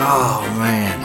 Oh man,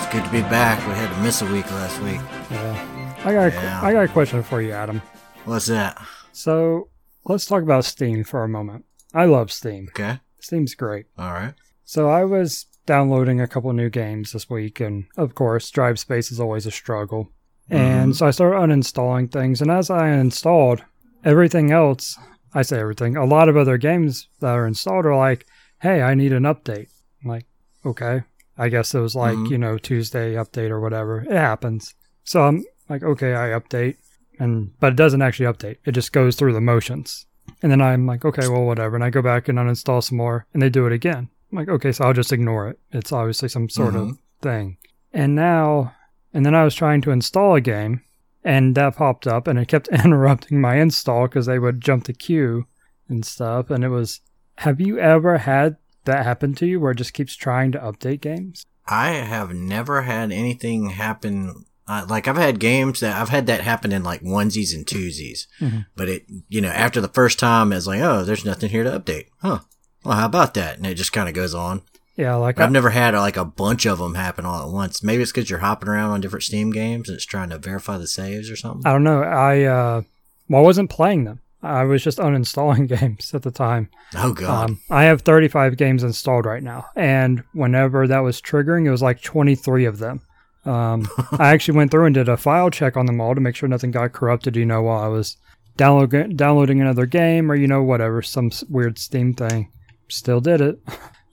it's good to be back. We had to miss a week last week. Yeah. I got a, Yeah. I got a question for you, Adam. What's that? So let's talk about Steam for a moment. I love Steam. Okay. Steam's great. All right. So I was downloading a couple new games this week, and of course, drive space is always a struggle. And so I started uninstalling things, and as I installed everything else, I say everything, a lot of other games that are installed are like, hey, I need an update. I'm like, okay. I guess it was like, Mhm. you know, Tuesday update or whatever. It happens. So I'm like, okay, I update. And but it doesn't actually update. It just goes through the motions. And then I'm like, okay, well, whatever. And I go back and uninstall some more, and they do it again. I'm like, okay, so I'll just ignore it. It's obviously some sort of Mhm. thing. And now, and then I was trying to install a game, and that popped up, and it kept interrupting my install because they would jump the queue and stuff. And it was, have you ever had that happen to you where it just keeps trying to update games? I have never had anything happen. Uh, like I've had games that I've had that happen in like onesies and twosies, Mhm. but it, you know, after the first time, it's like, oh, there's nothing here to update. Huh. Well, how about that? And it just kind of goes on. Yeah, like But I've never had like a bunch of them happen all at once. Maybe it's because you're hopping around on different Steam games and it's trying to verify the saves or something. I don't know. I uh, well, I wasn't playing them. I was just uninstalling games at the time. oh god. Um, I have 35 games installed right now, and whenever that was triggering, it was like 23 of them. Um, I actually went through and did a file check on them all to make sure nothing got corrupted. You know, while I was download, downloading another game or you know whatever, some weird Steam thing. Still did it.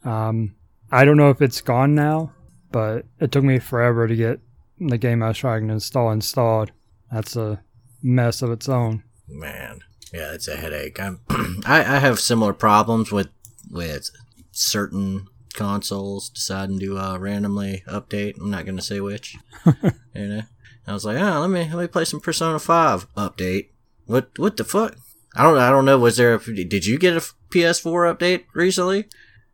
Um, I don't know if it's gone now, but it took me forever to get the game I was trying to install installed. That's a mess of its own. Man, yeah, it's a headache. I'm, I I have similar problems with with certain consoles deciding to uh, randomly update. I'm not gonna say which. you know, I was like, oh, let me let me play some Persona Five update. What what the fuck? I don't I don't know. Was there? A, did you get a PS4 update recently?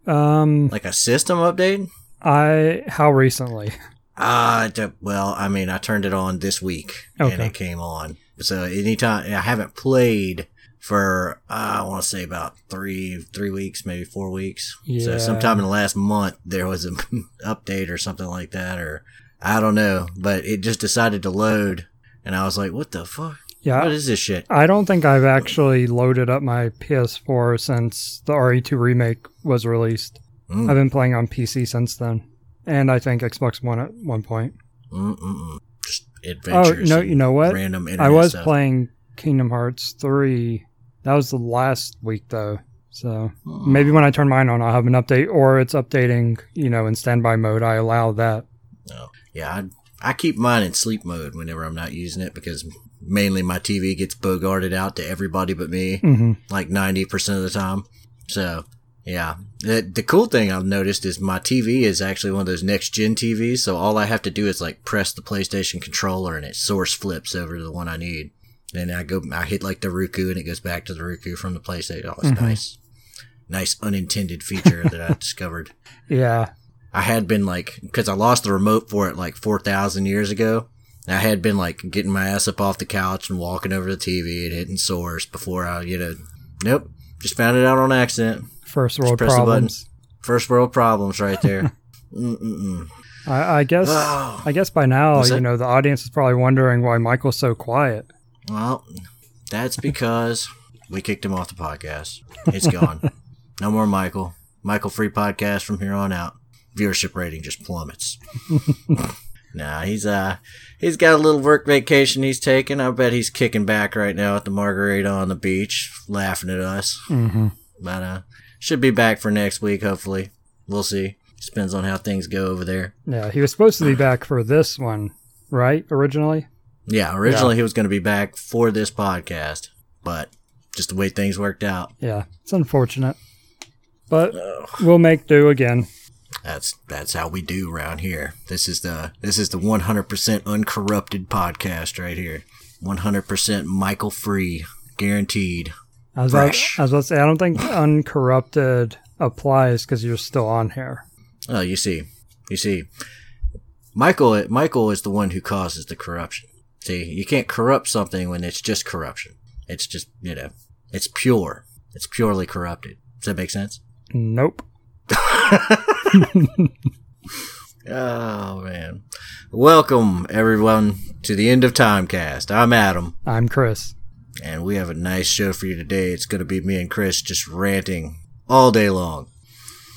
Um, Like a system update? I how recently? Uh, well, I mean, I turned it on this week and it came on. So anytime I haven't played for, uh, I want to say about three, three weeks, maybe four weeks. So sometime in the last month, there was an update or something like that, or I don't know, but it just decided to load and I was like, what the fuck? Yeah, What is this shit? I don't think I've actually loaded up my PS4 since the RE2 remake was released. Mm. I've been playing on PC since then, and I think Xbox One at one point. Mm-mm-mm. Just Oh no, you know what? Random I was stuff. playing Kingdom Hearts 3. That was the last week though. So Hmm. maybe when I turn mine on, I'll have an update, or it's updating, you know, in standby mode. I allow that. No. Yeah, I, I keep mine in sleep mode whenever I'm not using it because mainly my TV gets bogarted out to everybody but me, hmm like 90% of the time. So, yeah. The, the cool thing I've noticed is my TV is actually one of those next gen TVs. So all I have to do is like press the PlayStation controller and it source flips over to the one I need. Then I go, I hit like the Roku and it goes back to the Roku from the PlayStation. Oh, it's Mhm. nice. Nice unintended feature that I discovered. Yeah. I had been like, because I lost the remote for it like 4,000 years ago. I had been like getting my ass up off the couch and walking over to the TV and hitting source before I, you know, nope, just found it out on accident. First world problems. First world problems right there. I, I guess. Oh, I guess by now, you know, the audience is probably wondering why Michael's so quiet. well, that's because we kicked him off the podcast. It's gone. no more Michael. Michael free podcast from here on out. Viewership rating just plummets. nah, he's uh he's got a little work vacation he's taking. I bet he's kicking back right now at the margarita on the beach, laughing at us. Mm-hmm. But uh should be back for next week, hopefully. We'll see. Depends on how things go over there. Yeah, he was supposed to be back for this one, right? Originally. Yeah, originally he was gonna be back for this podcast, but just the way things worked out. Yeah, it's unfortunate, but we'll make do again. That's that's how we do around here. This is the this is the 100% uncorrupted podcast right here. 100% Michael free, guaranteed. I was, about, I was about to say, I don't think uncorrupted applies because you're still on here. Oh, you see, you see, Michael Michael is the one who causes the corruption. See, you can't corrupt something when it's just corruption. It's just, you know, it's pure. It's purely corrupted. Does that make sense? Nope. Oh man. Welcome everyone to the end of Timecast. I'm Adam. I'm Chris. And we have a nice show for you today. It's gonna be me and Chris just ranting all day long.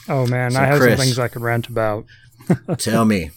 Oh man, So, I have Chris- some things I could rant about. Tell me,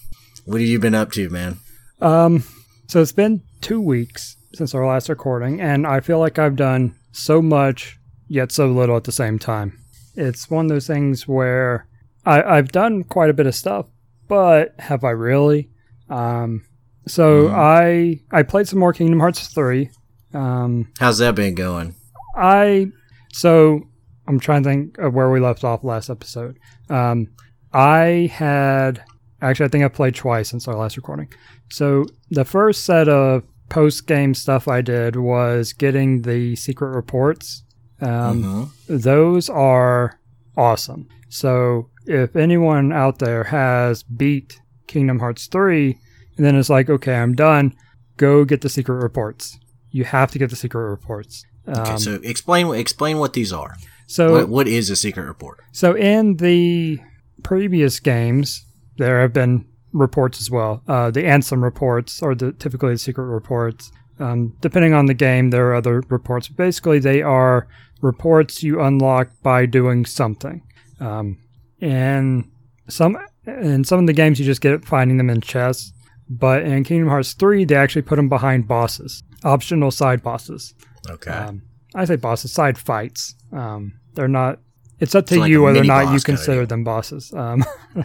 what have you been up to, man? Um, so it's been two weeks since our last recording, and I feel like I've done so much yet so little at the same time. It's one of those things where I, I've done quite a bit of stuff, but have I really? Um, so I I played some more Kingdom Hearts three. Um, How's that been going? I so I'm trying to think of where we left off last episode. Um, I had actually I think I played twice since our last recording. So the first set of post game stuff I did was getting the secret reports. Um, Mhm. those are awesome. So if anyone out there has beat Kingdom Hearts 3 and then it's like, okay, I'm done, go get the secret reports. You have to get the secret reports. Okay, Um, so explain explain what these are. so what, what is a secret report? so in the previous games, there have been reports as well. Uh, the Ansem reports, or the typically the secret reports. Um, depending on the game, there are other reports. Basically, they are reports you unlock by doing something. Um, and some in some of the games, you just get finding them in chests. But in Kingdom Hearts 3, they actually put them behind bosses, optional side bosses. Okay. Um, I say bosses, side fights. Um, they're not. It's up to It's you a whether or not you consider them bosses. Um,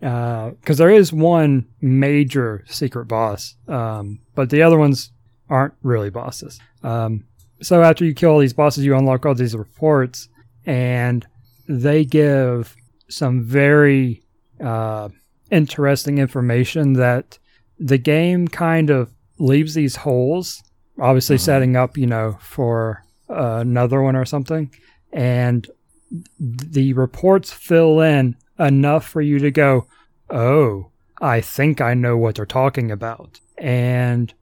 because there is one major secret boss, um, but the other ones aren't really bosses. Um, so after you kill all these bosses, you unlock all these reports, and they give some very uh, interesting information that the game kind of leaves these holes, obviously Mhm. setting up, you know, for uh, another one or something. And the reports fill in enough for you to go, oh, I think I know what they're talking about. And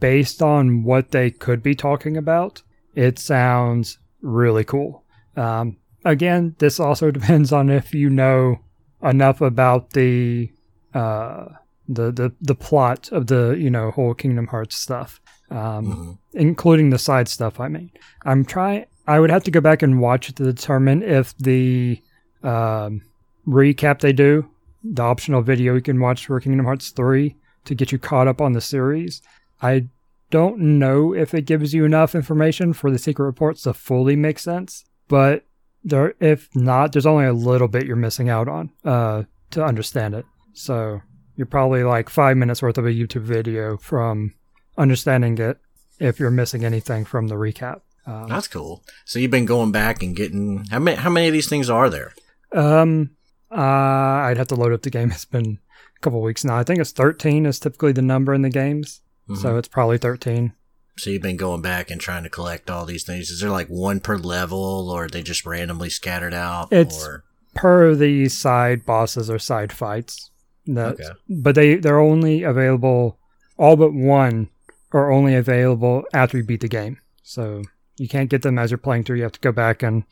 based on what they could be talking about, it sounds really cool. Um, again, this also depends on if you know enough about the uh, the the the plot of the you know whole Kingdom Hearts stuff, um, Mhm. including the side stuff. I mean, I'm trying. I would have to go back and watch it to determine if the um, recap they do, the optional video you can watch for Kingdom Hearts three to get you caught up on the series. I don't know if it gives you enough information for the secret reports to fully make sense, but there, if not, there's only a little bit you're missing out on uh, to understand it. So you're probably like five minutes worth of a YouTube video from understanding it if you're missing anything from the recap. Um, That's cool. So you've been going back and getting how many how many of these things are there? Um, uh, I'd have to load up the game. It's been a couple weeks now. I think it's 13 is typically the number in the games, Mhm. so it's probably 13. So you've been going back and trying to collect all these things. Is there like one per level, or are they just randomly scattered out? It's- or Per the side bosses or side fights, Okay. but they they're only available. All but one are only available after you beat the game. So you can't get them as you're playing through. You have to go back and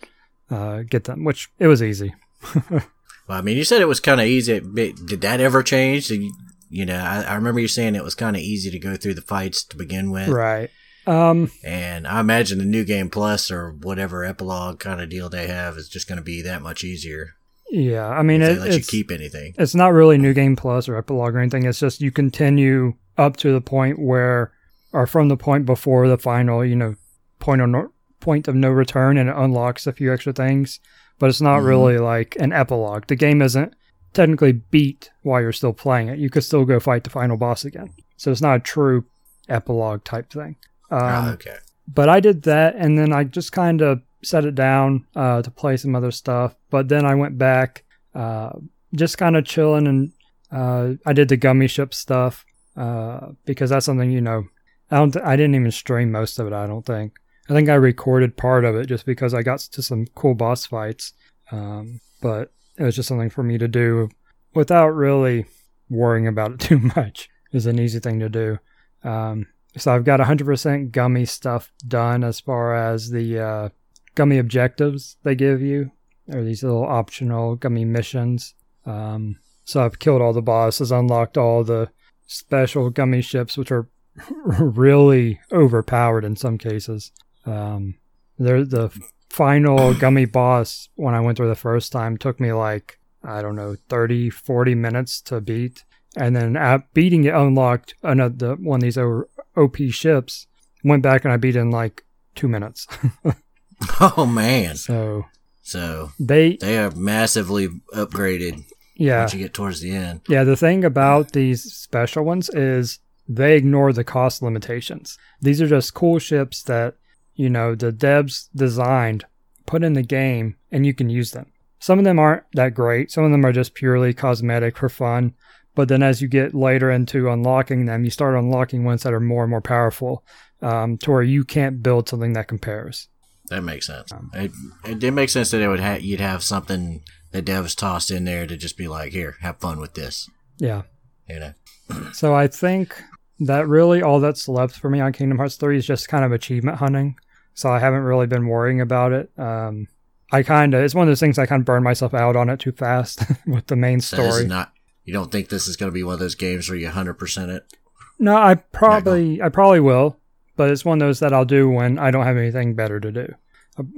uh, get them, which it was easy. well, I mean, you said it was kind of easy. Did that ever change? Did you, you know, I, I remember you saying it was kind of easy to go through the fights to begin with, Right. Um, and I imagine the new game plus or whatever epilogue kind of deal they have is just going to be that much easier. yeah. I mean, it, let you keep anything. it's not really new game plus or epilogue or anything. It's just you continue up to the point where, or from the point before the final, you know, point of no, point of no return, and it unlocks a few extra things. But it's not Mhm. really like an epilogue. The game isn't technically beat while you're still playing it. You could still go fight the final boss again. So it's not a true epilogue type thing. Um, Ah, okay. but I did that, and then I just kind of set it down uh, to play some other stuff. But then I went back, uh, just kind of chilling, and uh, I did the gummy ship stuff uh, because that's something you know. I don't. Th- I didn't even stream most of it. I don't think. I think I recorded part of it just because I got to some cool boss fights. Um, but it was just something for me to do without really worrying about it too much. Is an easy thing to do. Um, so I've got 100% gummy stuff done as far as the uh, gummy objectives they give you, or these little optional gummy missions. Um, so I've killed all the bosses, unlocked all the special gummy ships, which are really overpowered in some cases. Um, they're the final gummy boss when I went through the first time took me like I don't know 30 40 minutes to beat and then at beating it unlocked another one of these OP ships went back and I beat in like 2 minutes. oh man. So so they they are massively upgraded yeah. once you get towards the end. Yeah, the thing about these special ones is they ignore the cost limitations. These are just cool ships that, you know, the devs designed, put in the game, and you can use them. Some of them aren't that great. Some of them are just purely cosmetic for fun. But then as you get later into unlocking them, you start unlocking ones that are more and more powerful um, to where you can't build something that compares. That makes sense. Um, it, it did make sense that it would ha- you'd have something that devs tossed in there to just be like, here, have fun with this. Yeah. You know. so I think that really all that's left for me on Kingdom Hearts 3 is just kind of achievement hunting. So I haven't really been worrying about it. Um, I kind of, it's one of those things I kind of burn myself out on it too fast with the main story. Not, you don't think this is going to be one of those games where you 100% it? No, I probably, I probably will, but it's one of those that I'll do when I don't have anything better to do.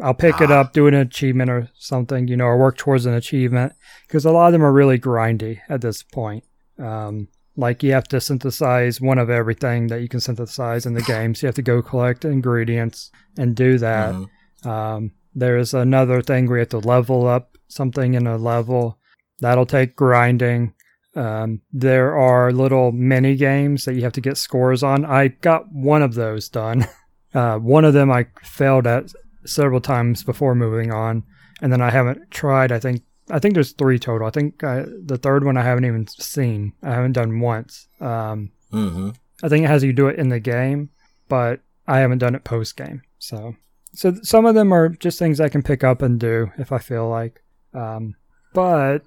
I'll pick ah. it up, do an achievement or something, you know, or work towards an achievement because a lot of them are really grindy at this point. Um, like you have to synthesize one of everything that you can synthesize in the game. So you have to go collect ingredients and do that. Mm-hmm. Um, there's another thing where you have to level up something in a level. That'll take grinding. Um, there are little mini games that you have to get scores on. I got one of those done. Uh, one of them I failed at several times before moving on, and then I haven't tried. I think I think there's three total. I think I, the third one I haven't even seen. I haven't done once. Um, mm-hmm. I think it has you do it in the game, but I haven't done it post game. So, so some of them are just things I can pick up and do if I feel like. Um, but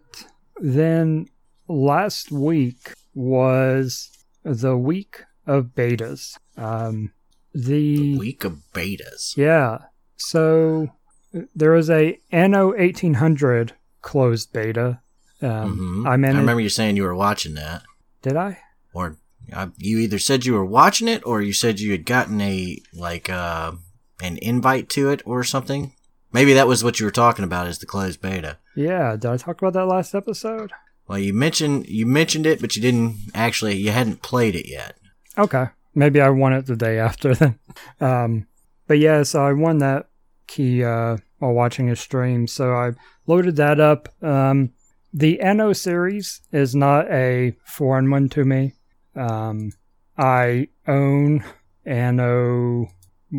then last week was the week of betas. Um, the, the week of betas. Yeah. So there was a Anno 1800 closed beta. Um, mm-hmm. I, I remember you saying you were watching that. Did I? Or uh, you either said you were watching it, or you said you had gotten a like uh, an invite to it or something. Maybe that was what you were talking about is the closed beta. Yeah, did I talk about that last episode? Well, you mentioned you mentioned it, but you didn't actually. You hadn't played it yet. Okay, maybe I won it the day after then. Um, but yeah, so I won that key uh, while watching a stream. So I loaded that up. Um, the Anno series is not a foreign one to me. Um, I own Anno.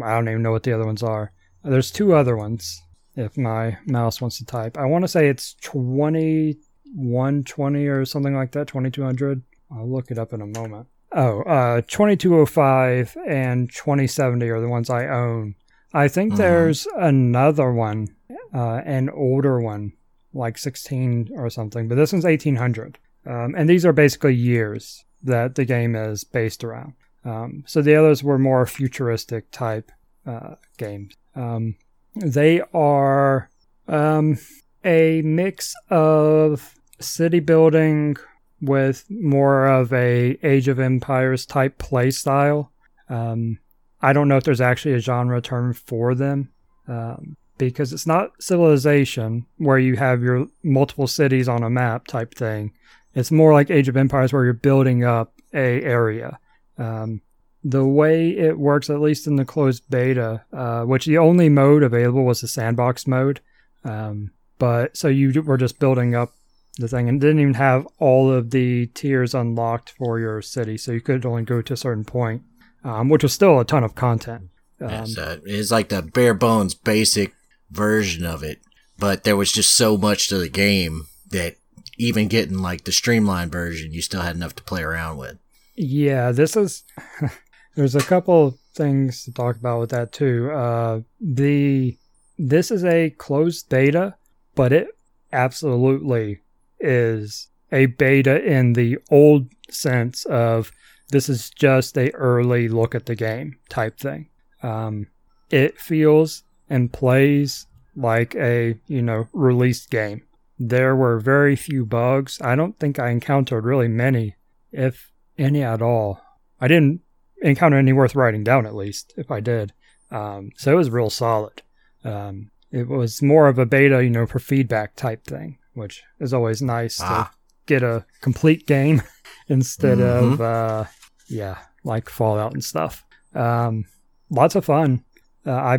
I don't even know what the other ones are. There's two other ones. If my mouse wants to type, I want to say it's twenty one twenty or something like that. Twenty two hundred. I'll look it up in a moment. Oh, uh, 2205 and 2070 are the ones I own. I think mm-hmm. there's another one, uh, an older one, like 16 or something, but this one's 1800. Um, and these are basically years that the game is based around. Um, so the others were more futuristic type uh, games. Um, they are um, a mix of city building with more of a Age of Empires type play style. Um, I don't know if there's actually a genre term for them um, because it's not civilization where you have your multiple cities on a map type thing. It's more like Age of Empires where you're building up a area. Um, the way it works, at least in the closed beta, uh, which the only mode available was the sandbox mode. Um, but so you were just building up the thing and didn't even have all of the tiers unlocked for your city, so you could only go to a certain point um, which was still a ton of content. Um, yeah, so it's like the bare bones basic version of it, but there was just so much to the game that even getting like the streamlined version, you still had enough to play around with. Yeah, this is. there's a couple things to talk about with that too. Uh, the this is a closed beta, but it absolutely is a beta in the old sense of this is just a early look at the game type thing. Um, it feels and plays like a you know released game. There were very few bugs. I don't think I encountered really many, if any at all. I didn't encounter any worth writing down, at least if I did. Um, so it was real solid. Um, it was more of a beta, you know, for feedback type thing, which is always nice Ah. to get a complete game instead Mhm. of, uh, yeah, like Fallout and stuff. Um, lots of fun. Uh, I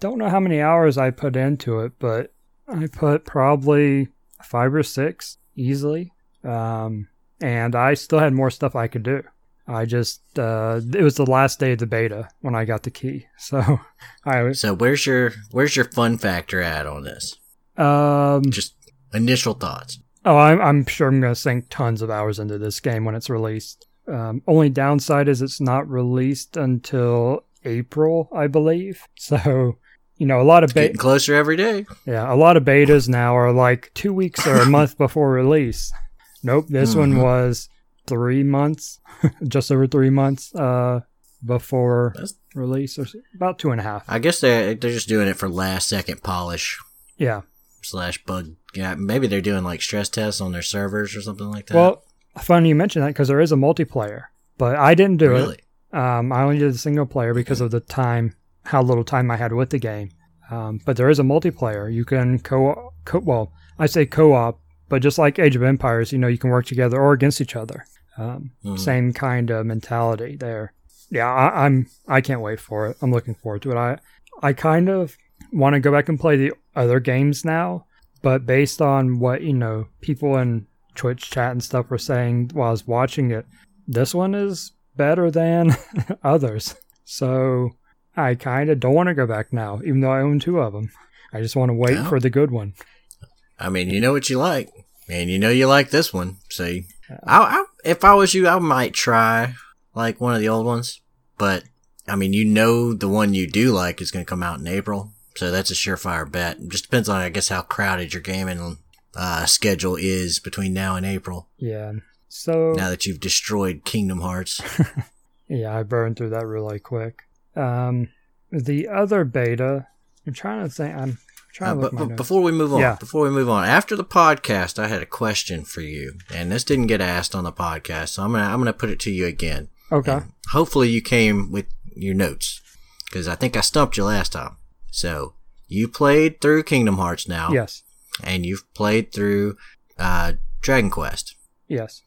don't know how many hours I put into it, but I put probably five or six easily. Um, and I still had more stuff I could do. I just, uh, it was the last day of the beta when I got the key. So I was, So where's your where's your fun factor at on this? um, Just initial thoughts. Oh, I'm, I'm sure I'm going to sink tons of hours into this game when it's released. Um, only downside is it's not released until April, I believe. So, you know, a lot of Getting beta, closer every day. yeah, a lot of betas now are like two weeks or a month before release. Nope, this one Mhm. was three months, just over three months uh, before That's- release, or about two and a half. I guess they they're just doing it for last second polish Yeah. slash bug. Yeah, maybe they're doing like stress tests on their servers or something like that. Well, funny you mention that because there is a multiplayer, but I didn't do it. Um, I only did the single player because of the time, how little time I had with the game. Um, but there is a multiplayer. You can co, co well, I say co-op, but just like Age of Empires, you know, you can work together or against each other. Um, Mhm. Same kind of mentality there. Yeah, I, I'm. I can't wait for it. I'm looking forward to it. I, I kind of want to go back and play the other games now, but based on what you know, people in Twitch chat and stuff were saying while I was watching it, this one is better than others. So I kind of don't want to go back now, even though I own two of them. I just want to wait for the good one. I mean, you know what you like, and you know you like this one. So, I, I, if I was you, I might try like one of the old ones. But I mean, you know, the one you do like is going to come out in April, so that's a surefire bet. It just depends on, I guess, how crowded your gaming uh, schedule is between now and April. Yeah. So Now that you've destroyed Kingdom Hearts, Yeah, I burned through that really quick. Um, the other beta, I'm trying to think. I'm trying Uh, to but, but before we move on, Yeah. before we move on, after the podcast, I had a question for you, and this didn't get asked on the podcast, so I'm gonna I'm gonna put it to you again. Okay. And hopefully, you came with your notes because I think I stumped you last time. So you played through Kingdom Hearts now, Yes. And you've played through uh, Dragon Quest. Yes.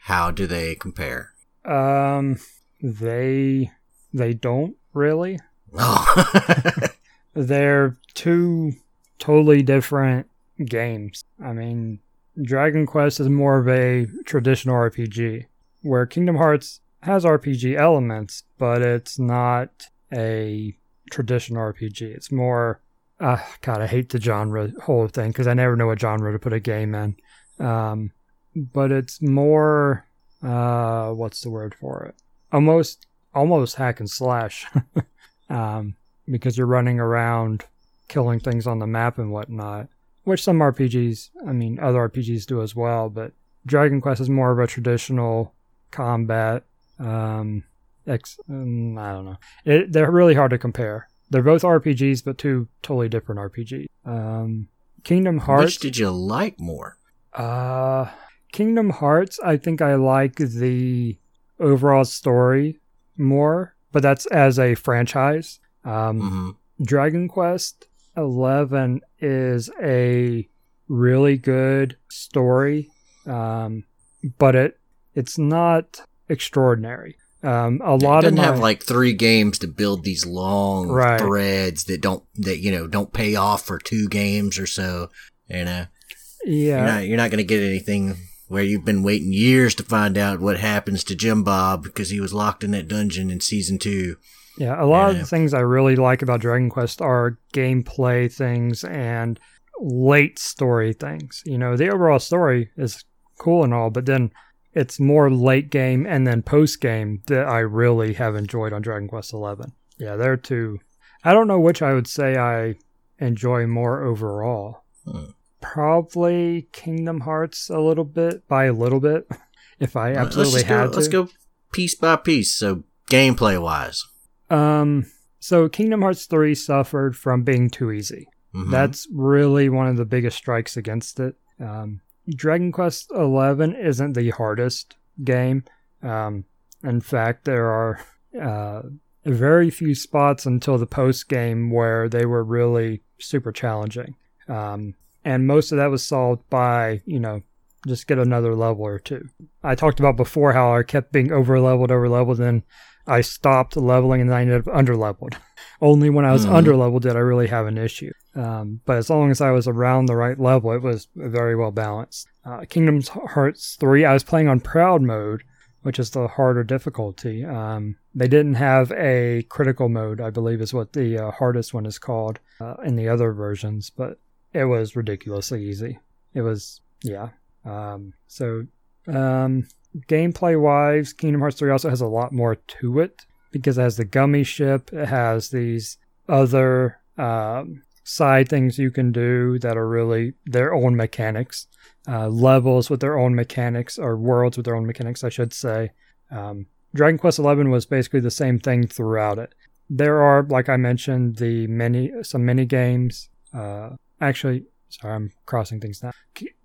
How do they compare? Um, they they don't really. Oh, They're two totally different games. I mean, Dragon Quest is more of a traditional RPG, where Kingdom Hearts has RPG elements, but it's not a traditional RPG. It's more, uh, God, I hate the genre whole thing because I never know what genre to put a game in. Um, but it's more, uh, what's the word for it? Almost, almost hack and slash. um, because you're running around killing things on the map and whatnot, which some RPGs, I mean, other RPGs do as well, but Dragon Quest is more of a traditional combat. Um, ex, um, I don't know. It, they're really hard to compare. They're both RPGs, but two totally different RPGs. Um, Kingdom Hearts. which did you like more? Uh, Kingdom Hearts, I think I like the overall story more, but that's as a franchise. Um, hmm Dragon Quest 11 is a really good story, um, but it it's not extraordinary. Um, a lot of doesn't my, have like three games to build these long Right. threads that don't that you know don't pay off for two games or so. You know, yeah, you're not you're not going to get anything where you've been waiting years to find out what happens to Jim Bob because he was locked in that dungeon in season two. Yeah, a lot of the things I really like about Dragon Quest are gameplay things and late story things. You know, the overall story is cool and all, but then it's more late game and then post game that I really have enjoyed on Dragon Quest Eleven. Yeah, they're two. I don't know which I would say I enjoy more overall. Hmm. Probably Kingdom Hearts a little bit by a little bit, if I absolutely let's had go, to. Let's go piece by piece. So gameplay wise, Um, so Kingdom Hearts 3 suffered from being too easy. Mhm. That's really one of the biggest strikes against it. Um, Dragon Quest Eleven isn't the hardest game. Um, in fact, there are uh, very few spots until the post game where they were really super challenging. Um, and most of that was solved by, you know, just get another level or two. I talked about before how I kept being over leveled, over leveled, and I stopped leveling and then I ended up under leveled. Only when I was Mhm. under leveled did I really have an issue. Um, but as long as I was around the right level, it was very well balanced. Uh, Kingdom Hearts 3, I was playing on Proud mode, which is the harder difficulty. Um, they didn't have a critical mode, I believe is what the uh, hardest one is called uh, in the other versions, but it was ridiculously easy. It was, yeah. Um, so, um, gameplay wise, Kingdom Hearts 3 also has a lot more to it because it has the gummy ship, it has these other um, side things you can do that are really their own mechanics, uh, levels with their own mechanics, or worlds with their own mechanics, I should say. Um, Dragon Quest XI was basically the same thing throughout it. There are, like I mentioned, the many some mini games. Uh, actually, sorry, I'm crossing things now.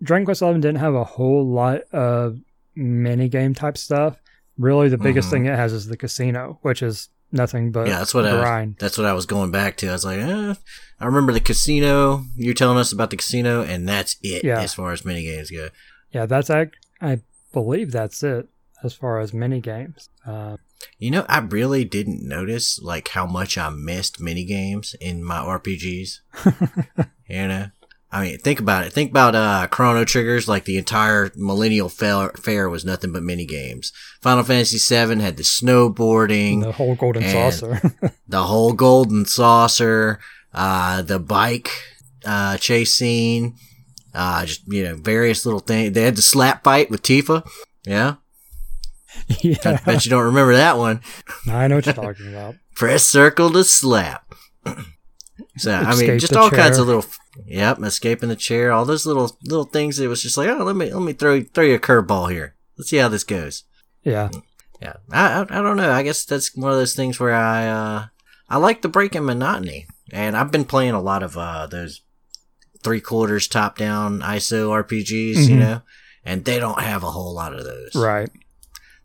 Dragon Quest XI didn't have a whole lot of mini game type stuff. Really, the biggest Mhm. thing it has is the casino, which is nothing but yeah, that's what I grind. that's what I was going back to. I was like, eh, I remember the casino. You're telling us about the casino, and that's it Yeah. as far as mini games go. Yeah, that's ac- I believe that's it as far as mini games. Uh, You know, I really didn't notice like how much I missed mini games in my RPGs. you know, I mean, think about it. Think about uh, Chrono Triggers. Like the entire Millennial Fair, fair was nothing but mini games. Final Fantasy VII had the snowboarding, the whole golden saucer. the whole golden saucer, uh, the bike uh, chase scene, uh, just you know, various little things. They had the slap fight with Tifa. Yeah, I yeah, bet you don't remember that one. I know what you're talking about. press circle to slap. so I mean, Escape just all kinds of little, yep, escaping the chair, all those little little things. It was just like, oh, let me let me throw throw you a curveball here. Let's see how this goes. Yeah, Yeah, I, I I don't know. I guess that's one of those things where I uh I like the break in monotony, and I've been playing a lot of uh those three quarters top down ISO RPGs, you Mhm. know, and they don't have a whole lot of those. right.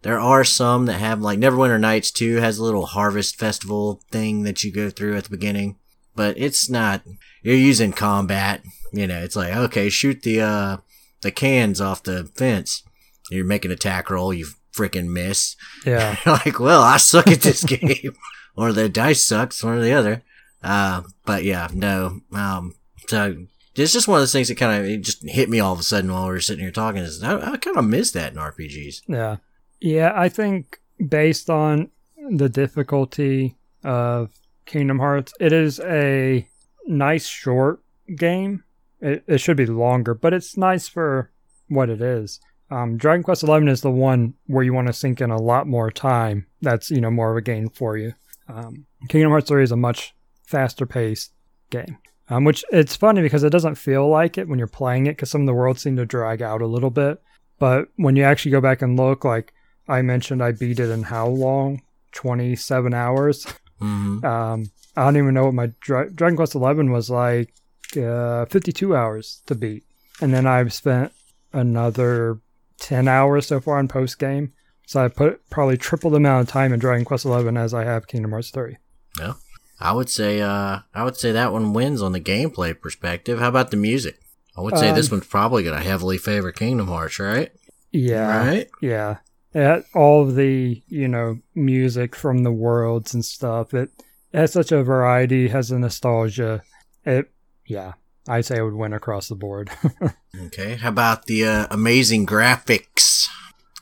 There are some that have like Neverwinter Nights 2 has a little harvest festival thing that you go through at the beginning, but it's not you're using combat, you know, it's like okay, shoot the uh the cans off the fence. You're making attack roll, you freaking miss. Yeah, like, well, I suck at this game or the dice sucks, one or the other. Uh but yeah, no. Um so it's just one of those things that kind of it just hit me all of a sudden while we were sitting here talking. Is I, I kind of miss that in RPGs. yeah, yeah. I think based on the difficulty of Kingdom Hearts, it is a nice short game. It, it should be longer, but it's nice for what it is. Um, Dragon Quest Eleven is the one where you want to sink in a lot more time. That's you know more of a game for you. Um, Kingdom Hearts Three is a much faster paced game, um, which it's funny because it doesn't feel like it when you're playing it because some of the worlds seem to drag out a little bit. But when you actually go back and look, like I mentioned, I beat it in how long? Twenty seven hours. hmm Um, I don't even know what my Dra- Dragon Quest Eleven was like. Uh, Fifty two hours to beat, and then I've spent another ten hours so far in post game. So I put probably triple the amount of time in Dragon Quest Eleven as I have Kingdom Hearts Three. Yeah, I would say, uh, I would say that one wins on the gameplay perspective. How about the music? I would say this Um, one's probably going to heavily favor Kingdom Hearts, right? Yeah, Right? yeah. Yeah, all of the you know music from the worlds and stuff. It, it has such a variety, has a nostalgia. It, yeah, I'd say it would win across the board. Okay. How about the uh, amazing graphics?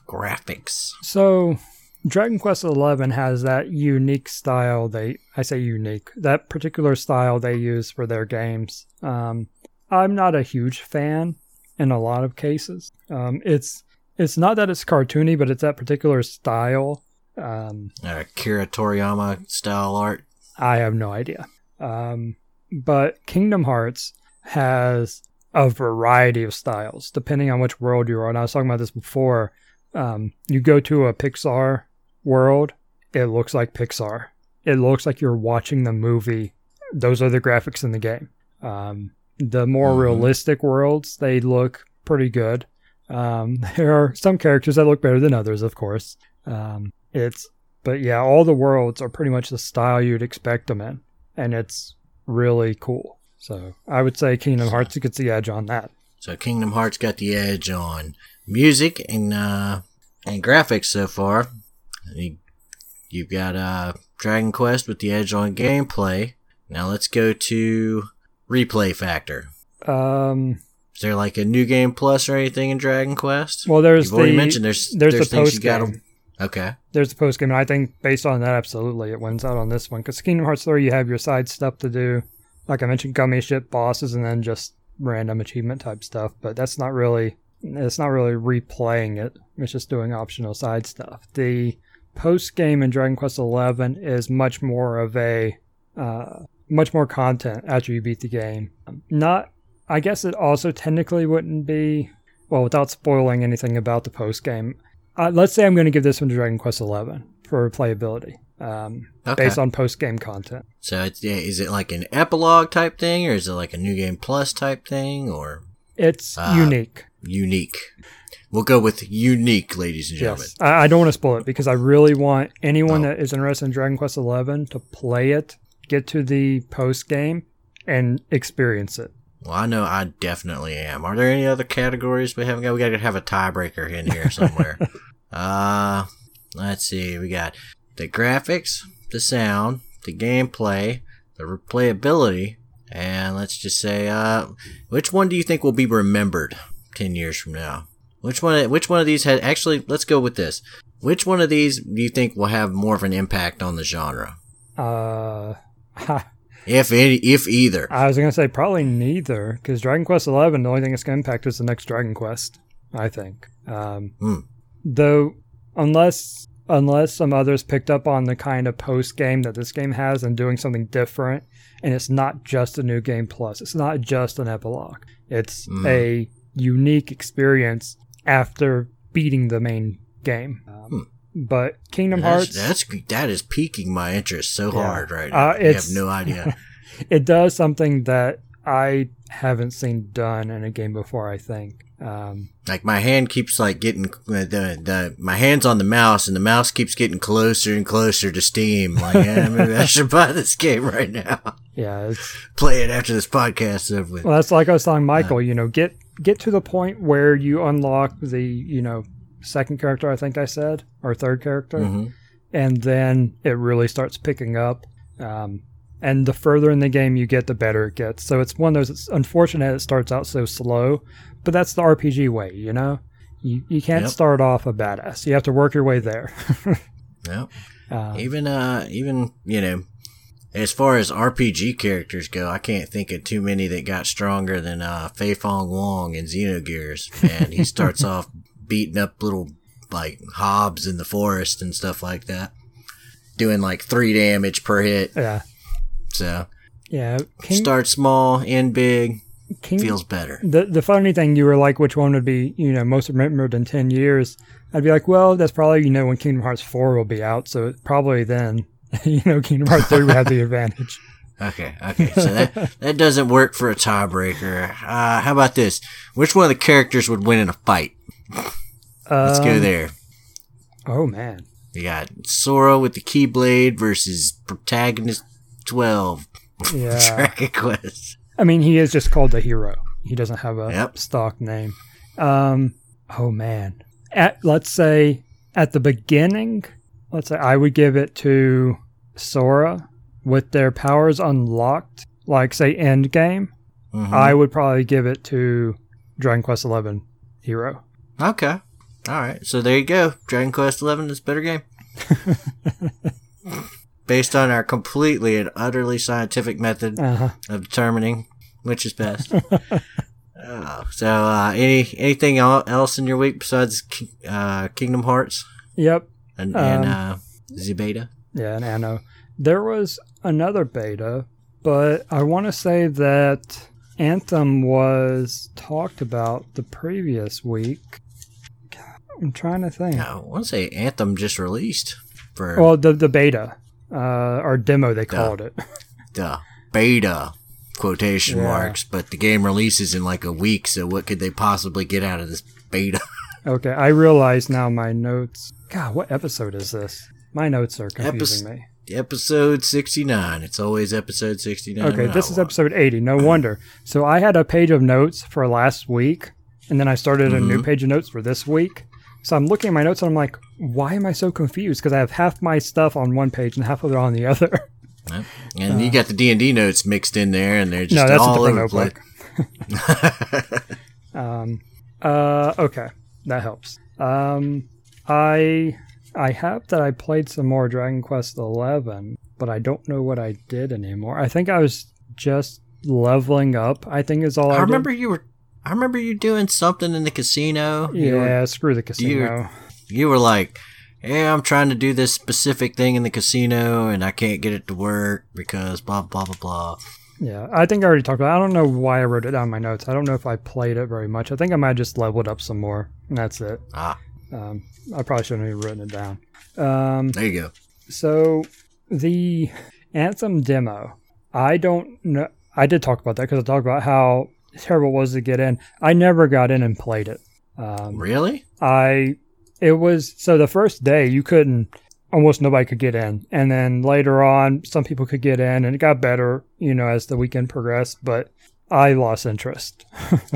Graphics. So, Dragon Quest XI has that unique style. They, I say unique, that particular style they use for their games. Um, I'm not a huge fan in a lot of cases. Um, it's it's not that it's cartoony, but it's that particular style. Um, Uh, Kira Toriyama style art. I have no idea. Um, but Kingdom Hearts has a variety of styles depending on which world you're on. I was talking about this before. Um, you go to a Pixar world, it looks like Pixar. It looks like you're watching the movie. Those are the graphics in the game. Um, the more Mhm. realistic worlds, they look pretty good. Um, there are some characters that look better than others, of course. Um, it's, but yeah, all the worlds are pretty much the style you'd expect them in, and it's really cool. So I would say Kingdom Hearts gets the edge on that. So Kingdom Hearts got the edge on music and uh, and graphics so far. You, you've got uh, Dragon Quest with the edge on gameplay. Now let's go to replay factor. Um, Is there like a new game plus or anything in Dragon Quest? well, there's You've already the mentioned there's there's, there's the post game. Okay. There's the post game, I think based on that, absolutely, it wins out on this one. Because Kingdom Hearts 3, you have your side stuff to do, like I mentioned, gummy ship bosses, and then just random achievement type stuff. But that's not really, it's not really replaying it. It's just doing optional side stuff. The post game in Dragon Quest 11 is much more of a, uh, much more content after you beat the game. Not, I guess it also technically wouldn't be, well, without spoiling anything about the post game. Uh, let's say I'm going to give this one to Dragon Quest XI for playability, um, Okay. based on post game content. So it's, yeah, is it like an epilogue type thing, or is it like a new game plus type thing, or It's Uh, unique. unique? We'll go with unique, ladies and gentlemen. Yes, I, I don't want to spoil it because I really want anyone Oh. that is interested in Dragon Quest XI to play it, get to the post game, and experience it. Well, I know I definitely am. Are there any other categories we haven't got? We got to have a tiebreaker in here somewhere. uh, let's see. We got the graphics, the sound, the gameplay, the replayability, and let's just say, uh, which one do you think will be remembered ten years from now? Which one? Which one of these had actually? Let's go with this. Which one of these do you think will have more of an impact on the genre, Uh, if any, if either? I was going to say probably neither because Dragon Quest XI, the only thing it's going to impact is the next Dragon Quest. I think. Um, Hmm. Though, unless unless some others picked up on the kind of post game that this game has and doing something different, and it's not just a new game plus. It's not just an epilogue. It's Mhm. a unique experience after beating the main game. Um, But Kingdom That's, Hearts, that's that is piquing my interest so Yeah. hard right Uh, now. you have no idea. it does something that I haven't seen done in a game before. I think. Um, like my hand keeps like getting the, the my hands on the mouse, and the mouse keeps getting closer and closer to Steam. Like, yeah, maybe I should buy this game right now. yeah, Play it after this podcast is over with. Well, that's like I was telling Michael. You know, get get to the point where you unlock the you know second character. I think I said or third character, Mhm. and then it really starts picking up. Um, and the further in the game you get, the better it gets. So it's one of those. It's unfortunate it starts out so slow, but that's the RPG way. You know, you you can't Yep. start off a badass. You have to work your way there. Yep. um, Even uh, even you know, as far as RPG characters go, I can't think of too many that got stronger than uh, Fei Fong Wong in Xenogears, and he starts off beating up little like hobs in the forest and stuff like that, doing like three damage per hit. yeah, So yeah. King, start small, end big, King, feels better. the the funny thing you were like which one would be you know most remembered in 10 years i'd be like well that's probably you know when kingdom hearts 4 will be out so probably then you know kingdom hearts 3 would have the advantage Okay, okay. So that that doesn't work for a tiebreaker. Uh, how about this? Which one of the characters would win in a fight? Let's go Um, there. oh man We got Sora with the Keyblade versus Protagonist 12. yeah Dragon Quest. i mean he is just called the hero he doesn't have a Yep. stock name um oh man at let's say at the beginning let's say i would give it to sora with their powers unlocked like say end game Mhm. I would probably give it to Dragon Quest Eleven Hero. Okay. All right. So there you go. Dragon Quest 11 is a better game. Based on our completely and utterly scientific method Uh-huh. of determining which is best. oh, so, uh, any anything else in your week besides uh, Kingdom Hearts Yep. and, and Um, uh? Yeah, and Anno. There was another beta, but I want to say that Anthem was talked about the previous week. I'm trying to think. I want to say Anthem just released. for Well, the the beta uh, or demo they called it. the beta quotation Yeah. marks, but the game releases in like a week, so what could they possibly get out of this beta? Okay, I realize now my notes. God, what episode is this? My notes are confusing me. episode 69. It's always episode 69. Okay, this is episode 80. No wonder. So I had a page of notes for last week, and then I started a new page of notes for this week. So I'm looking at my notes and I'm like, why am I so confused? Because I have half my stuff on one page and half of it on the other. Yep. And you got the D&D notes mixed in there, and they're just no, that's a all different over the place. um, uh, okay, that helps. Um, I I have that I played some more Dragon Quest Eleven, but I don't know what I did anymore. I think I was just leveling up. I think is all I, I did. remember you were. I remember you doing something in the casino. You were- Yeah, screw the casino. you were like, "Yeah, I'm trying to do this specific thing in the casino, and I can't get it to work because blah blah blah blah." Yeah, I think I already talked about. it. I don't know why I wrote it down in my notes. I don't know if I played it very much. I think I might have just leveled up some more, and that's it. Ah, Um, I probably shouldn't have written it down. Um, there you go. so the Anthem demo, I don't know. I did talk about that because I talked about how terrible it was to get in. I never got in and played it. Um, Really? I it was so the first day you couldn't almost nobody could get in and then later on some people could get in and it got better you know as the weekend progressed but I lost interest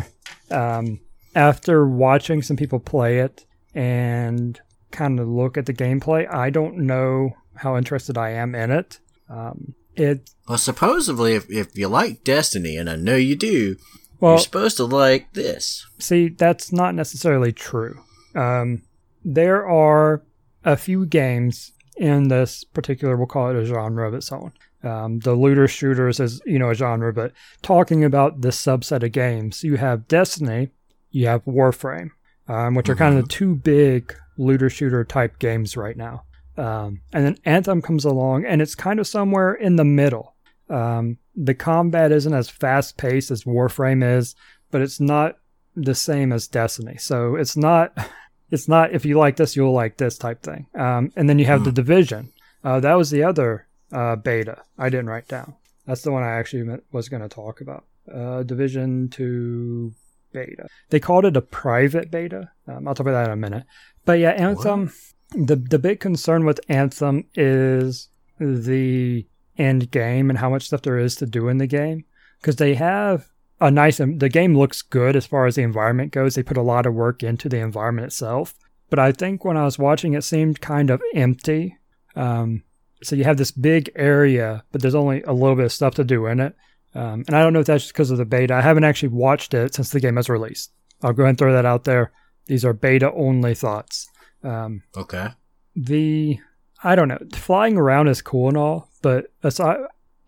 um, after watching some people play it and kind of look at the gameplay I don't know how interested I am in it um, it Well, supposedly, if, if you like Destiny, and I know you do, well you're supposed to like this. See, that's not necessarily true. Um, there are a few games in this particular, we'll call it a genre of its own. Um, the looter shooters is, you know, a genre, but talking about this subset of games, you have Destiny, you have Warframe, um, which are kind of the two big looter shooter type games right now. Um, and then Anthem comes along, and it's kind of somewhere in the middle. Um, the combat isn't as fast paced as Warframe is, but it's not the same as Destiny. So it's not it's not if you like this you'll like this type thing. Um, and then you have the Division. Uh, that was the other uh, beta I didn't write down. That's the one I actually meant- was going to talk about. Uh, Division two beta. They called it a private beta. Um, I'll talk about that in a minute. But yeah, Anthem. The the big concern with Anthem is the end game and how much stuff there is to do in the game. Because they have a nice the game looks good as far as the environment goes. They put a lot of work into the environment itself. But i think when i was watching it seemed kind of empty. Um, so you have this big area but there's only a little bit of stuff to do in it. Um, and i don't know if that's just because of the beta. I haven't actually watched it since the game was released. I'll go ahead and throw that out there. These are beta only thoughts. Um, Okay. the I don't know, flying around is cool and all, but aside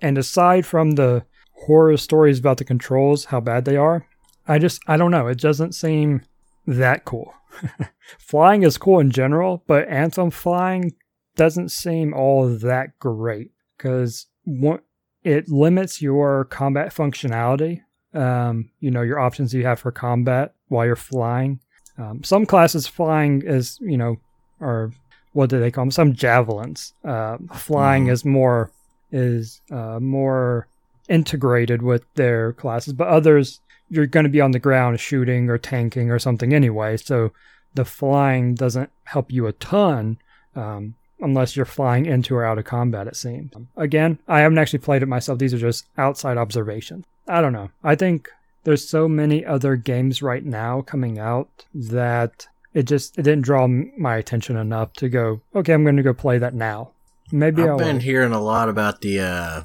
and aside from the horror stories about the controls, how bad they are, I just I don't know, it doesn't seem that cool. flying is cool in general, but Anthem flying doesn't seem all that great because it limits your combat functionality. Um, you know your options you have for combat while you're flying. Um, some classes flying is you know or what do they call them? Some javelins. Uh, flying is more is uh, more integrated with their classes, but others you're going to be on the ground shooting or tanking or something anyway. So the flying doesn't help you a ton um, unless you're flying into or out of combat. It seems. Again, I haven't actually played it myself. These are just outside observations. I don't know. I think there's so many other games right now coming out that it just it didn't draw my attention enough to go okay i'm going to go play that now maybe I've i'll been wait. hearing a lot about the uh,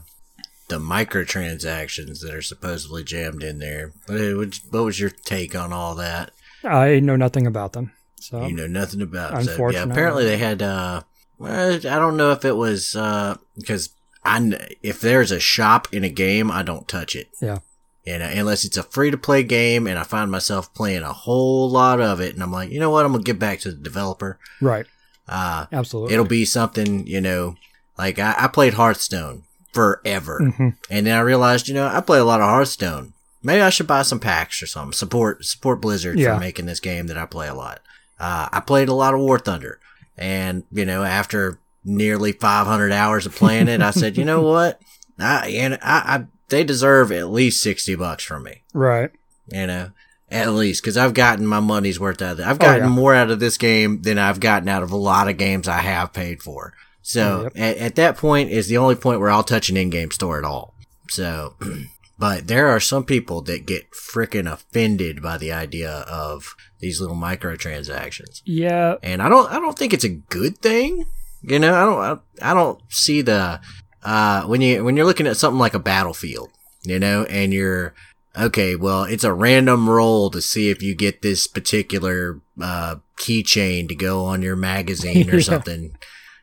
the microtransactions that are supposedly jammed in there. What was, what was your take on all that? i know nothing about them so you know nothing about. So, yeah, apparently they had. Uh, well, I don't know if it was uh, because I if there's a shop in a game, I don't touch it. yeah You know, unless it's a free to play game, and I find myself playing a whole lot of it, and I'm like, you know what, I'm gonna get back to the developer. right Uh, absolutely it'll be something, you know, like I, I played Hearthstone forever, hmm and then I realized, you know, I play a lot of Hearthstone. Maybe I should buy some packs or something. Support support Blizzard Yeah. for making this game that I play a lot. Uh, I played a lot of War Thunder, and you know, after nearly 500 hours of playing it. I said, you know what? I, and I, I, they deserve at least 60 bucks from me. Right. You know, at least because I've gotten my money's worth out of it. I've oh, gotten yeah. more out of this game than I've gotten out of a lot of games I have paid for. So Yep. at, at that point is the only point where I'll touch an in-game store at all. So, but there are some people that get freaking offended by the idea of these little microtransactions. Yeah. And I don't, I don't think it's a good thing. You know, I don't, I, I don't see the, uh, when you, when you're looking at something like a battlefield, you know, and you're, okay, well, it's a random roll to see if you get this particular, uh, keychain to go on your magazine or Yeah. something.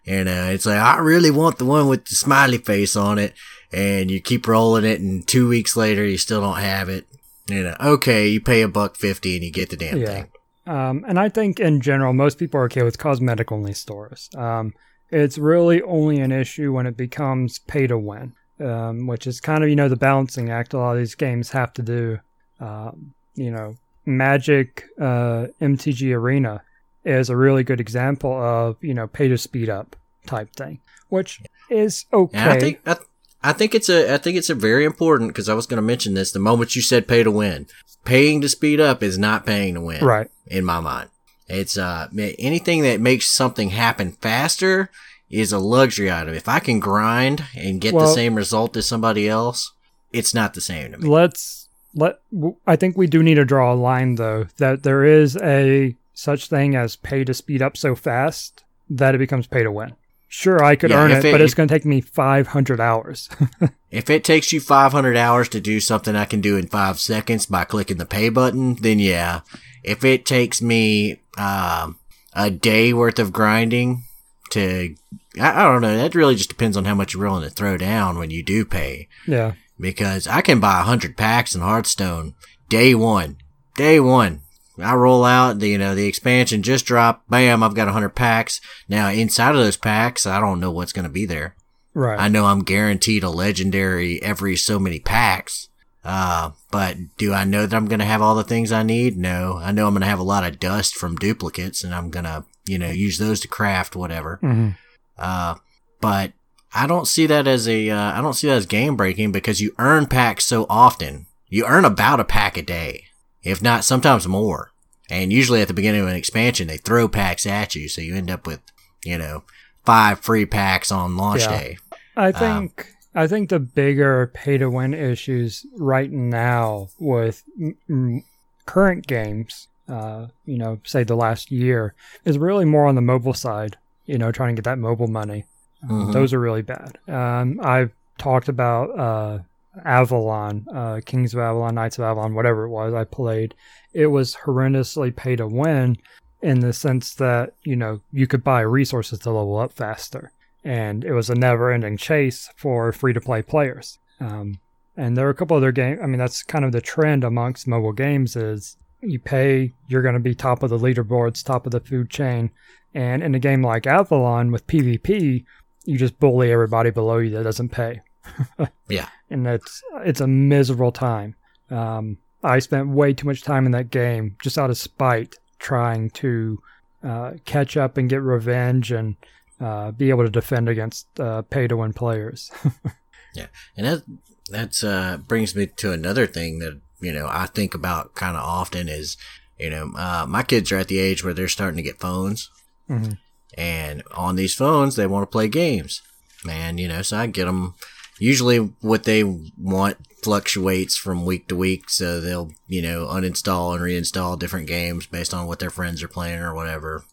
You know, it's like, I really want the one with the smiley face on it. And you keep rolling it and two weeks later, you still don't have it. You know, okay, you pay a buck fifty and you get the damn Yeah. thing. Um, and I think in general, most people are okay with cosmetic only stores. Um, it's really only an issue when it becomes pay to win, um, which is kind of, you know, the balancing act a lot of these games have to do. Um, you know, Magic uh, MTG Arena is a really good example of, you know, pay to speed up type thing, which is okay. And I think I, I think it's a I think it's a very important because I was going to mention this the moment you said pay to win. Paying to speed up is not paying to win, right. In my mind, it's uh anything that makes something happen faster is a luxury item. If I can grind and get the same result as somebody else, it's not the same to me. let's let i think we do need to draw a line though that there is a such thing as pay to speed up so fast that it becomes pay to win sure i could Yeah, earn it, it- but it's going to take me 500 hours If it takes you 500 hours to do something I can do in five seconds by clicking the pay button, then yeah. If it takes me um, a day worth of grinding to, I, I don't know, that really just depends on how much you're willing to throw down when you do pay. yeah Because I can buy 100 packs in Hearthstone day one. Day one. I roll out, the, you know, the expansion just dropped. Bam, I've got 100 packs. Now, inside of those packs, I don't know what's going to be there. right I know I'm guaranteed a legendary every so many packs. Uh, but do I know that I'm going to have all the things I need? No. I know I'm going to have a lot of dust from duplicates and I'm going to, you know, use those to craft whatever. hmm Uh, but I don't see that as a, uh, I don't see that as game breaking because you earn packs so often. You earn about a pack a day, if not sometimes more. And usually at the beginning of an expansion, they throw packs at you. So you end up with, you know, five free packs on launch Yeah. day. i Um, think i think the bigger pay to win issues right now with mm, current games uh, you know say the last year is really more on the mobile side you know trying to get that mobile money Mhm. Those are really bad. Um, I've talked about uh, Avalon, uh, Kings of Avalon, Knights of Avalon, whatever it was I played. It was horrendously pay to win in the sense that, you know, you could buy resources to level up faster. And it was a never ending chase for free to play players. Um, and there are a couple other games. I mean, that's kind of the trend amongst mobile games is you pay, you're going to be top of the leaderboards, top of the food chain. And in a game like Avalon with PvP, you just bully everybody below you that doesn't pay. Yeah. And it's it's a miserable time. Um, I spent way too much time in that game just out of spite trying to uh, catch up and get revenge and uh, be able to defend against uh, pay to win players. Yeah, and that that's uh brings me to another thing that you know I think about kind of often is you know uh, my kids are at the age where they're starting to get phones, Mhm. and on these phones they want to play games, man. You know, so I get them. Usually, what they want fluctuates from week to week, so they'll you know uninstall and reinstall different games based on what their friends are playing or whatever.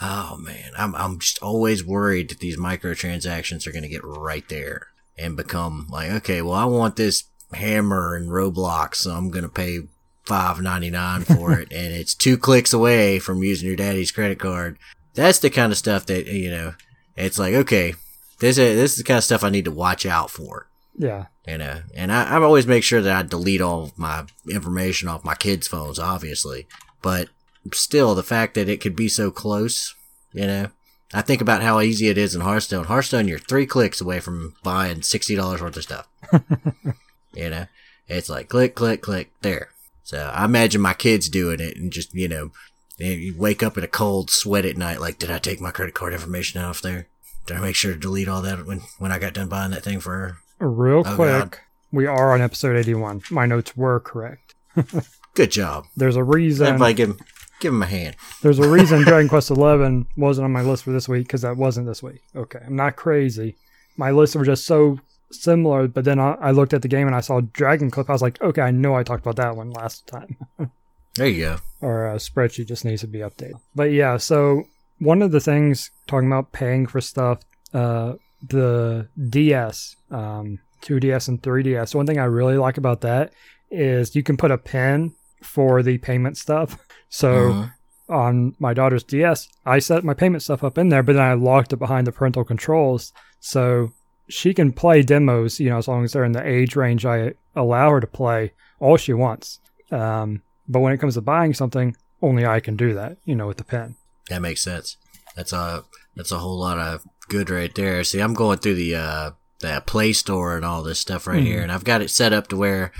Oh man, I'm I'm just always worried that these microtransactions are going to get right there and become like, okay, well, I want this hammer in Roblox, so I'm gonna pay five ninety nine for it, and it's two clicks away from using your daddy's credit card. That's the kind of stuff that you know. It's like, okay, this is this is the kind of stuff I need to watch out for. yeah. You know, and I, I always make sure that I delete all of my information off my kids' phones, obviously. But still, the fact that it could be so close, you know, I think about how easy it is in Hearthstone. Hearthstone, you're three clicks away from buying sixty dollars worth of stuff. you know, it's like click, click, click, there. So I imagine my kids doing it and just you know, you wake up in a cold sweat at night, like, did I take my credit card information off there? did I make sure to delete all that when when I got done buying that thing for her? Real Oh, quick, God. we are on episode 81. My notes were correct. Good job. There's a reason. Everybody give give him a hand. There's a reason Dragon Quest XI wasn't on my list for this week because that wasn't this week. Okay, I'm not crazy. My lists were just so similar, but then I, I looked at the game and I saw Dragon Clip. I was like, okay, I know I talked about that one last time. There you go. Or a spreadsheet just needs to be updated. But yeah, so one of the things talking about paying for stuff, uh, the DS, um, 2DS and 3DS. One thing I really like about that is you can put a pin for the payment stuff. So Mhm. on my daughter's DS, I set my payment stuff up in there, but then I locked it behind the parental controls. So she can play demos, you know, as long as they're in the age range I allow her to play all she wants. Um, but when it comes to buying something, only I can do that, you know, with the pen. That makes sense. That's a that's a whole lot of good right there. See, I'm going through the uh the Play Store and all this stuff right here, and I've got it set up to where,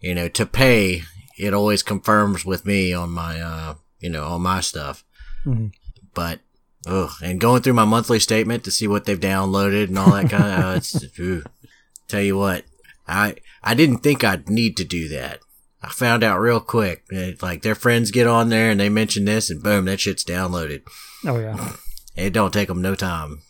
you know, to pay, it always confirms with me on my uh you know on my stuff. Mhm. But ugh, and going through my monthly statement to see what they've downloaded and all that kind of uh, it's ooh. tell you what, I I didn't think I'd need to do that. I found out real quick. It, like their friends get on there and they mention this, and boom, that shit's downloaded. Oh yeah, It don't take them no time.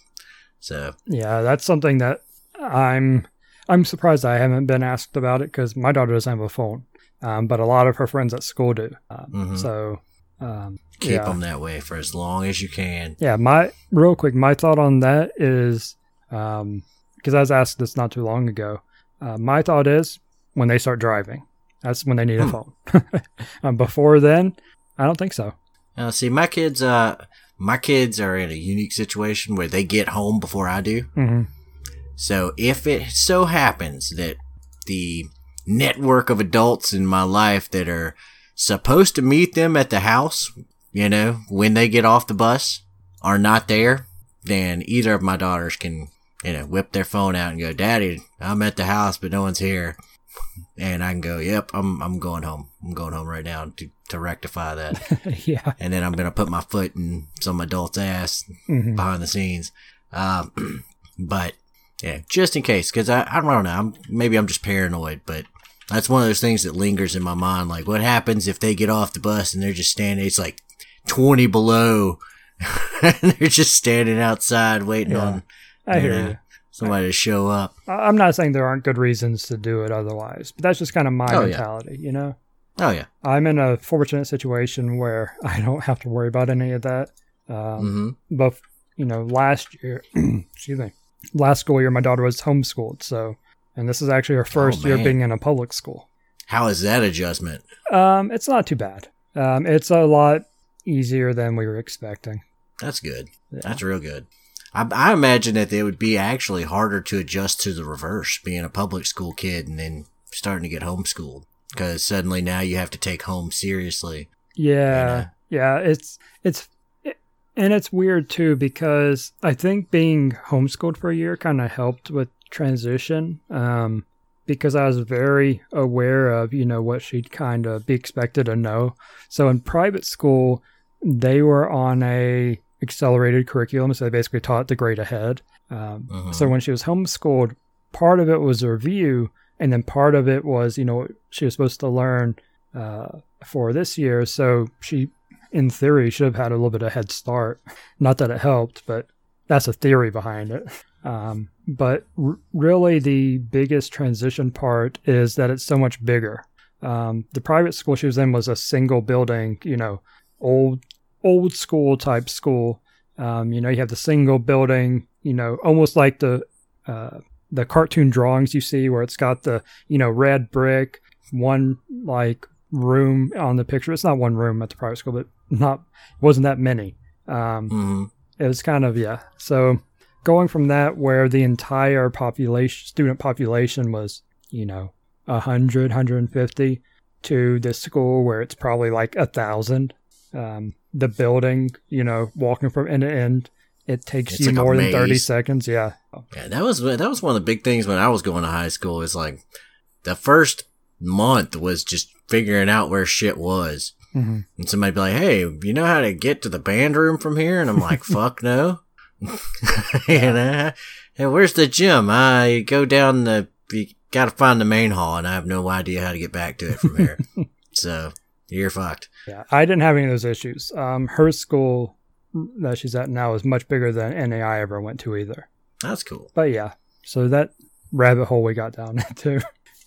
So yeah, that's something that I'm I'm surprised I haven't been asked about it because my daughter doesn't have a phone, um, but a lot of her friends at school do. Um, Mhm. So um, keep yeah. them that way for as long as you can. Yeah, my real quick, my thought on that is um because I was asked this not too long ago. Uh, my thought is when they start driving, that's when they need a Hmm. phone. um, before then, I don't think so. Now, see, my kids, uh, my kids are in a unique situation where they get home before I do. hmm So if it so happens that the network of adults in my life that are supposed to meet them at the house, you know, when they get off the bus are not there, then either of my daughters can, you know, whip their phone out and go, Daddy, I'm at the house, but no one's here. And I can go, Yep, I'm, I'm going home. I'm going home right now to, to rectify that. yeah. and then I'm going to put my foot in some adult's ass hmm behind the scenes. Um, but yeah, just in case, because I, I don't know, I'm, maybe I'm just paranoid, but that's one of those things that lingers in my mind. Like, what happens if they get off the bus and they're just standing? It's like 20 below, and they're just standing outside waiting Yeah. on I hear Yeah. you. somebody to show up. I- I'm not saying there aren't good reasons to do it otherwise, but that's just kind of my Oh, yeah. mentality, you know? Oh yeah, I'm in a fortunate situation where I don't have to worry about any of that. Um, hmm but you know last year excuse me last school year my daughter was homeschooled so and this is actually her first year Oh, man. being in a public school How is that adjustment? um it's not too bad um it's a lot easier than we were expecting That's good. Yeah. That's real good. I, I imagine that it would be actually harder to adjust to the reverse, being a public school kid and then starting to get homeschooled. Because suddenly now you have to take home seriously. yeah yeah it's it's it, and it's weird too because i think being homeschooled for a year kind of helped with transition um because i was very aware of you know what she'd kind of be expected to know. So in private school they were on a accelerated curriculum so they basically taught the grade ahead. Um, Mhm. so when she was homeschooled part of it was review and then part of it was you know she was supposed to learn uh, for this year. So she in theory should have had a little bit of head start. Not that it helped but that's a theory behind it um, but r- really the biggest transition part is that it's so much bigger. Um, the private school she was in was a single building you know old old school type school. Um, you know you have the single building you know almost like the uh, the cartoon drawings you see where it's got the you know red brick one like room on the picture. It's not one room at the private school but not wasn't that many. Um, hmm it was kind of yeah. So going from that where the entire population student population was you know 100 150 to this school where it's probably like a thousand um, the building you know walking from end to end it takes It's you like more than 30 seconds yeah Yeah, that was that was one of the big things when I was going to high school. Is like the first month was just figuring out where shit was. hmm And somebody be like, "Hey, you know how to get to the band room from here?" And I'm like, "Fuck no." and uh, hey, where's the gym? I go down the. You got to find the main hall, and I have no idea how to get back to it from here. so you're fucked. Yeah, I didn't have any of those issues. Um, her school that she's at now is much bigger than any I ever went to either. That's cool. But yeah, so that rabbit hole we got down into.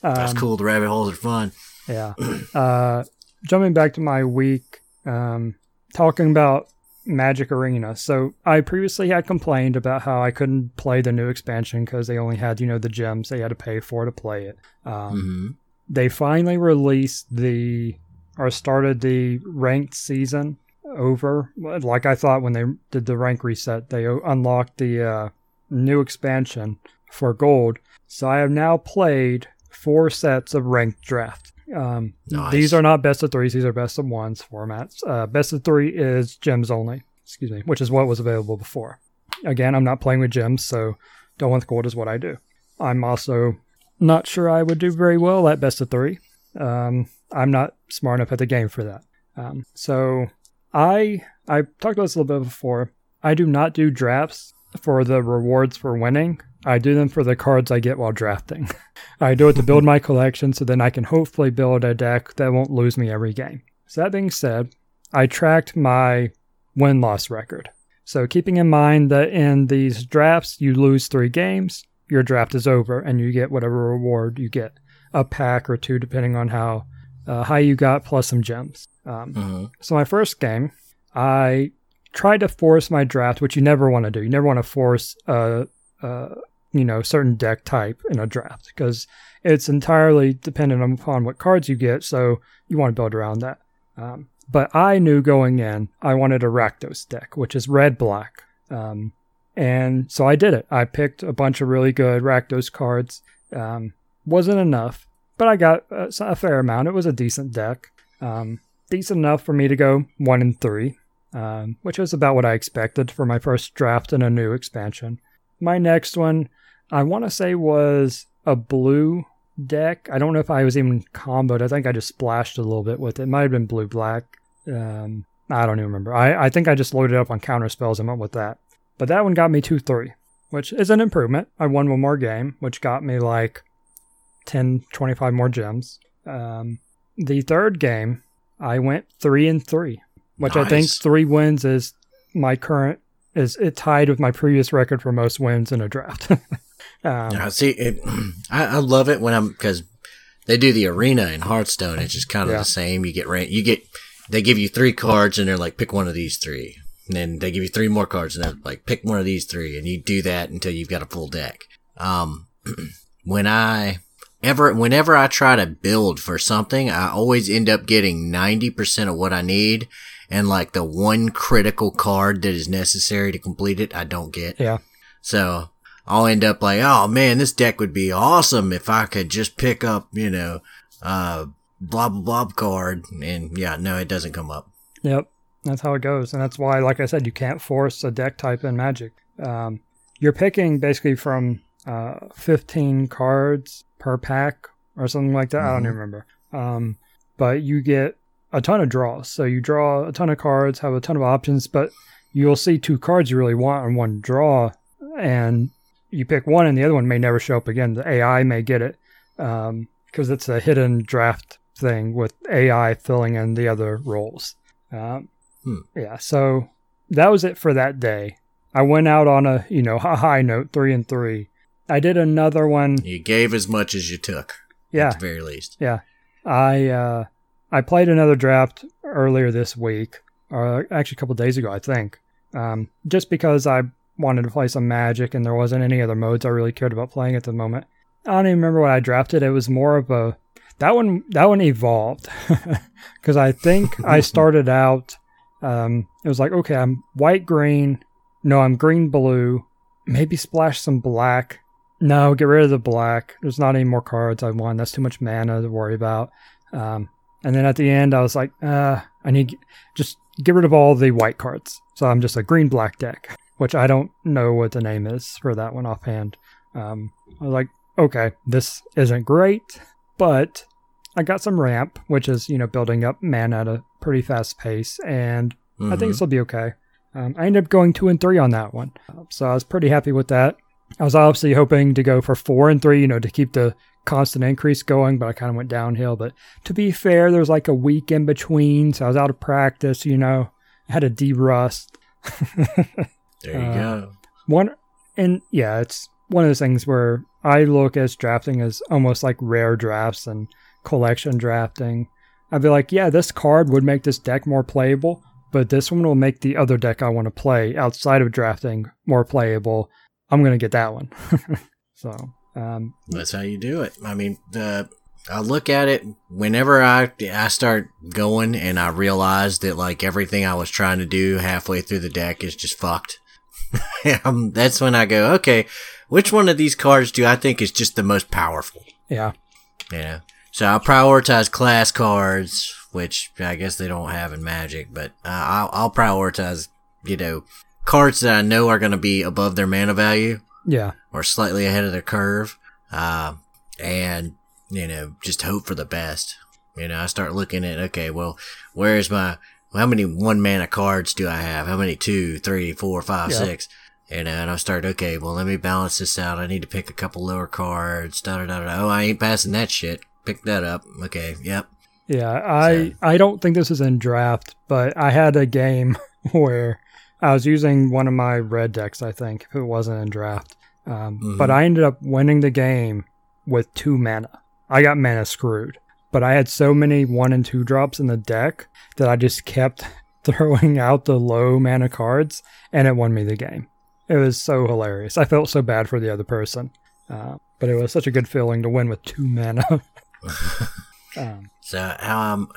Um, That's cool. The rabbit holes are fun. Yeah. Uh, jumping back to my week, um, talking about Magic Arena. So I previously had complained about how I couldn't play the new expansion because they only had, you know, the gems they had to pay for to play it. Um, hmm They finally released the or started the ranked season over. Like I thought when they did the rank reset, they unlocked the uh, new expansion for gold. So I have now played four sets of ranked draft. Um, Nice. These are not best of threes; these are best of ones formats. Uh, best of three is gems only. Excuse me, which is what was available before. Again, I'm not playing with gems, so don't want the gold is what I do. I'm also not sure I would do very well at best of three. Um, I'm not smart enough at the game for that. Um, so I I talked about this a little bit before. I do not do drafts for the rewards for winning. I do them for the cards I get while drafting. I do it to build my collection so then I can hopefully build a deck that won't lose me every game. So that being said, I tracked my win loss record. So keeping in mind that in these drafts you lose three games, your draft is over and you get whatever reward you get, a pack or two depending on how uh, high you got plus some gems. Um, hmm so my first game, I tried to force my draft, which you never want to do. You never want to force a, a you know certain deck type in a draft because it's entirely dependent upon what cards you get. So you want to build around that. Um, but I knew going in, I wanted a Rakdos deck, which is red black. Um, and so I did it. I picked a bunch of really good Rakdos cards. Um, wasn't enough, but I got a, a fair amount. It was a decent deck. Um, decent enough for me to go one and three, um, which was about what I expected for my first draft in a new expansion. My next one, I want to say, was a blue deck. I don't know if I was even comboed. I think I just splashed a little bit with it. It might have been blue black. Um, I don't even remember. I, I think I just loaded up on counter spells and went with that. But that one got me 2 3, which is an improvement. I won one more game, which got me like 10, 25 more gems. Um, the third game, I went 3 and 3, which I think 3 wins is my current, is it tied with my previous record for most wins in a draft. um, Yeah, see, it, I, I love it when I'm because they do the arena in Hearthstone. It's just kind of Yeah. the same. You get ran, you get they give you three cards and they're like pick one of these three. And then they give you three more cards and they're like pick one of these three, and you do that until you've got a full deck. Um, when I ever whenever I try to build for something, I always end up getting ninety percent of what I need. And like the one critical card that is necessary to complete it, I don't get. yeah. So I'll end up like, oh man, this deck would be awesome if I could just pick up, you know, uh, blah blah blah card. And yeah, no, it doesn't come up. Yep, that's how it goes, and that's why, like I said, you can't force a deck type in Magic. Um, you're picking basically from uh, 15 cards per pack or something like that. I don't Mhm. even remember. Um, but you get a ton of draws. So you draw a ton of cards, have a ton of options, but you'll see two cards you really want on one draw, and you pick one, and the other one may never show up again. The AI may get it because it's a hidden draft thing with AI filling in the other roles. Um, Hmm. Yeah, so that was it for that day. I went out on a you know a high note, three and three. I did another one. You gave as much as you took, Yeah, at the very least. Yeah, I uh, I played another draft earlier this week, or actually a couple days ago, I think. Um, just because I wanted to play some Magic and there wasn't any other modes I really cared about playing at the moment. I don't even remember what I drafted. It was more of a that one that one evolved because I think I started out. Um, it was like okay, I'm white green. No, I'm green blue. Maybe splash some black. No, get rid of the black. There's not any more cards I want. That's too much mana to worry about. Um, and then at the end, I was like, uh, I need just get rid of all the white cards. So I'm just a green black deck, which I don't know what the name is for that one offhand. Um, I was like, okay, this isn't great, but I got some ramp, which is you know building up mana at a pretty fast pace, and I think Mhm. this will be okay. Um, I ended up going two and three on that one, so I was pretty happy with that. I was obviously hoping to go for four and three, you know, to keep the constant increase going, but I kind of went downhill. But to be fair, there was like a week in between, so I was out of practice, you know, I had a de-rust. There you Uh, go. One, and yeah, it's one of those things where I look at drafting as almost like rare drafts and collection drafting. I'd be like, yeah, this card would make this deck more playable, but this one will make the other deck I want to play outside of drafting more playable. I'm going to get that one. so, um, That's how you do it. I mean, the I look at it whenever I I start going and I realize that like everything I was trying to do halfway through the deck is just fucked. um, that's when I go, okay, which one of these cards do I think is just the most powerful? yeah. Yeah. So I'll prioritize class cards, which I guess they don't have in Magic, but uh, I'll, I'll prioritize, you know, cards that I know are going to be above their mana value Yeah. or slightly ahead of their curve, uh, and you know, just hope for the best. You know, I start looking at okay, well, where's my how many one mana cards do I have? How many two, three, four, five, Yeah. six? You know, and I start okay, well, let me balance this out. I need to pick a couple lower cards. Da da da da. Oh, I ain't passing that shit. Pick that up. Okay, yep. Yeah, I So- I don't think this is in draft, but I had a game where I was using one of my red decks. I think if it wasn't in draft, um, Mhm. but I ended up winning the game with two mana. I got mana screwed, but I had so many one and two drops in the deck that I just kept throwing out the low mana cards, and it won me the game. It was so hilarious. I felt so bad for the other person, uh, but it was such a good feeling to win with two mana. um, So, um,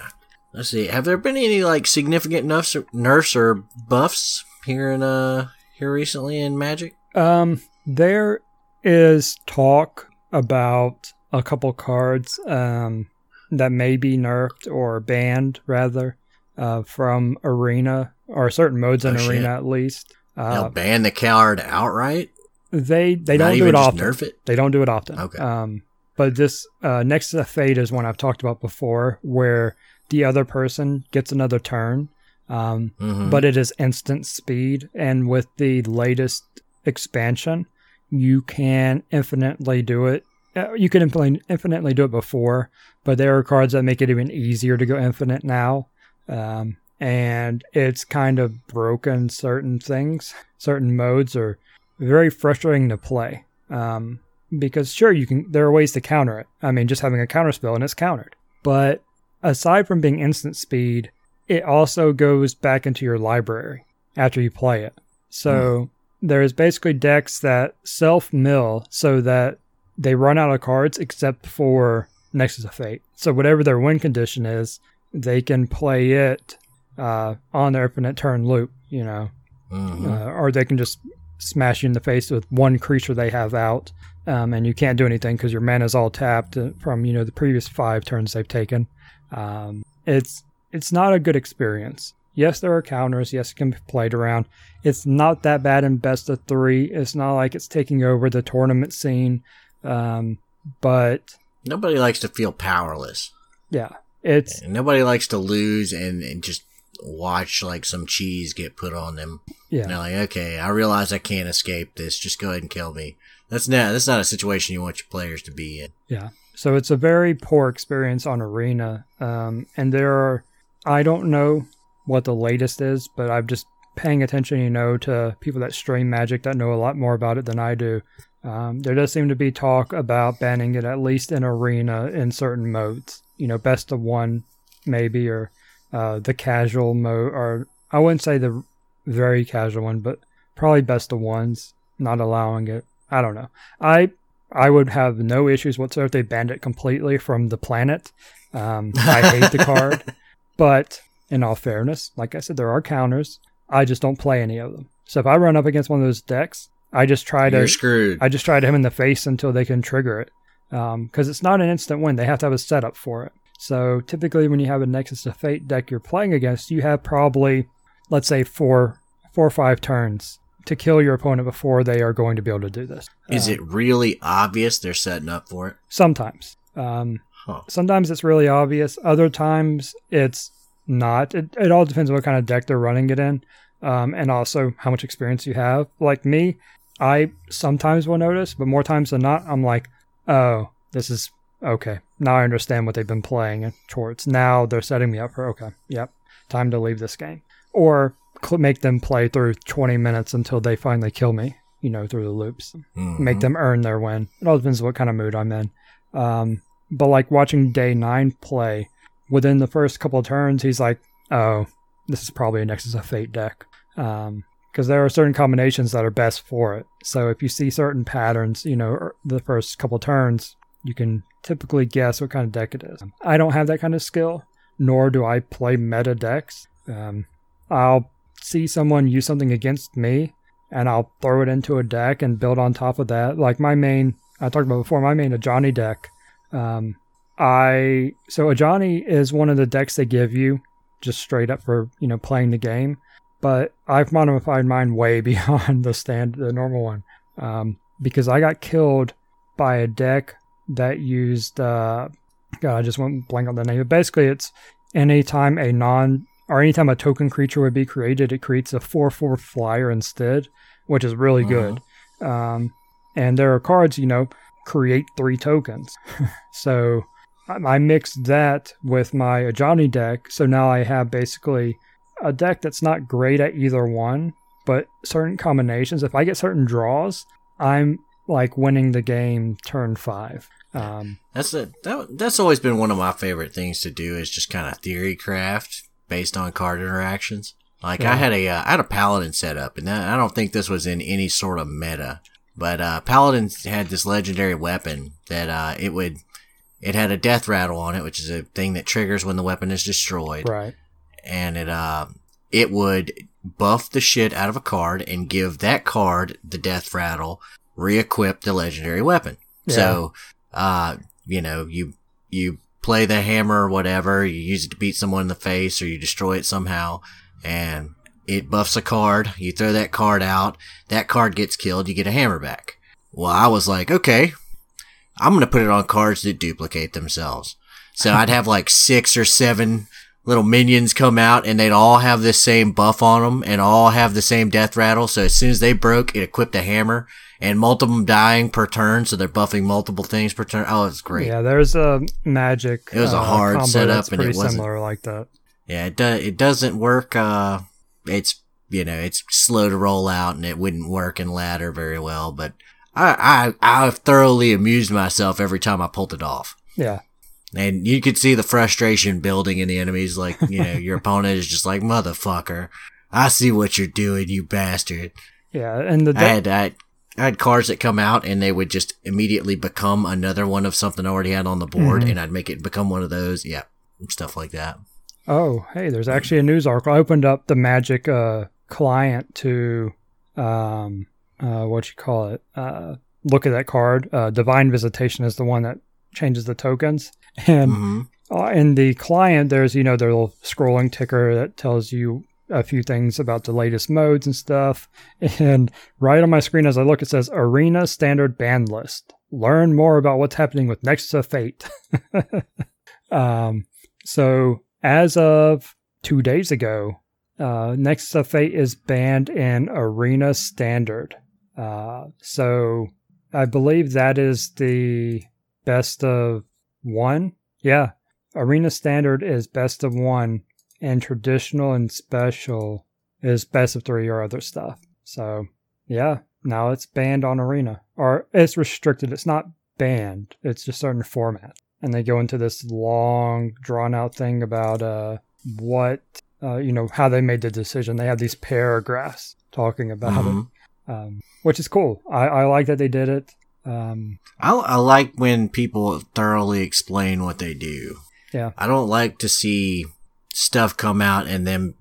let's see. Have there been any like significant nerfs or, nerfs or buffs here in uh here recently in Magic? Um, there is talk about a couple cards um, that may be nerfed or banned, rather, uh, from Arena or certain modes in Oh. Arena at least. They'll Uh, ban the card outright. they they Not don't do it just often. nerf it. They don't do it often. Okay. Um, but this uh, Nexus of Fate is one I've talked about before, where the other person gets another turn. Um, Mhm. but it is instant speed. And with the latest expansion, you can infinitely do it. Uh, You can infinitely do it before, but there are cards that make it even easier to go infinite now. Um, and it's kind of broken certain things. Certain modes are very frustrating to play. Um, because sure, you can. There are ways to counter it. I mean, just having a counter spell and it's countered. But aside from being instant speed, it also goes back into your library after you play it. So there's basically decks that self mill so that they run out of cards except for Nexus of Fate. So whatever their win condition is, they can play it uh, on their infinite turn loop, you know, Mhm. uh, or they can just smash you in the face with one creature they have out, um, and you can't do anything because your mana's all tapped uh, from you know the previous five turns they've taken. Um, it's it's not a good experience. Yes, there are counters. Yes, it can be played around. It's not that bad in best of three. It's not like it's taking over the tournament scene, um, but Nobody likes to feel powerless. yeah, it's nobody likes to lose and, and just watch like some cheese get put on them. yeah. And they're like, okay, I realize I can't escape this. Just go ahead and kill me. That's not that's not a situation you want your players to be in. Yeah. So it's a very poor experience on Arena. Um, and there are, I don't know what the latest is, but I'm just paying attention, you know, to people that stream Magic that know a lot more about it than I do. Um, there does seem to be talk about banning it at least in Arena in certain modes. You know, best of one, maybe, or uh, the casual mode, or I wouldn't say the very casual one, but probably best of ones, not allowing it. I don't know. I I would have no issues whatsoever if they banned it completely from the planet. Um, I hate the card, but in all fairness, like I said, there are counters. I just don't play any of them. So if I run up against one of those decks, I just try to You're screwed. I just try to hit him in the face until they can trigger it, because it's not an instant win. They have to have a setup for it. So typically, when you have a Nexus of Fate deck you're playing against, you have probably, let's say, four four or five turns to kill your opponent before they are going to be able to do this. Is Uh, it really obvious they're setting up for it? Sometimes. Um, Huh. sometimes it's really obvious. Other times it's not. It, it all depends on what kind of deck they're running it in. um, and also how much experience you have. Like me, I sometimes will notice, but more times than not, I'm like, oh, this is okay. Now I understand what they've been playing towards. Now they're setting me up for okay, yep, time to leave this game, or cl- make them play through 20 minutes until they finally kill me. You know, through the loops, Mhm. make them earn their win. It all depends what kind of mood I'm in. Um, but like watching Day Nine play, within the first couple of turns, he's like, "Oh, this is probably a Nexus of Fate deck." Um, because there are certain combinations that are best for it. So if you see certain patterns, you know, er- the first couple turns, you can typically guess what kind of deck it is. I don't have that kind of skill, nor do I play meta decks. Um, I'll see someone use something against me, and I'll throw it into a deck and build on top of that. Like my main, I talked about before, my main Ajani deck. Um, I so Ajani is one of the decks they give you just straight up for you know playing the game but I've modified mine way beyond the stand the normal one um, because I got killed by a deck that used uh, God I just went blank on the name. But basically, it's anytime a non or anytime a token creature would be created, it creates a four four flyer instead, which is really good. Um, and there are cards you know create three tokens, so I I mixed that with my Ajani deck, so now I have basically a deck that's not great at either one, but certain combinations. If I get certain draws, I'm like winning the game turn five. Um, That's a, that, that's always been one of my favorite things to do is just kind of theory craft based on card interactions. Like Yeah. I had a uh, I had a paladin set up, and that, I don't think this was in any sort of meta, but uh, paladin had this legendary weapon that uh, it would it had a death rattle on it, which is a thing that triggers when the weapon is destroyed, right. And it uh it would buff the shit out of a card and give that card the death rattle, re-equip the legendary weapon. So, uh, you know, you you play the hammer or whatever, you use it to beat someone in the face or you destroy it somehow, and it buffs a card. You throw that card out, that card gets killed, you get a hammer back. Well, I was like, okay, I'm gonna put it on cards that duplicate themselves. So I'd have like six or seven little minions come out and they'd all have the same buff on them and all have the same death rattle. So as soon as they broke, it equipped a hammer and multiple them dying per turn. So they're buffing multiple things per turn. Oh, it's great. Yeah, there's a magic. It was a uh, hard setup and it wasn't- similar like that. Yeah, it does. It doesn't work. Uh, it's you know, it's slow to roll out, and it wouldn't work in ladder very well. But I, I, I thoroughly amused myself every time I pulled it off, Yeah, and you could see the frustration building in the enemies. Like you know, your opponent is just like motherfucker. I see what you're doing, you bastard. yeah, and the I had I, I had cards that come out and they would just immediately become another one of something I already had on the board, Mhm. and I'd make it become one of those. Yeah, stuff like that. Oh, hey, there's actually a news article. I opened up the Magic uh, client to, um, uh, what you call it? Uh, look at that card. Uh, Divine Visitation is the one that changes the tokens, and hmm uh, in the client, there's you know their little scrolling ticker that tells you a few things about the latest modes and stuff. And right on my screen as I look, it says Arena Standard Banned List. Learn more about what's happening with Nexus of Fate. um, so as of two days ago, uh, Nexus of Fate is banned in Arena Standard. Uh, so I believe that is the best of one. Yeah, Arena Standard is best of one, and traditional and special is best of three or other stuff. So yeah, now it's banned on Arena, or it's restricted. It's not banned. It's just certain format, and they go into this long, drawn out thing about uh what uh you know how they made the decision. They have these paragraphs talking about Mhm. it, um, which is cool. I, I like that they did it. Um, I, I like when people thoroughly explain what they do. Yeah. I don't like to see stuff come out and then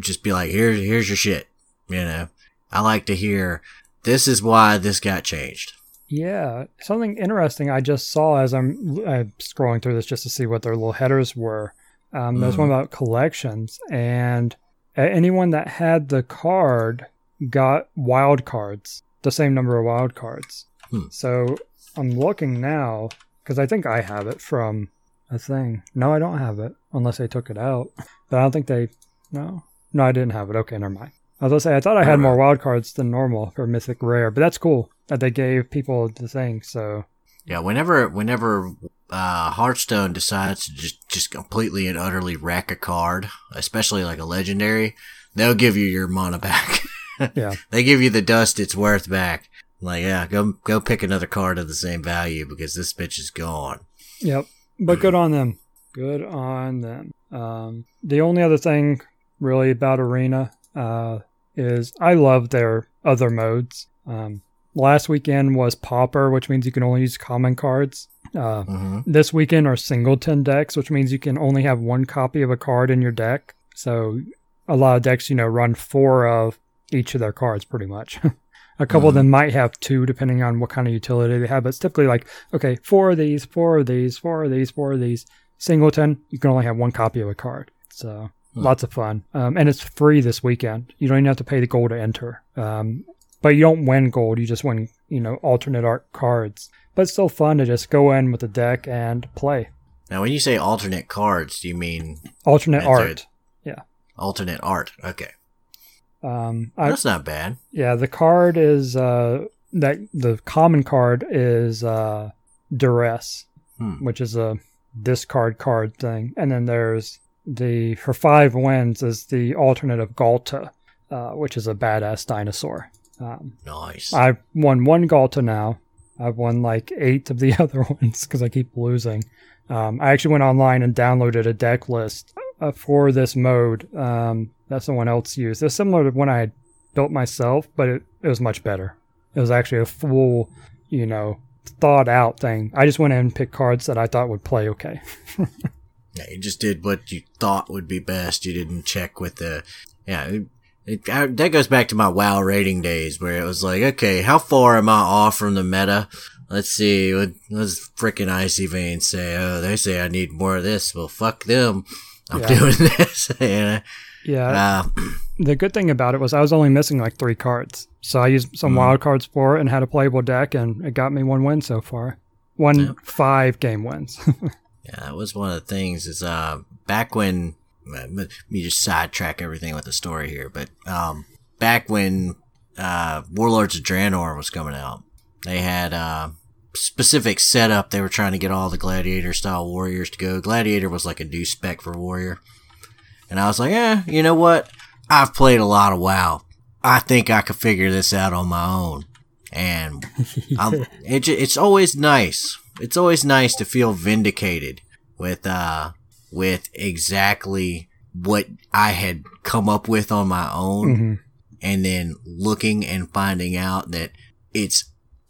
just be like, "Here's here's your shit." You know, I like to hear this is why this got changed. Yeah, something interesting I just saw as I'm, I'm scrolling through this just to see what their little headers were. Um, There's one about collections, and anyone that had the card got wild cards, the same number of wild cards. Hmm. So I'm looking now because I think I have it from a thing. No, I don't have it unless they took it out. But I don't think they. No, No, I didn't have it. Okay, never mind. I was gonna say I thought I had more wild cards than normal for Mythic Rare, but that's cool that they gave people the thing. So Yeah, whenever whenever uh, Hearthstone decides to just just completely and utterly wreck a card, especially like a legendary, they'll give you your mana back. yeah, they give you the dust it's worth back. Like, yeah, go go pick another card of the same value because this bitch is gone. yep. But good on them. Good on them. Um, the only other thing really about Arena uh, is I love their other modes. Um, last weekend was Pauper, which means you can only use common cards. Uh, hmm this weekend are singleton decks, which means you can only have one copy of a card in your deck. So a lot of decks, you know, run four of each of their cards pretty much. a couple of them might have two depending on what kind of utility they have, but it's typically like, okay, four of these, four of these, four of these, four of these. Singleton, you can only have one copy of a card. So Hmm. lots of fun. Um, and it's free this weekend. You don't even have to pay the gold to enter. Um, but you don't win gold, you just win, you know, alternate art cards. But it's still fun to just go in with the deck and play. Now, when you say alternate cards, do you mean Alternate That's Yeah. alternate art? Okay, Um, I, that's not bad. yeah, the card is uh, that the common card is uh, duress, Hmm. which is a discard card thing, and then there's the for five wins is the alternate of Ghalta, uh, which is a badass dinosaur. Um, Nice. I've won one Ghalta now. I've won like eight of the other ones because I keep losing. Um, I actually went online and downloaded a deck list uh, for this mode um, that someone else used. It's similar to when I had built myself, but it, it was much better. It was actually a full, you know, thought out thing. I just went in and picked cards that I thought would play okay. Yeah, you just did what you thought would be best. You didn't check with the, yeah. It, it, I, that goes back to my WoW rating days where it was like, okay, how far am I off from the meta? Let's see. What does freaking Icy Vein say? Oh, they say I need more of this. Well, fuck them. I'm Yeah. doing this. and, Yeah. uh, The good thing about it was I was only missing like three cards. So I used some wild cards for it and had a playable deck, and it got me one win so far. One Yeah. five game wins. Yeah, that was one of the things is uh back when let me just sidetrack everything with the story here, but um back when uh Warlords of Draenor was coming out, they had uh specific setup they were trying to get all the gladiator style warriors to go. Gladiator was like a new spec for warrior. And I was like, eh, you know what? I've played a lot of WoW. I think I could figure this out on my own. And I'm, it, it's always nice. It's always nice to feel vindicated with uh with exactly what I had come up with on my own, hmm and then looking and finding out that it's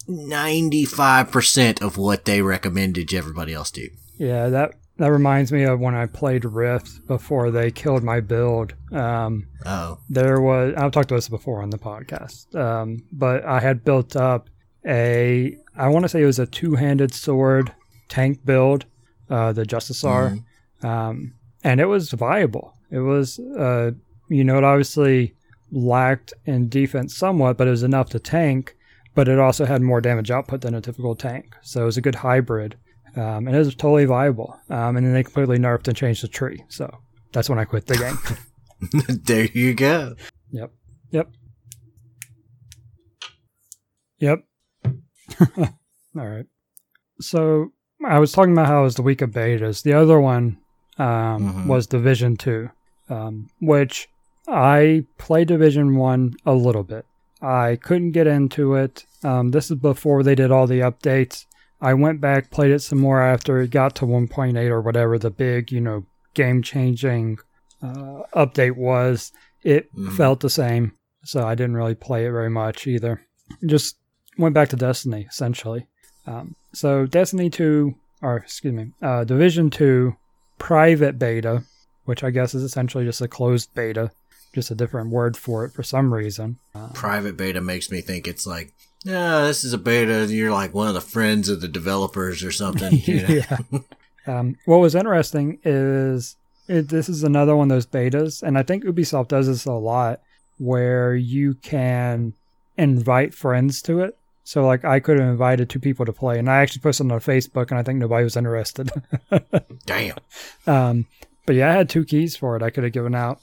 ninety five percent of what they recommended everybody else do. Yeah, that that reminds me of when I played Rift before they killed my build. Um, Oh, there was I've talked about this before on the podcast, um, but I had built up a I want to say it was a two handed sword tank build, uh, the Justicar, um, and it was viable. It was uh, you know it obviously lacked in defense somewhat, but it was enough to tank. But it also had more damage output than a typical tank, so it was a good hybrid, um, and it was totally viable. Um, and then they completely nerfed and changed the tree, so that's when I quit the game. there you go. Yep. Yep. Yep. All right. So I was talking about how it was the week of betas. The other one um, Mhm. was Division Two, um, which I played Division One a little bit. I couldn't get into it. Um, this is before they did all the updates. I went back, played it some more after it got to 1.8 or whatever the big, you know, game changing uh, update was. It Mhm. felt the same, so I didn't really play it very much either. Just went back to Destiny essentially. Um, so Destiny 2, or excuse me, uh, Division 2 private beta, which I guess is essentially just a closed beta, just a different word for it for some reason. Uh, Private beta makes me think it's like, yeah, this is a beta. You're like one of the friends of the developers or something. You know? yeah. Um, what was interesting is it, this is another one of those betas, and I think Ubisoft does this a lot, where you can invite friends to it. So, like, I could have invited two people to play, and I actually posted it on Facebook, and I think nobody was interested. Damn. um, but yeah, I had two keys for it I could have given out.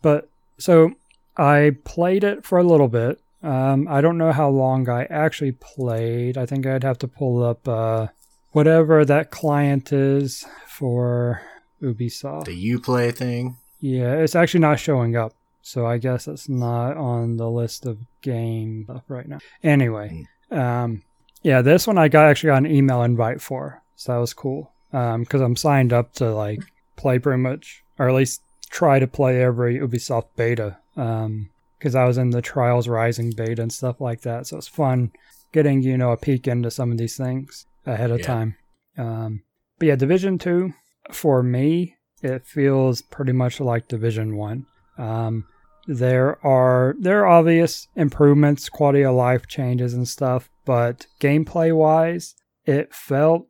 But so I played it for a little bit. Um, I don't know how long I actually played. I think I'd have to pull up uh, whatever that client is for Ubisoft. The Uplay thing. Yeah, it's actually not showing up. So I guess it's not on the list of game stuff right now. Anyway, um, yeah, this one I got actually got an email invite for, so that was cool. Um, because I'm signed up to like play pretty much, or at least try to play every Ubisoft beta. Um, because I was in the Trials Rising beta and stuff like that, so it's fun getting you know a peek into some of these things ahead of Yeah. time. Um, but yeah, Division Two for me, it feels pretty much like Division One. Um, there are there are obvious improvements, quality of life changes and stuff, but gameplay wise, it felt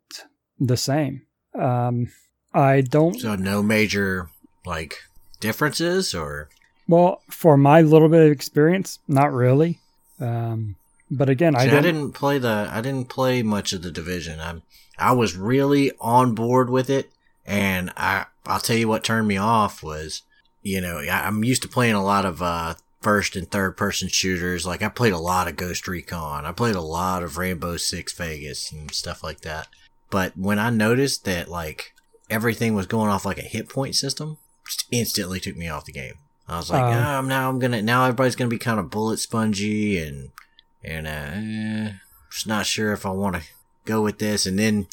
the same. Um, I don't So no major like differences or well for my little bit of experience, not really. Um, but again, I See, I didn't. didn't play the I didn't play much of the division. I I was really on board with it, and I I'll tell you what turned me off was you know I, I'm used to playing a lot of uh, first and third person shooters. Like I played a lot of Ghost Recon. I played a lot of Rainbow Six Vegas and stuff like that. But when I noticed that like everything was going off like a hit point system, just instantly took me off the game. I was like, Um, ah, now I'm gonna now everybody's gonna be kind of bullet spongy and and uh, eh, just not sure if I want to go with this. And then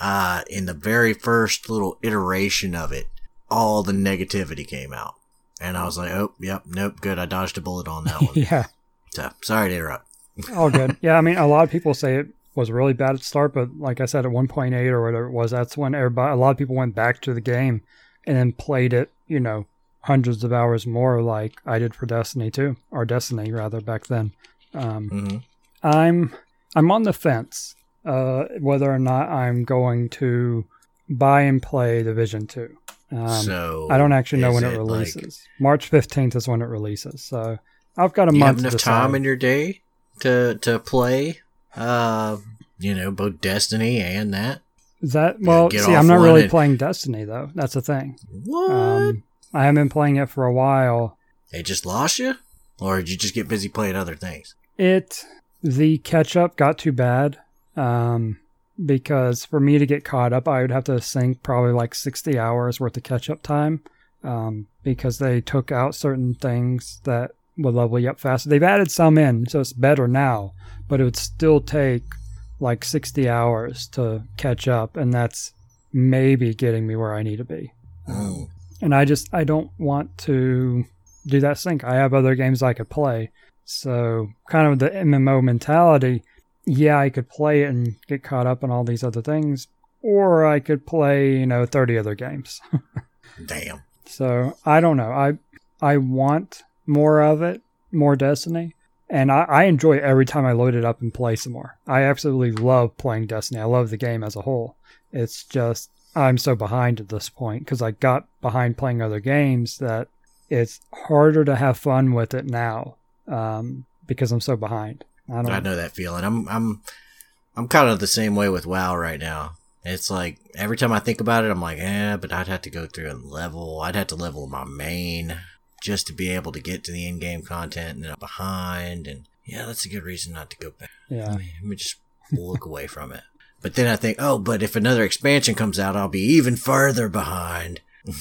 uh, in the very first little iteration of it, all the negativity came out, and I was like, oh, yep, nope, good, I dodged a bullet on that one. yeah, so sorry to interrupt. all good. yeah, I mean, a lot of people say it was really bad at the start, but like I said, at 1.8 or whatever it was, that's when everybody, a lot of people went back to the game and then played it, you know, hundreds of hours more, like I did for Destiny 2, or Destiny rather back then. Um, hmm I'm I'm on the fence uh, whether or not I'm going to buy and play Division Two. Um, so I don't actually know when it, like- releases. March fifteenth is when it releases, so I've got a you have month enough to time in your day to to play, uh, you know, both Destiny and that. Is that well? see, I'm not really and- playing Destiny though. That's the thing. What? Um, I haven't been playing it for a while. They just lost you, or did you just get busy playing other things? It the catch up got too bad. Um, because for me to get caught up, I would have to sink probably like 60 hours worth of catch up time. Um, because they took out certain things that would level you up faster. They've added some in, so it's better now, but it would still take like 60 hours to catch up, and that's maybe getting me where I need to be. Mm. And I just I don't want to do that sync. I have other games I could play. So kind of the MMO mentality, yeah, I could play it and get caught up on all these other things, or I could play, you know, 30 other games. Damn. So I don't know. I I want more of it, more Destiny, and I, I enjoy every time I load it up and play some more. I absolutely love playing Destiny. I love the game as a whole. It's just I'm so behind at this point because I got behind playing other games that it's harder to have fun with it now um, because I'm so behind. I don't. I know that feeling. I'm I'm I'm kind of the same way with WoW right now. It's like every time I think about it, I'm like, eh, but I'd have to go through a level. I'd have to level my main just to be able to get to the in-game content, and then I'm behind. And yeah, that's a good reason not to go back. Yeah. Let me just look away from it. But then I think, oh, but if another expansion comes out, I'll be even further behind.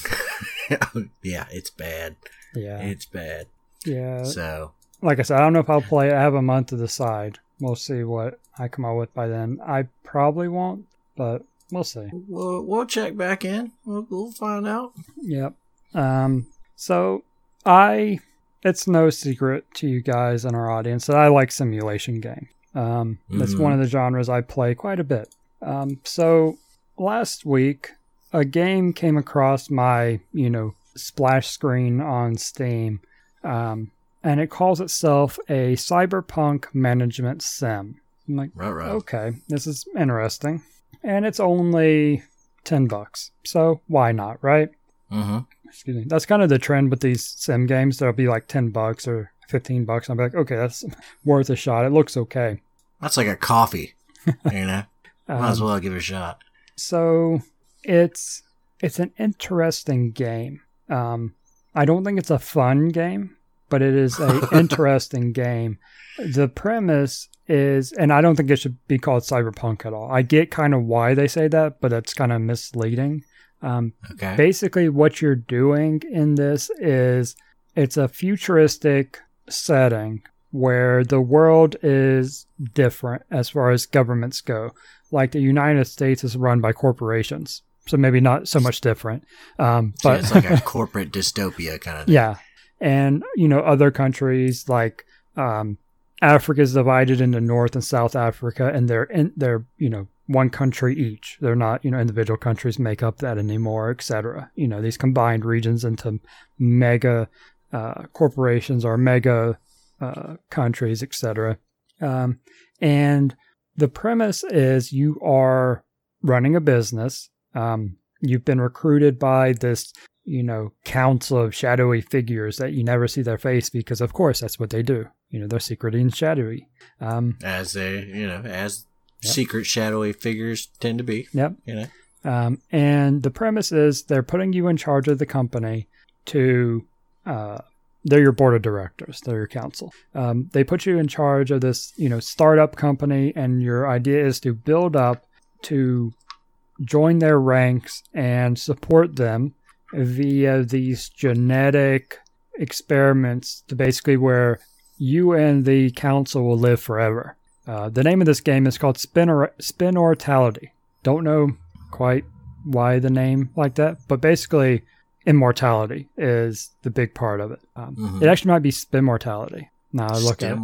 yeah, it's bad. Yeah. It's bad. Yeah. So like I said, I don't know if I'll play it. I have a month to decide. We'll see what I come up with by then. I probably won't, but we'll see. we'll, we'll check back in. We'll, we'll find out. Yep. Um, so I, it's no secret to you guys and our audience that I like simulation game. Um, that's Mhm. one of the genres I play quite a bit. Um, so last week, a game came across my, you know, splash screen on Steam. Um, and it calls itself a cyberpunk management sim. I'm like, Right, right. okay, this is interesting. And it's only 10 bucks. So why not, right? Mm-hmm. Excuse me. That's kind of the trend with these sim games. They'll be like 10 bucks or 15 bucks. I'll be like, okay, that's worth a shot. It looks okay. That's like a coffee. you know, might as Um, well give it a shot. So it's it's an interesting game. Um, I don't think it's a fun game. but it is a interesting game. The premise is, and I don't think it should be called cyberpunk at all. I get kind of why they say that, but that's kind of misleading. Um, Okay. basically what you're doing in this is it's a futuristic setting where the world is different as far as governments go. Like the united states is run by corporations so maybe not so much different um, So but it's like a corporate dystopia kind of thing. yeah. And you know other countries like um, africa is divided into north and south africa and they're in they're you know one country each. They're not you know individual countries make up that anymore etc you know these combined regions into mega uh, corporations or mega uh, countries etc um, and the premise is you are running a business um, you've been recruited by this you know, council of shadowy figures that you never see their face because, of course, that's what they do. You know, they're secret and shadowy. Um, As they, you know, as Yep. secret shadowy figures tend to be. yep. You know. Um, and the premise is they're putting you in charge of the company to, uh, they're your board of directors, they're your council. Um, they put you in charge of this, you know, startup company, and your idea is to build up to join their ranks and support them via these genetic experiments to basically where you and the council will live forever. Uh, the name of this game is called Spinor- Spinnortality. Don't know quite why the name like that, but basically, immortality is the big part of it. Um, Mhm. It actually might be Spinmortality. Now I look at it.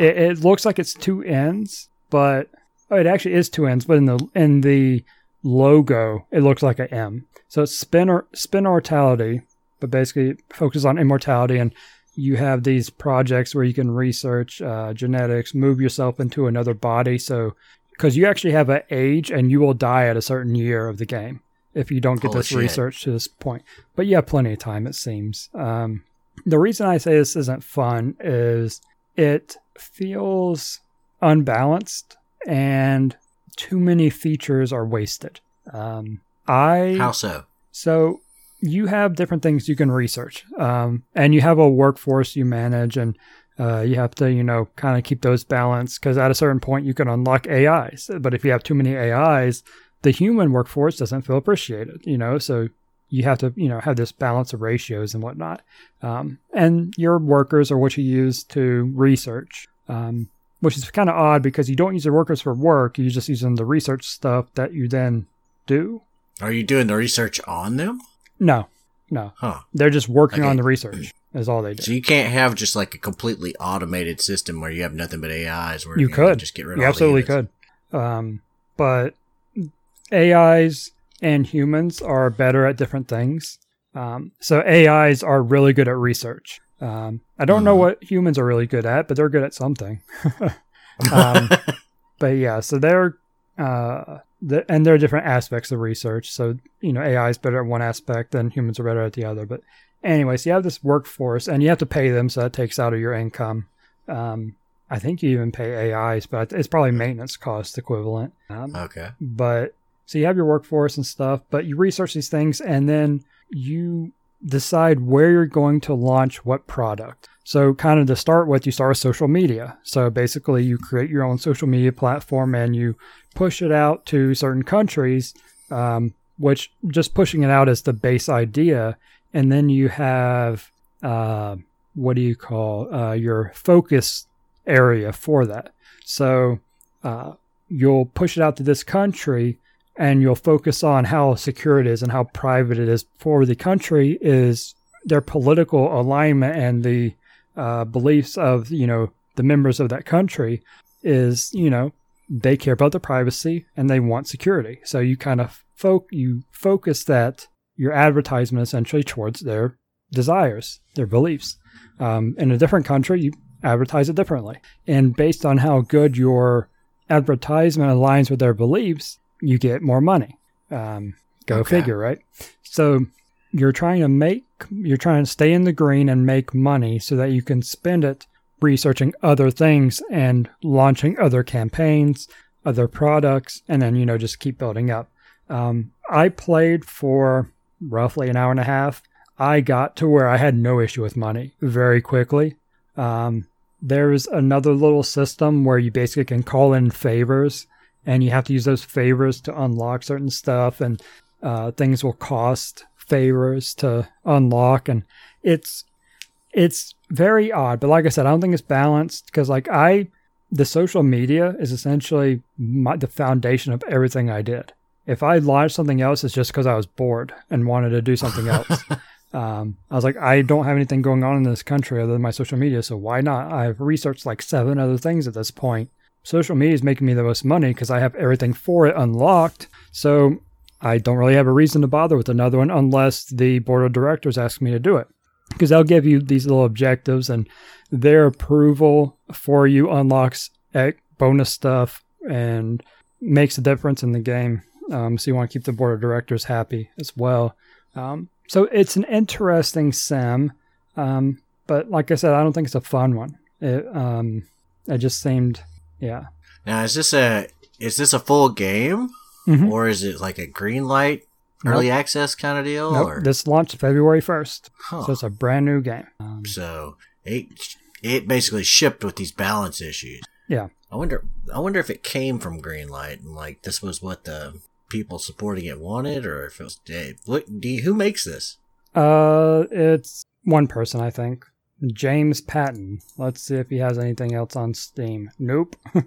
It, it looks like it's two ends, but oh, it actually is two ends. But in the in the logo, it looks like a M. So it's spin or spinnortality, but basically it focuses on immortality. And you have these projects where you can research uh, genetics, move yourself into another body. So because you actually have an age, and you will die at a certain year of the game if you don't get Holy this shit. research to this point. But you have plenty of time, it seems. Um, the reason I say this isn't fun is it feels unbalanced and too many features are wasted. Um, I How so? so you have different things you can research, um, and you have a workforce you manage, and uh, you have to you know kind of keep those balanced because at a certain point you can unlock AIs, but if you have too many AIs, the human workforce doesn't feel appreciated. You know, so you have to you know have this balance of ratios and whatnot, um, and your workers are what you use to research. Um, which is kind of odd because you don't use your workers for work; you just use them to research stuff that you then do. Are you doing the research on them? No, no. Huh. They're just working Okay. on the research. Is all they do. So you can't have just like a completely automated system where you have nothing but AIs where You know, could. just get rid of You all absolutely could. Um, but AIs and humans are better at different things. Um, so AIs are really good at research. Um, I don't know Mhm. what humans are really good at, but they're good at something. um, but yeah, so they're uh, the, and there are different aspects of research. So you know, AI is better at one aspect, and humans are better at the other. But anyways, you have this workforce, and you have to pay them, so that takes out of your income. Um, I think you even pay AIs, but it's probably maintenance cost equivalent. Um, Okay. but so you have your workforce and stuff, but you research these things and then you decide where you're going to launch what product. So, kind of to start with, you start with social media. So, basically, you create your own social media platform and you push it out to certain countries, um, which just pushing it out is the base idea. And then you have, uh, what do you call uh, your focus area for that? So, uh, you'll push it out to this country and you'll focus on how secure it is and how private it is for the country is their political alignment and the uh, beliefs of you know the members of that country is you know they care about the privacy and they want security. So you kind of folk you focus that your advertisement essentially towards their desires their beliefs. Um, in a different country you advertise it differently. And based on how good your advertisement aligns with their beliefs you get more money. Um, go Okay. figure, right? So you're trying to make, you're trying to stay in the green and make money so that you can spend it researching other things and launching other campaigns, other products, and then, you know, just keep building up. Um, I played for roughly an hour and a half. I got to where I had no issue with money very quickly. Um, there's another little system where you basically can call in favors and you have to use those favors to unlock certain stuff and uh, things will cost favors to unlock and it's it's very odd. But like i said i don't think it's balanced because like i the social media is essentially my, the foundation of everything i did. If i launched something else it's just because i was bored and wanted to do something else. Um, i was like i don't have anything going on in this country other than my social media so why not? I've researched like seven other things at this point social media is making me the most money because i have everything for it unlocked so I don't really have a reason to bother with another one unless the board of directors ask me to do it. Because they'll give you these little objectives and their approval for you unlocks bonus stuff and makes a difference in the game. Um, so you want to keep the board of directors happy as well. Um, so it's an interesting sim, um, but like I said, I don't think it's a fun one. It um, it just seemed, yeah. Now is this a is this a full game? Mm-hmm. Or is it like a green light early nope. access kind of deal? Nope. Or? This launched February 1st. Huh. So it's a brand new game. Um, so it, it basically shipped with these balance issues. Yeah. I wonder I wonder if it came from Greenlight and like this was what the people supporting it wanted or if it was what do you, who makes this? Uh it's one person I think. James Patton. Let's see if he has anything else on Steam. Nope.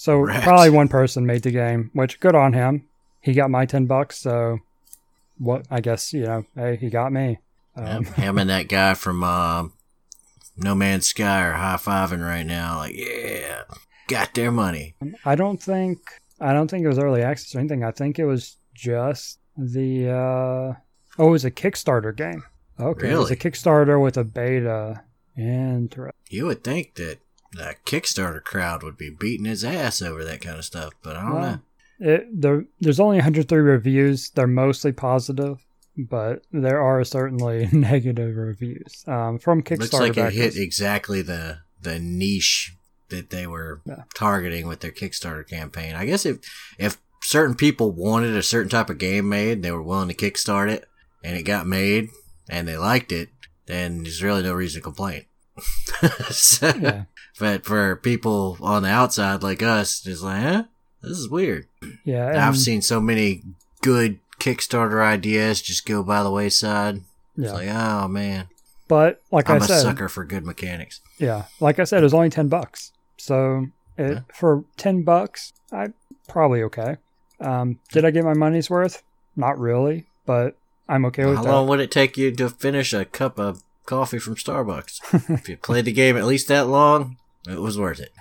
So probably one person made the game, which good on him. He got my ten bucks, so what? I guess you know, hey, he got me. Um, him and that guy from uh, No Man's Sky are high fiving right now. Like, yeah, got their money. I don't think I don't think it was early access or anything. I think it was just the uh, oh, it was a Kickstarter game. Okay, really? it was a Kickstarter with a beta. Interesting. You would think that the Kickstarter crowd would be beating his ass over that kind of stuff, but I don't well, know. It, there, there's only 103 reviews. They're mostly positive, but there are certainly negative reviews um, from Kickstarter. Looks like backers. it hit exactly the the niche that they were yeah. targeting with their Kickstarter campaign. I guess if if certain people wanted a certain type of game made, they were willing to kickstart it, and it got made, and they liked it, then there's really no reason to complain. so, yeah. But for people on the outside like us, it's like, huh? This is weird. Yeah. I've seen so many good Kickstarter ideas just go by the wayside. Yeah. It's like, oh man. But like I'm I said, a sucker for good mechanics. Yeah, like I said, it was only ten bucks. So it, yeah. for ten bucks, I probably okay. Um, did I get my money's worth? Not really, but I'm okay with How that. How long would it take you to finish a cup of coffee from Starbucks? if you played the game at least that long, it was worth it.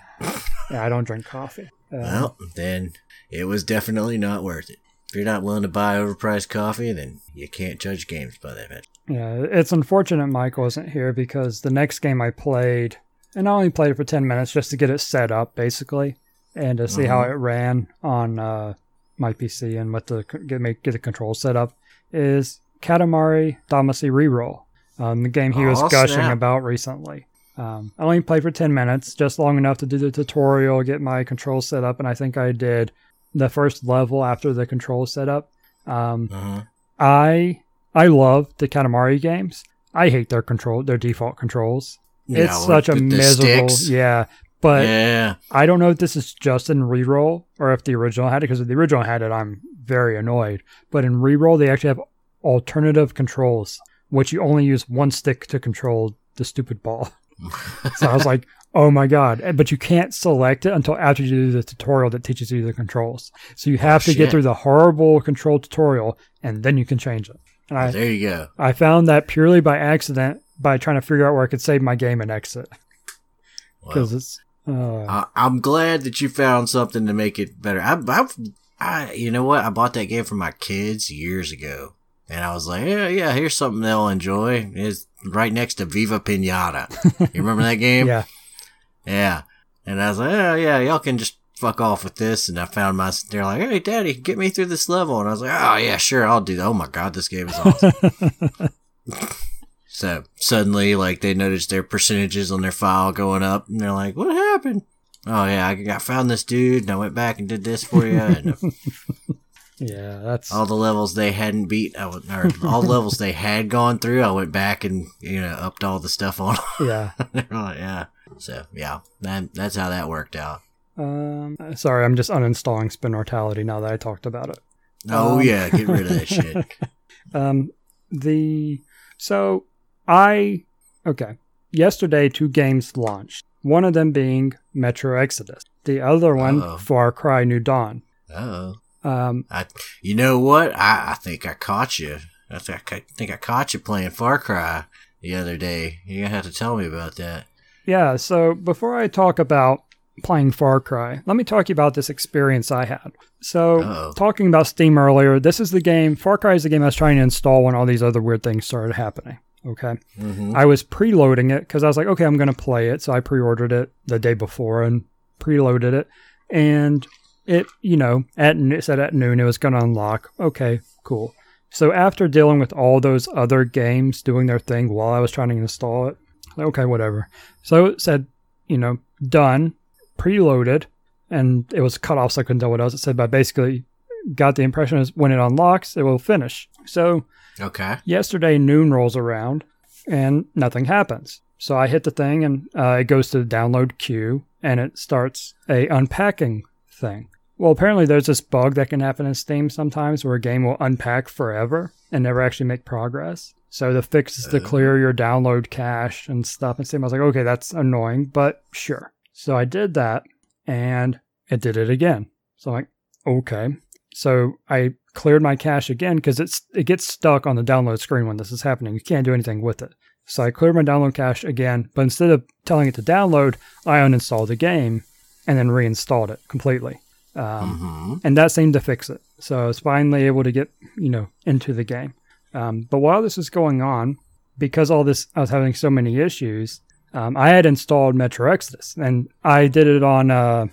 yeah, I don't drink coffee. Um, well, then it was definitely not worth it. If you're not willing to buy overpriced coffee, then you can't judge games by that. Yeah, it's unfortunate Mike wasn't here because the next game I played, and I only played it for 10 minutes just to get it set up, basically, and to see how mm-hmm. it ran on uh, my PC and what the get make get the control set up, is Katamari Damacy Reroll, um, the game he was oh, gushing snap. about recently. Um, I only played for 10 minutes, just long enough to do the tutorial, get my control set up, and I think I did the first level after the control setup. Um, uh-huh. I I love the Katamari games. I hate their control, their default controls. Yeah, it's such a miserable, sticks. yeah. But yeah. I don't know if this is just in reroll or if the original had it. Because if the original had it, I'm very annoyed. But in reroll, they actually have alternative controls, which you only use one stick to control the stupid ball. so I was like, oh my God. But you can't select it until after you do the tutorial that teaches you the controls. So you have oh, to shit. get through the horrible control tutorial and then you can change it. And I, there you go. I found that purely by accident by trying to figure out where I could save my game and exit. Because well, it's. Uh, I, am glad that you found something to make it better. I, I, I, you know what? I bought that game for my kids years ago, and I was like, yeah, yeah, here's something they'll enjoy. It's right next to Viva Pinata. You remember that game? yeah. Yeah. And I was like, oh, yeah, y'all can just fuck off with this. And I found my, they're like, hey, daddy, get me through this level. And I was like, oh, yeah, sure, I'll do that. Oh my God, this game is awesome. so suddenly, like, they noticed their percentages on their file going up. And they're like, what happened? Oh, yeah, I, got found this dude and I went back and did this for you. And, Yeah, that's all the levels they hadn't beat, I would, or all the levels they had gone through. I went back and you know upped all the stuff on. yeah. yeah. So yeah, that that's how that worked out. Um, sorry, I'm just uninstalling Spin Mortality now that I talked about it. Oh Um, yeah, get rid of that shit. Um, the so I okay. Yesterday, two games launched. One of them being Metro Exodus. The other one, Uh-oh. Far Cry New Dawn. Oh, Um, I. You know what? I I think I caught you. I think I think I caught you playing Far Cry the other day. You have to tell me about that. yeah. So before I talk about playing Far Cry, let me talk to you about this experience I had. So Uh-oh. talking about Steam earlier, this is the game. Far Cry is the game I was trying to install when all these other weird things started happening. Okay. Mm-hmm. I was preloading it because I was like, okay, I'm going to play it. So I pre-ordered it the day before and preloaded it, and it, you know, at it said at noon it was going to unlock. Okay, cool. So after dealing with all those other games doing their thing while I was trying to install it, okay, whatever. So it said, you know, done, preloaded, and it was cut off, so I couldn't tell what else it said. But basically, got the impression is when it unlocks, it will finish. So Okay. yesterday noon rolls around and nothing happens. So i hit the thing and uh, it goes to the download queue and it starts a unpacking thing. Well apparently there's this bug that can happen in steam sometimes where a game will unpack forever and never actually make progress. So the fix is to clear your download cache and stuff and steam i was like okay that's annoying but sure. So i did that and it did it again. So i'm like okay. So I cleared my cache again because it's it gets stuck on the download screen when this is happening. You can't do anything with it. So I cleared my download cache again, but instead of telling it to download, I uninstalled the game and then reinstalled it completely. Um, Mm-hmm. and that seemed to fix it. So I was finally able to get you know into the game. Um, but while this was going on, because all this I was having so many issues, um, I had installed Metro Exodus, and I did it on uh,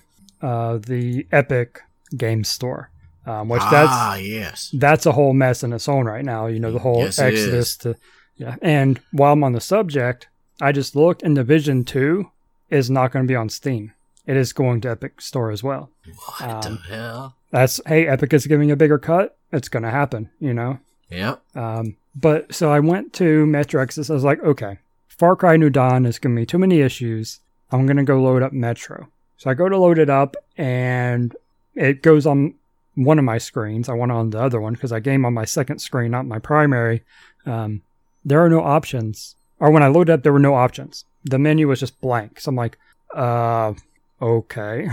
uh, the Epic Game Store, um, which that's ah yes. that's a whole mess in its own right now. You know, the whole Yes, Exodus to yeah. And while I'm on the subject, I just looked, and Division Two is not going to be on Steam. It is going to Epic Store as well. What Um, the hell? That's hey, Epic is giving a bigger cut. It's going to happen. You know. Yeah. Um, but so I went to Metro Exodus. I was like, okay, Far Cry New Dawn is going to be too many issues. I'm going to go load up Metro. So I go to load it up, and it goes on one of my screens. I went on the other one because I game on my second screen, not my primary. Um, there are no options. Or when I loaded up, there were no options. The menu was just blank. So I'm like, uh, okay.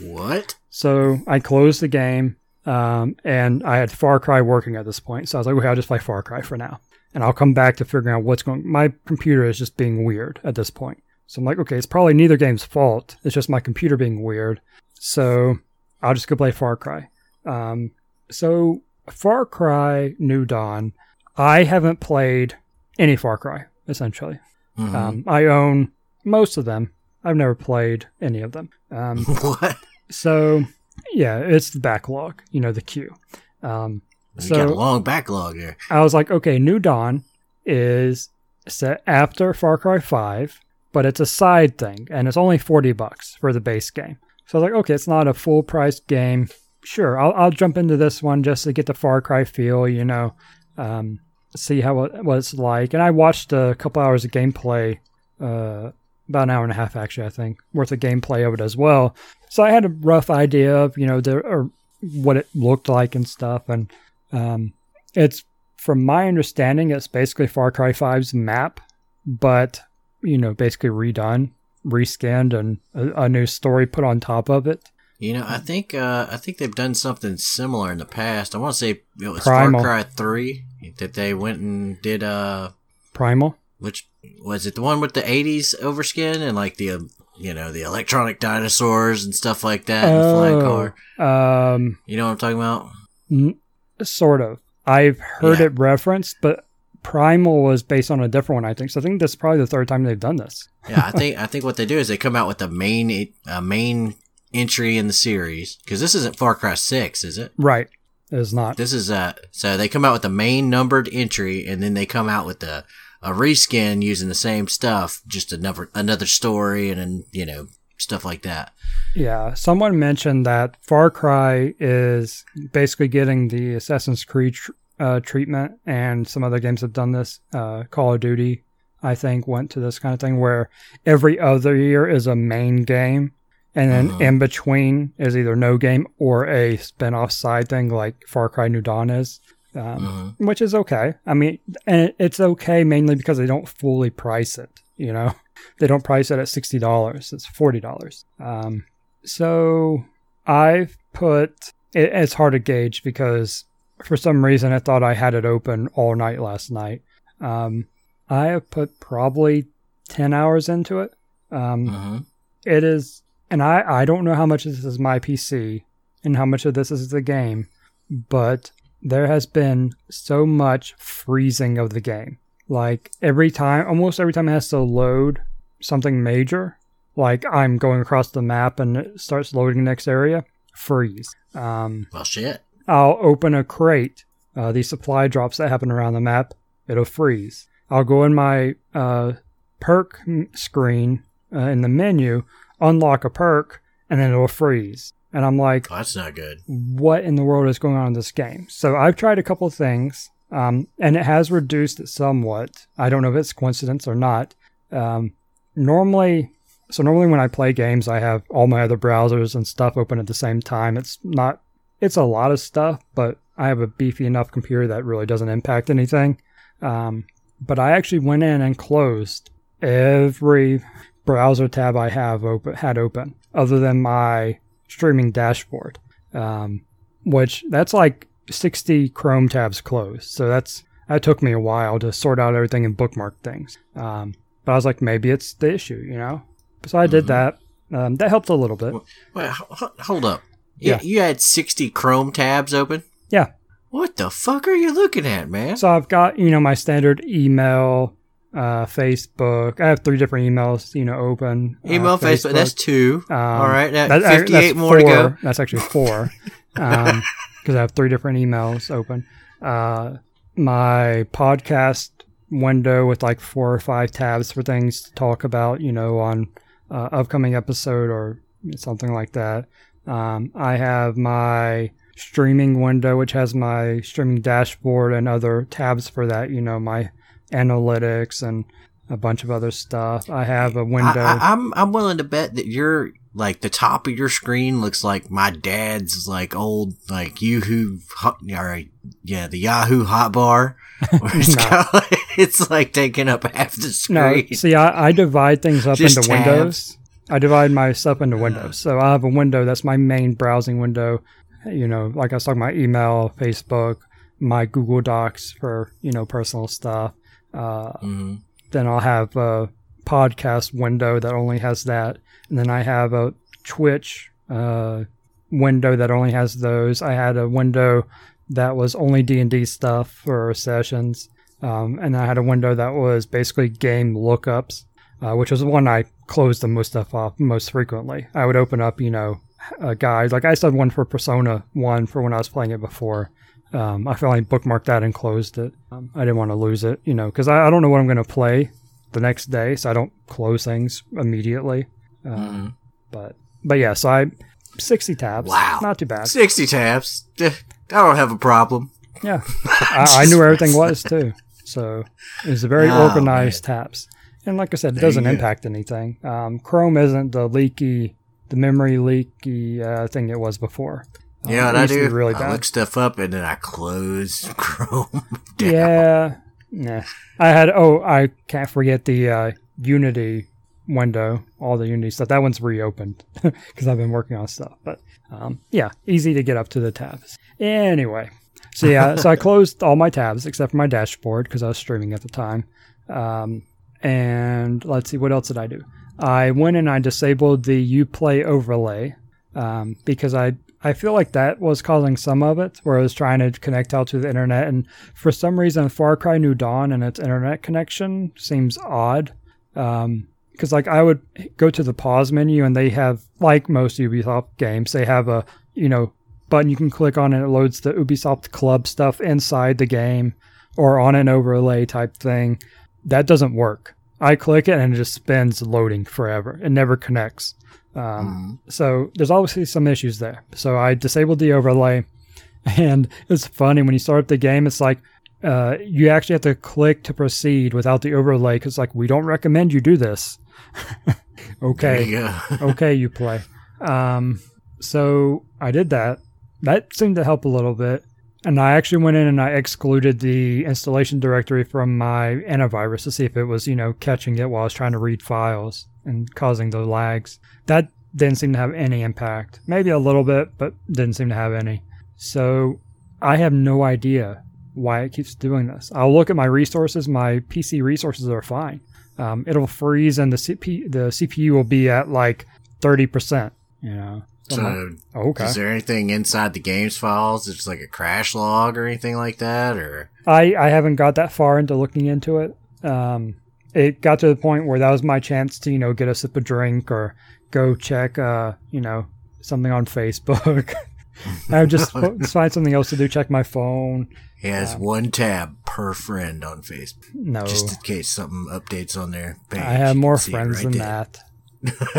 What? So I closed the game, um, and I had Far Cry working at this point. So I was like, okay, I'll just play Far Cry for now, and I'll come back to figuring out what's going. My computer is just being weird at this point. So I'm like, okay, it's probably neither game's fault. It's just my computer being weird. So I'll just go play Far Cry. Um, so Far Cry New Dawn, I haven't played any Far Cry essentially. Mhm. Um, I own most of them. I've never played any of them. Um, what? so yeah, it's the backlog, you know, the queue. Um, You so got a long backlog there. I was like, okay, New Dawn is set after Far Cry 5, but it's a side thing, and it's only 40 bucks for the base game. So I was like, okay, it's not a full price game. Sure, I'll, I'll jump into this one just to get the Far Cry feel, you know, um, see how it, what it's like. And I watched a couple hours of gameplay, uh, about an hour and a half actually, I think, worth of gameplay of it as well. So I had a rough idea of, you know, the or what it looked like and stuff, and um, it's from my understanding, it's basically Far Cry 5's map, but you know, basically redone, reskinned, and a, a new story put on top of it. You know, I think uh, I think they've done something similar in the past. I want to say it was Primal. Far Cry Three that they went and did. Uh, Primal. which was it? The one with the '80s overskin and like the um, you know the electronic dinosaurs and stuff like that, and the flying car. Oh, um, You know what I'm talking about? n- sort of. I've heard Yeah. it referenced, but Primal was based on a different one, I think. So I think this is probably the third time they've done this. Yeah, I think I think what they do is they come out with the main uh, main entry in the series because this isn't Far Cry Six, is it? Right. It is not. This is a so they come out with the main numbered entry and then they come out with the a reskin using the same stuff, just another another story and then you know stuff like that. Yeah, someone mentioned that Far Cry is basically getting the Assassin's Creed tr- uh, treatment, and some other games have done this. Uh, Call of Duty, I think, went to this kind of thing where every other year is a main game, and then Mhm. in between is either no game or a spin off side thing like Far Cry New Dawn is. Um, Mhm. which is okay. I mean, and it's okay mainly because they don't fully price it. You know, they don't price it at sixty dollars; it's forty dollars. Um, so I've put. It, it's hard to gauge because for some reason I thought I had it open all night last night. Um, I have put probably ten hours into it. Um, Mhm. it is and I, I don't know how much of this is my PC and how much of this is the game, but there has been so much freezing of the game. Like every time almost every time it has to load something major, like I'm going across the map and it starts loading the next area, freeze. Um, Well, shit. I'll open a crate, uh, these supply drops that happen around the map, it'll freeze. I'll go in my uh, perk screen uh, in the menu, unlock a perk, and then it'll freeze. And I'm like, Oh, that's not good. what in the world is going on in this game? So I've tried a couple of things, um, and it has reduced it somewhat. I don't know if it's coincidence or not. Um, normally, so normally when I play games, I have all my other browsers and stuff open at the same time. It's not, it's a lot of stuff, but I have a beefy enough computer that really doesn't impact anything. Um, but I actually went in and closed every browser tab I have open had open, other than my streaming dashboard, um, which that's like 60 Chrome tabs closed. So that's that took me a while to sort out everything and bookmark things. Um, but I was like, maybe it's the issue, you know. So I did Mhm. that. Um, that helped a little bit. Wait, hold up. Yeah. you had 60 Chrome tabs open? Yeah. What the fuck are you looking at, man? So I've got you know my standard email, uh, Facebook. I have three different emails, you know, open. uh, Email, Facebook, that's two. Um, All right, that- 58 that's more to go. four. That's actually four, because I have three different emails open. Uh, my podcast window with like four or five tabs for things to talk about, you know, on uh, upcoming episode or something like that. Um, I have my streaming window, which has my streaming dashboard and other tabs for that. You know, my analytics and a bunch of other stuff. I have a window. I, I, I'm I'm willing to bet that your like the top of your screen looks like my dad's like old like Yahoo hot, or yeah the Yahoo hotbar. It's, No. like, it's like taking up half the screen. No, see, I, I divide things up Just into tabs. windows. I divide my stuff into windows. So I have a window that's my main browsing window. You know, like I was talking about email, Facebook, my Google Docs for you know personal stuff. Uh, hmm then I'll have a podcast window that only has that, and then I have a Twitch uh, window that only has those. I had a window that was only D and D stuff for sessions, um, and I had a window that was basically game lookups, uh, which was the one I closed the most stuff off most frequently. I would open up, you know, a guide like I still had one for Persona One for when I was playing it before. Um, I finally bookmarked that and closed it. Um, I didn't want to lose it, you know, because I, I don't know what I'm going to play the next day, so I don't close things immediately. Um, Mhm. But but yeah, so I sixty tabs. Wow. not too bad. 60 tabs. I don't have a problem. Yeah, I, I knew where everything was too. So it was a very Oh, organized tabs. And like I said, it doesn't impact anything. Um, Chrome isn't the leaky, the memory leaky uh, thing it was before. Um, Yeah, I do. really I look stuff up and then I close Chrome. down. Yeah, nah. I had. Oh, I can't forget the uh, Unity window. All the Unity stuff. That one's reopened because I've been working on stuff. But um, yeah, easy to get up to the tabs. Anyway, so yeah, so I closed all my tabs except for my dashboard because I was streaming at the time. Um, and let's see, what else did I do? I went and I disabled the UPlay overlay um, because I I feel like that was causing some of it, where I was trying to connect out to the internet, and for some reason, Far Cry New Dawn and its internet connection seems odd. Um, because like I would go to the pause menu, and they have like most Ubisoft games, they have a you know button you can click on, and it loads the Ubisoft Club stuff inside the game, or on an overlay type thing. That doesn't work. I click it and it just spins loading forever. It never connects. Um, So there's obviously some issues there. So I disabled the overlay, and it's funny when you start up the game. It's like uh, you actually have to click to proceed without the overlay because like we don't recommend you do this. Okay, okay, you play. Um, so I did that. That seemed to help a little bit. And I actually went in and I excluded the installation directory from my antivirus to see if it was, you know, catching it while I was trying to read files and causing the lags. That didn't seem to have any impact. Maybe a little bit, but didn't seem to have any. So I have no idea why it keeps doing this. I'll look at my resources. My PC resources are fine. Um, it'll freeze and the CP, the CPU will be at like 30%. You know, So like, okay. is there anything inside the game's files? It's like a crash log or anything like that, or I, I haven't got that far into looking into it. Um, it got to the point where that was my chance to, you know, get a sip of drink or go check, uh, you know, something on Facebook. I would just find something else to do, check my phone. he has one tab per friend on Facebook, No, just in case something updates on their page. I have more can see it friends right than there.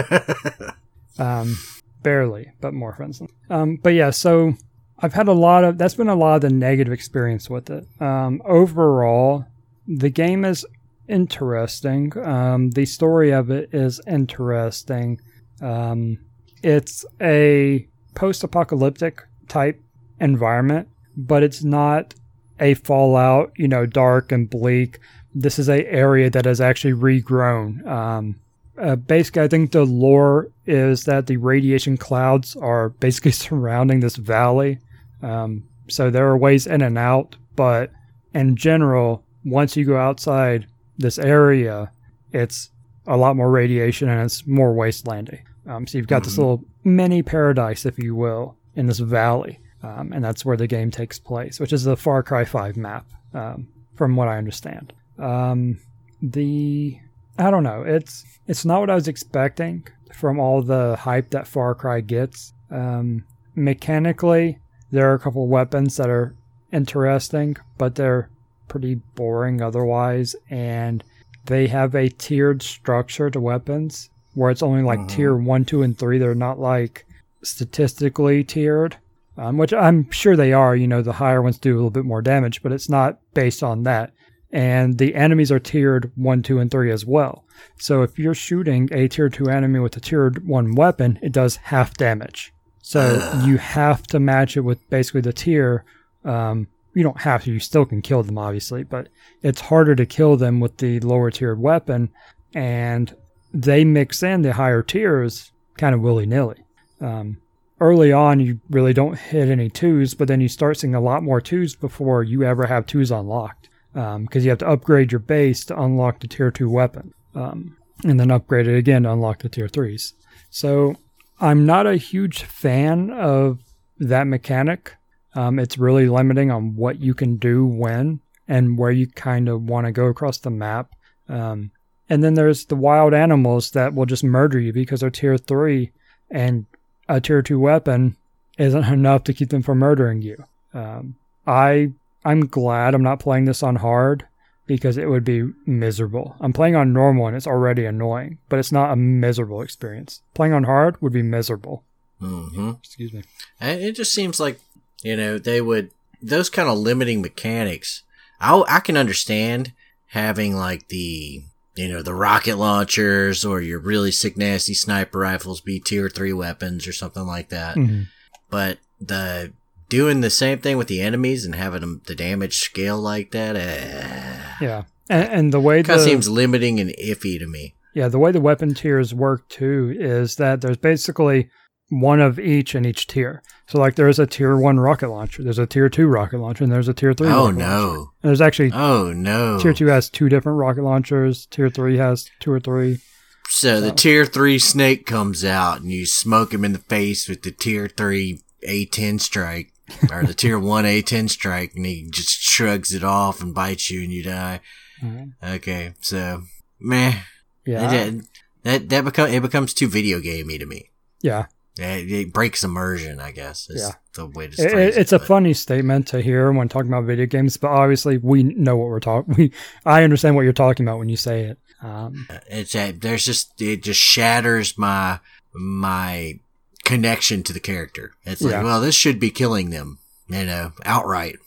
that. Um, barely, but more friends. Than, um, but yeah, so I've had a lot of that's been a lot of the negative experience with it. Um, overall, the game is interesting. Um, the story of it is interesting. Um, it's a post-apocalyptic type environment, but it's not a Fallout, you know, dark and bleak. This is a area that has actually regrown. Um, uh, basically, I think the lore is that the radiation clouds are basically surrounding this valley. Um, so there are ways in and out, but in general, once you go outside this area, it's a lot more radiation and it's more wastelandy. Um, so you've got this Mhm. little mini paradise, if you will, in this valley, um, and that's where the game takes place, which is the Far Cry 5 map, um, from what I understand. Um, the I don't know. It's it's not what I was expecting from all the hype that Far Cry gets. Um, mechanically, there are a couple weapons that are interesting, but they're pretty boring otherwise. And they have a tiered structure to weapons where it's only like Mhm. tier one, two, and three. They're not like statistically tiered, um, which I'm sure they are. You know, the higher ones do a little bit more damage, but it's not based on that and the enemies are tiered 1, 2, and 3 as well. So if you're shooting a tier 2 enemy with a tier 1 weapon, it does half damage. So you have to match it with basically the tier. Um, you don't have to, you still can kill them, obviously, but it's harder to kill them with the lower tiered weapon, and they mix in the higher tiers kind of willy nilly. Um, early on, you really don't hit any twos, but then you start seeing a lot more twos before you ever have twos unlocked because you have to upgrade your base to unlock the tier 2 weapon um, and then upgrade it again to unlock the tier 3s so i'm not a huge fan of that mechanic. Um, it's really limiting on what you can do when and where you kind of want to go across the map. Um, and then there's the wild animals that will just murder you because they're tier 3 and a tier 2 weapon isn't enough to keep them from murdering you um, i I'm glad I'm not playing this on hard because it would be miserable. I'm playing on normal and it's already annoying, but it's not a miserable experience. Playing on hard would be miserable. hmm Excuse me. And it just seems like you know they would those kind of limiting mechanics. I I can understand having like the you know the rocket launchers or your really sick nasty sniper rifles be tier three weapons or something like that. Mhm. But the doing the same thing with the enemies and having them, the damage scale like that, eh, Yeah. And, and the way that seems limiting and iffy to me. yeah the way the weapon tiers work too is that there's basically one of each in each tier. So like there's a tier one rocket launcher, there's a tier two rocket launcher, and there's a tier three. Oh rocket launcher. no! And there's actually Oh no! tier two has two different rocket launchers. Tier three has two or three. So the tier three snake comes out and you smoke him in the face with the tier three A10 strike or the tier one A10 strike and he just shrugs it off and bites you and you die. Mhm. Okay, so meh. Yeah. That that, that become it becomes too video gamey to me. Yeah. It, it breaks immersion, I guess. Is Yeah. the way to It, it- it's a but- funny statement to hear when talking about video games, but obviously we know what we're talking. We I understand what you're talking about when you say it. Um, It's a, there's just it just shatters my my connection to the character. It's like, Yeah. well, this should be killing them, you know, outright.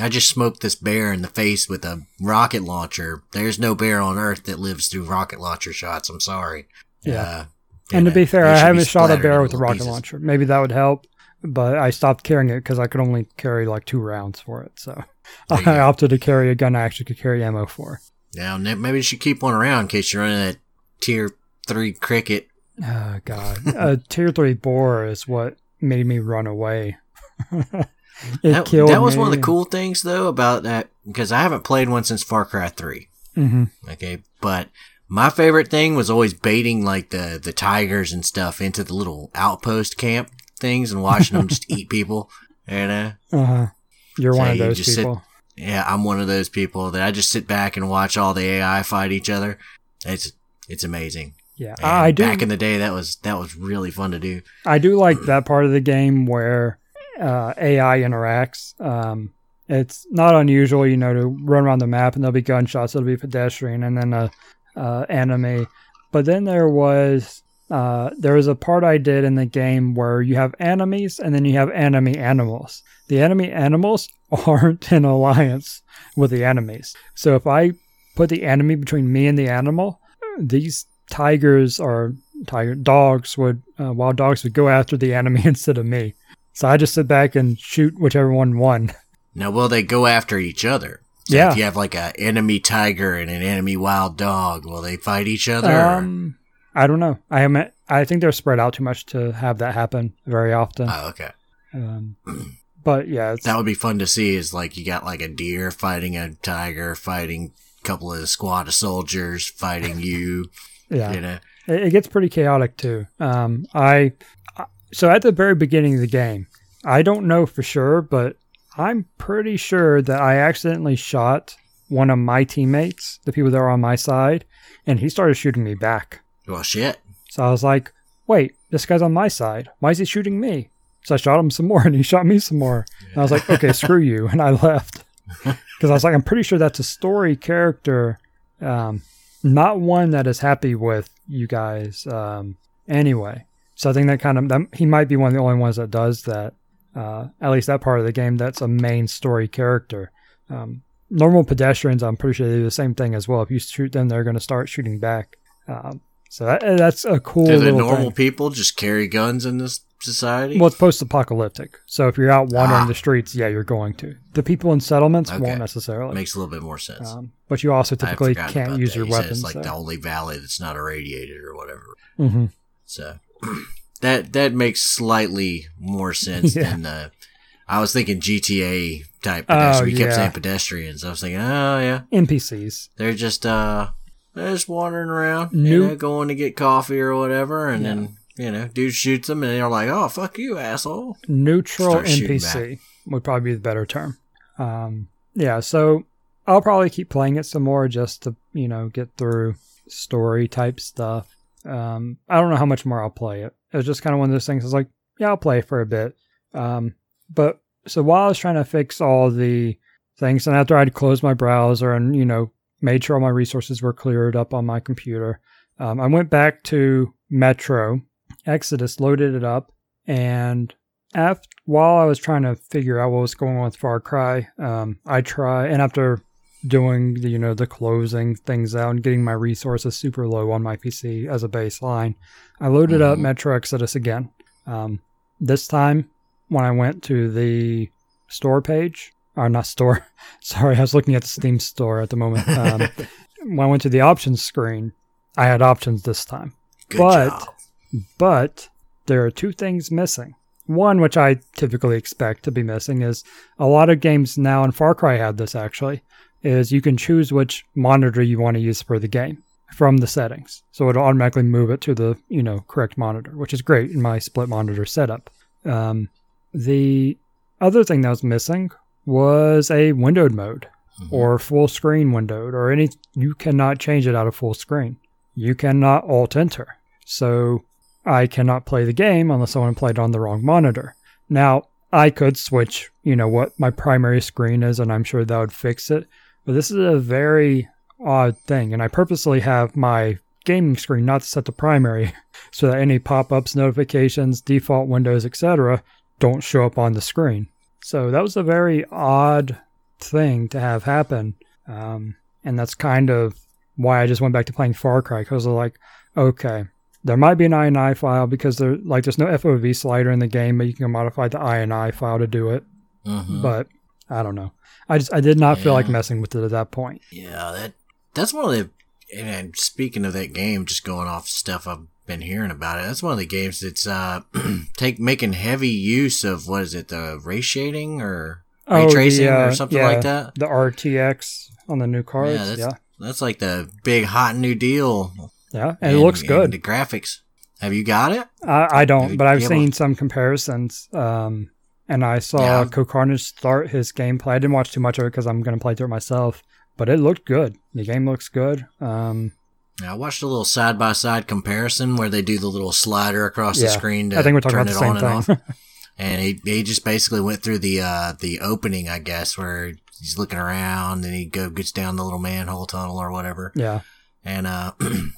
I just smoked this bear in the face with a rocket launcher. There's no bear on Earth that lives through rocket launcher shots. I'm sorry. Yeah. Uh, And to be fair, I haven't shot a bear with a rocket pieces. launcher. Maybe that would help, but I stopped carrying it because I could only carry like two rounds for it. So I go. opted to carry a gun I actually could carry ammo for. Now, maybe you should keep one around in case you're running that tier three cricket. Oh god, a tier three boar is what made me run away. it That, killed. that was one of the cool things though about that because I haven't played one since Far Cry 3. hmm Okay, but my favorite thing was always baiting like the the tigers and stuff into the little outpost camp things and watching them just eat people. You know, Uh huh. You're So one of you those just sit- people. yeah, I'm one of those people that I just sit back and watch all the AI fight each other. It's it's amazing. yeah, And I do. Back in the day, that was that was really fun to do. I do like that part of the game where uh, AI interacts. Um, it's not unusual, you know, to run around the map and there'll be gunshots, there'll be pedestrian, and then a uh, enemy. But then there was uh, there was a part I did in the game where you have enemies and then you have enemy animals. The enemy animals aren't in alliance with the enemies. So if I put the enemy between me and the animal, these tigers or tiger dogs would uh, wild dogs would go after the enemy instead of me. So I just sit back and shoot whichever one won. Now, will they go after each other? So Yeah. If you have like an enemy tiger and an enemy wild dog, will they fight each other? Um, I don't know. I am. I think they're spread out too much to have that happen very often. oh, okay. Um, but yeah, it's, That would be fun to see. Is like you got like a deer fighting a tiger, fighting a couple of squad of soldiers, fighting you. yeah. You know, It, it gets pretty chaotic too. Um, I so at the very beginning of the game, I don't know for sure, but I'm pretty sure that I accidentally shot one of my teammates, the people that were on my side, and he started shooting me back. well, shit. So I was like, "Wait, this guy's on my side. Why is he shooting me?" So I shot him some more, and he shot me some more. And I was like, "Okay, screw you," and I left because I was like, "I'm pretty sure that's a story character, um, not one that is happy with you guys." Um, anyway, so I think that kind of that, he might be one of the only ones that does that. Uh, at least that part of the game, that's a main story character. Um, normal pedestrians, I'm pretty sure they do the same thing as well. If you shoot them, they're going to start shooting back. Um, so that, that's a cool Do the normal thing. people just carry guns in this society? Well, it's post-apocalyptic, so if you're out wandering Ah. the streets, yeah, you're going to. The people in settlements Okay. won't necessarily, Makes a little bit more sense. um, but you also typically can't use that. your You said weapons. It's like so. the only valley that's not irradiated or whatever. hmm So that that makes slightly more sense Yeah. than the. I was thinking GTA type Oh, pedestrian. you kept yeah. saying pedestrians. I was thinking, oh yeah, NPCs. they're just uh, they're just wandering around, Nope. you know, going to get coffee or whatever, and Yeah. then you know, dude shoots them, and they're like, oh fuck you, asshole. Neutral Start NPC would probably be the better term. Um, yeah, so I'll probably keep playing it some more just to you know get through story type stuff. Um, I don't know how much more I'll play it. It was just kind of one of those things. I was like, yeah, I'll play for a bit. Um, but so while I was trying to fix all the things, and after I'd closed my browser and you know made sure all my resources were cleared up on my computer, um, I went back to Metro Exodus, loaded it up, and after while I was trying to figure out what was going on with Far Cry, um, I try and after doing the you know the closing things out and getting my resources super low on my PC as a baseline, I loaded up Mhm. Metro Exodus again. Um, this time, when I went to the store page, or not store, sorry, I was looking at the Steam store at the moment. Um, when I went to the options screen, I had options this time Good But- job. but there are two things missing. One, which I typically expect to be missing, is a lot of games now, and Far Cry had this actually, is you can choose which monitor you want to use for the game from the settings. So it'll automatically move it to the you know correct monitor, which is great in my split monitor setup. Um, the other thing that was missing was a windowed mode Mhm. or full screen windowed or any. You cannot change it out of full screen. You cannot alt enter. So I cannot play the game unless someone played on the wrong monitor. Now, I could switch, you know, what my primary screen is, and I'm sure that would fix it. But this is a very odd thing, and I purposely have my gaming screen, not set to primary, so that any pop-ups, notifications, default windows, etc., don't show up on the screen. So that was a very odd thing to have happen, um, and that's kind of why I just went back to playing Far Cry because I was like, okay, there might be an INI file because there like there's no FOV slider in the game, but you can modify the INI file to do it. Mhm. But I don't know. I just I did not feel like messing with it at that point. Yeah, that that's one of the. And and speaking of that game, just going off stuff I've been hearing about it, that's one of the games that's uh take making heavy use of what is it, the ray shading or ray Oh, the, tracing uh, or something yeah, like that. The RTX on the new cards. Yeah, Yeah, that's- yeah. That's like the big hot new deal. Yeah, and, it looks and good. The graphics. Have you got it? I, I don't, you- but I've yeah, seen some comparisons. Um, and I saw Yeah. CohhCarnage start his gameplay. I didn't watch too much of it because I'm going to play through it myself. But it looked good. The game looks good. Um, Yeah, I watched a little side by side comparison where they do the little slider across the screen to I think we're talking turn about it the on same and off. and he he just basically went through the uh the opening, I guess, where he's looking around and he go gets down the little manhole tunnel or whatever. yeah. And uh it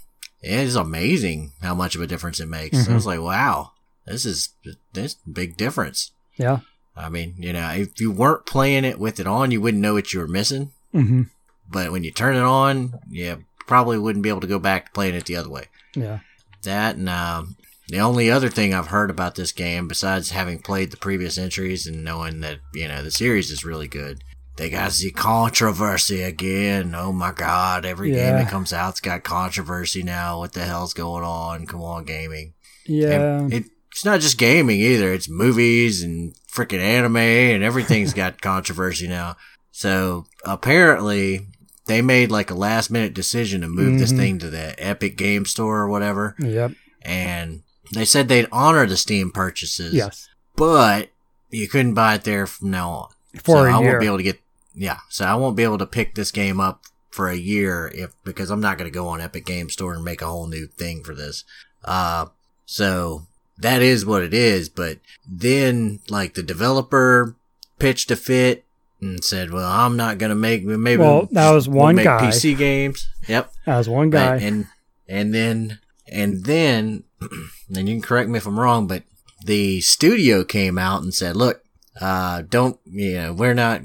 is amazing how much of a difference it makes. I Mhm. was like, wow, this is this big difference. Yeah. I mean, you know, if you weren't playing it with it on, you wouldn't know what you were missing. hmm But when you turn it on, you probably wouldn't be able to go back to playing it the other way. Yeah. That and um, the only other thing I've heard about this game, besides having played the previous entries and knowing that you know the series is really good, they got the controversy again. Oh my God! Every game that comes out's got controversy now. What the hell's going on? Come on, gaming. Yeah. And it, it's not just gaming either. It's movies and freaking anime and everything's got controversy now. So apparently they made like a last minute decision to move this Mhm. thing to the Epic Game Store or whatever. Yep. And they said they'd honor the Steam purchases. Yes. But you couldn't buy it there from now on. For so a I year. won't be able to get, yeah. So I won't be able to pick this game up for a year if, because I'm not going to go on Epic Game Store and make a whole new thing for this. Uh, so that is what it is. But then like the developer pitched a fit and said, well, I'm not going to make, maybe Well, that was we'll one make guy. PC games. Yep. that was one guy. Right, and and then and then and you can correct me if I'm wrong, but the studio came out and said, "Look, uh, don't you know we're not."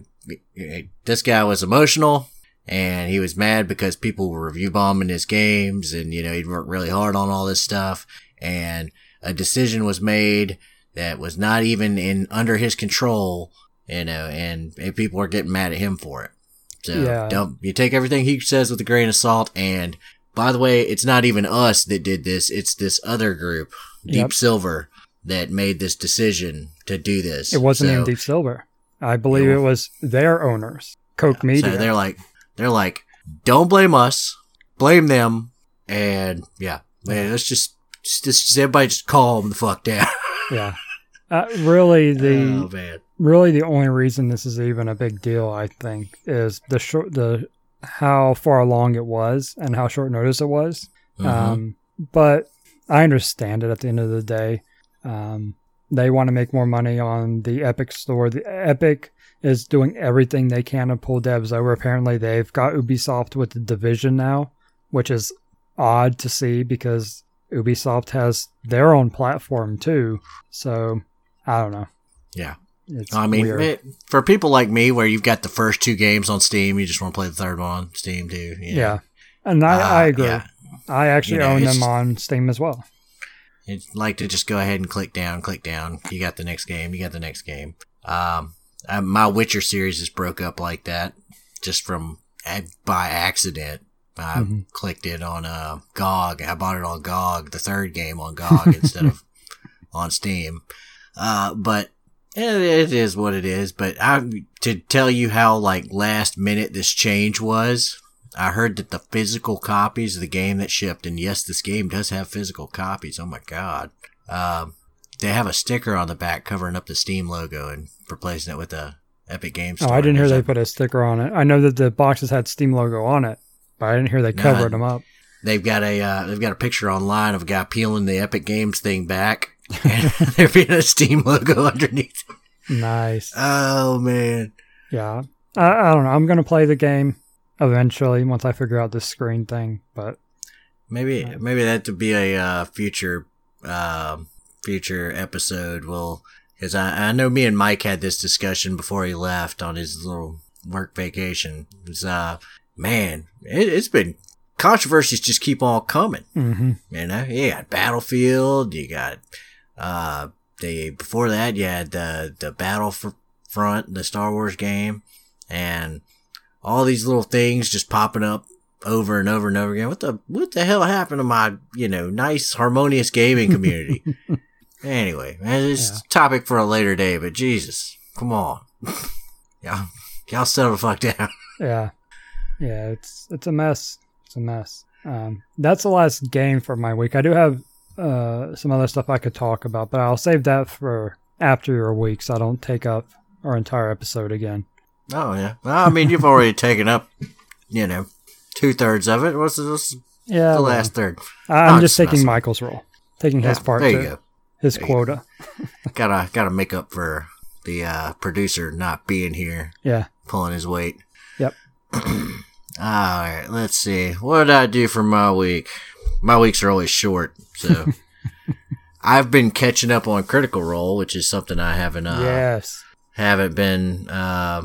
This guy was emotional, and he was mad because people were review bombing his games, and you know he'd worked really hard on all this stuff, and a decision was made that was not even in under his control, you know, and, and people are getting mad at him for it. So Yeah. don't you take everything he says with a grain of salt. And by the way, it's not even us that did this; it's this other group, Deep Yep. Silver, that made this decision to do this. it wasn't So- even Deep Silver. I believe Yeah. it was their owners, Koch Media. So they're like, they're like, don't blame us, blame them, and yeah, man, let's just, just, just everybody just calm the fuck down. yeah. Uh, really, the oh really the only reason this is even a big deal, I think, is the short the how far along it was and how short notice it was. Mhm. Um, but I understand it at the end of the day. Um, they want to make more money on the Epic store. The Epic is doing everything they can to pull devs over. Apparently, they've got Ubisoft with the division now, which is odd to see because Ubisoft has their own platform too. So I don't know. yeah. It's I mean, it- for people like me, where you've got the first two games on Steam, you just want to play the third one on Steam too. you know. yeah. And I, I Uh, agree. yeah. I actually You know, own them on Steam as well. You'd like to just go ahead and click down, click down. You got the next game. You got the next game. Um, uh, my Witcher series just broke up like that, just from uh, by accident. I Mhm. clicked it on uh, GOG. I bought it on GOG, the third game on GOG instead of on Steam. Uh, but it, it is what it is. But I to tell you how like last minute this change was. I heard that the physical copies of the game that shipped, and yes, this game does have physical copies. Oh my god! Um, they have a sticker on the back covering up the Steam logo and replacing it with a Epic Games. Oh, I didn't hear they put a sticker on it. I know that the boxes had Steam logo on it, but I didn't hear they covered them up. They've got a uh, they've got a picture online of a guy peeling the Epic Games thing back, and there being a Steam logo underneath. Nice. Oh man! Yeah. I, I don't know. I'm going to play the game eventually once I figure out this screen thing, but maybe maybe that would be a uh, future uh, future episode. Will because I, I know me and Mike had this discussion before he left on his little work vacation. It's uh man, it, it's been controversies just keep on coming. hmm You know, you got Battlefield, you got uh the before that you had the the Battlefront, the Star Wars game, and all these little things just popping up over and over and over again. What the what the hell happened to my you know nice harmonious gaming community? anyway, man, it's Yeah. a topic for a later day. But Jesus, come on, y'all, y'all settle the fuck down. Yeah, yeah. It's it's a mess. It's a mess. Um, that's the last game for my week. I do have uh, some other stuff I could talk about, but I'll save that for after your week, so I don't take up our entire episode again. Oh yeah, well, I mean you've already taken up you know two thirds of it. What's this? Yeah, the well, last third. I- I'll I'm just just taking Michael's role, taking his part, there you go. his There you go. quota. gotta gotta make up for the uh, producer not being here, Yeah, pulling his weight. Yep. All right, let's see. What did I do for my week? My weeks are always short, so I've been catching up on Critical Role, which is something I haven't uh, yes, haven't been uh,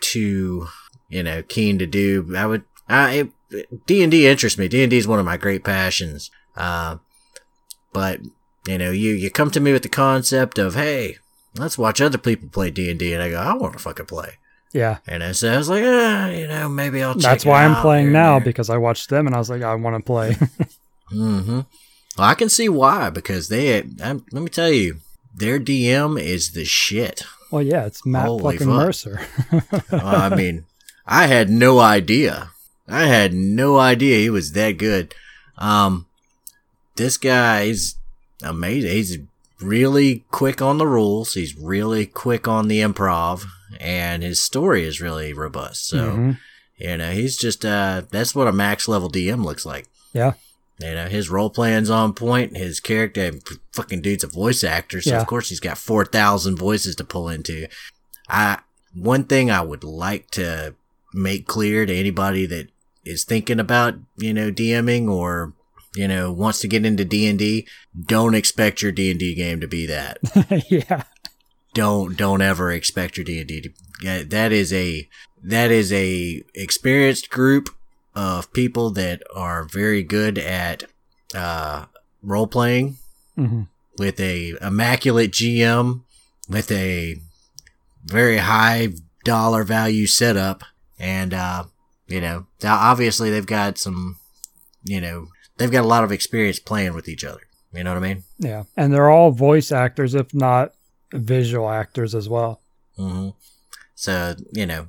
too you know keen to do. I would I D and D interests me. D and D is one of my great passions. Uh, but you know, you you come to me with the concept of hey, let's watch other people play D and D, and I go, I want to fucking play. Yeah. And I so I was like, ah, you know, maybe I'll. Check That's why I'm playing now because I watched them and I was like, I want to play. Mm-hmm. Well, I can see why because they. I'm, let me tell you, their DM is the shit. well, yeah, it's Matt Holy fucking fuck. Mercer. Well, I mean, I had no idea. I had no idea he was that good. Um, this guy is amazing. He's really quick on the rules. He's really quick on the improv, and his story is really robust. So Mhm. you know, he's just uh, that's what a max level DM looks like. Yeah. You know, his role playing's on point. His character, fucking dude's a voice actor, so Yeah. of course he's got four thousand voices to pull into. I one thing I would like to make clear to anybody that is thinking about you know DMing or you know wants to get into D and D, don't expect your D and D game to be that. yeah, don't don't ever expect your D and D to. yeah, That is a that is a experienced group of people that are very good at uh, role playing hmm with a immaculate GM with a very high dollar value setup and uh you know now obviously they've got some you know they've got a lot of experience playing with each other you know what i mean yeah. And they're all voice actors, if not visual actors as well. hmm so you know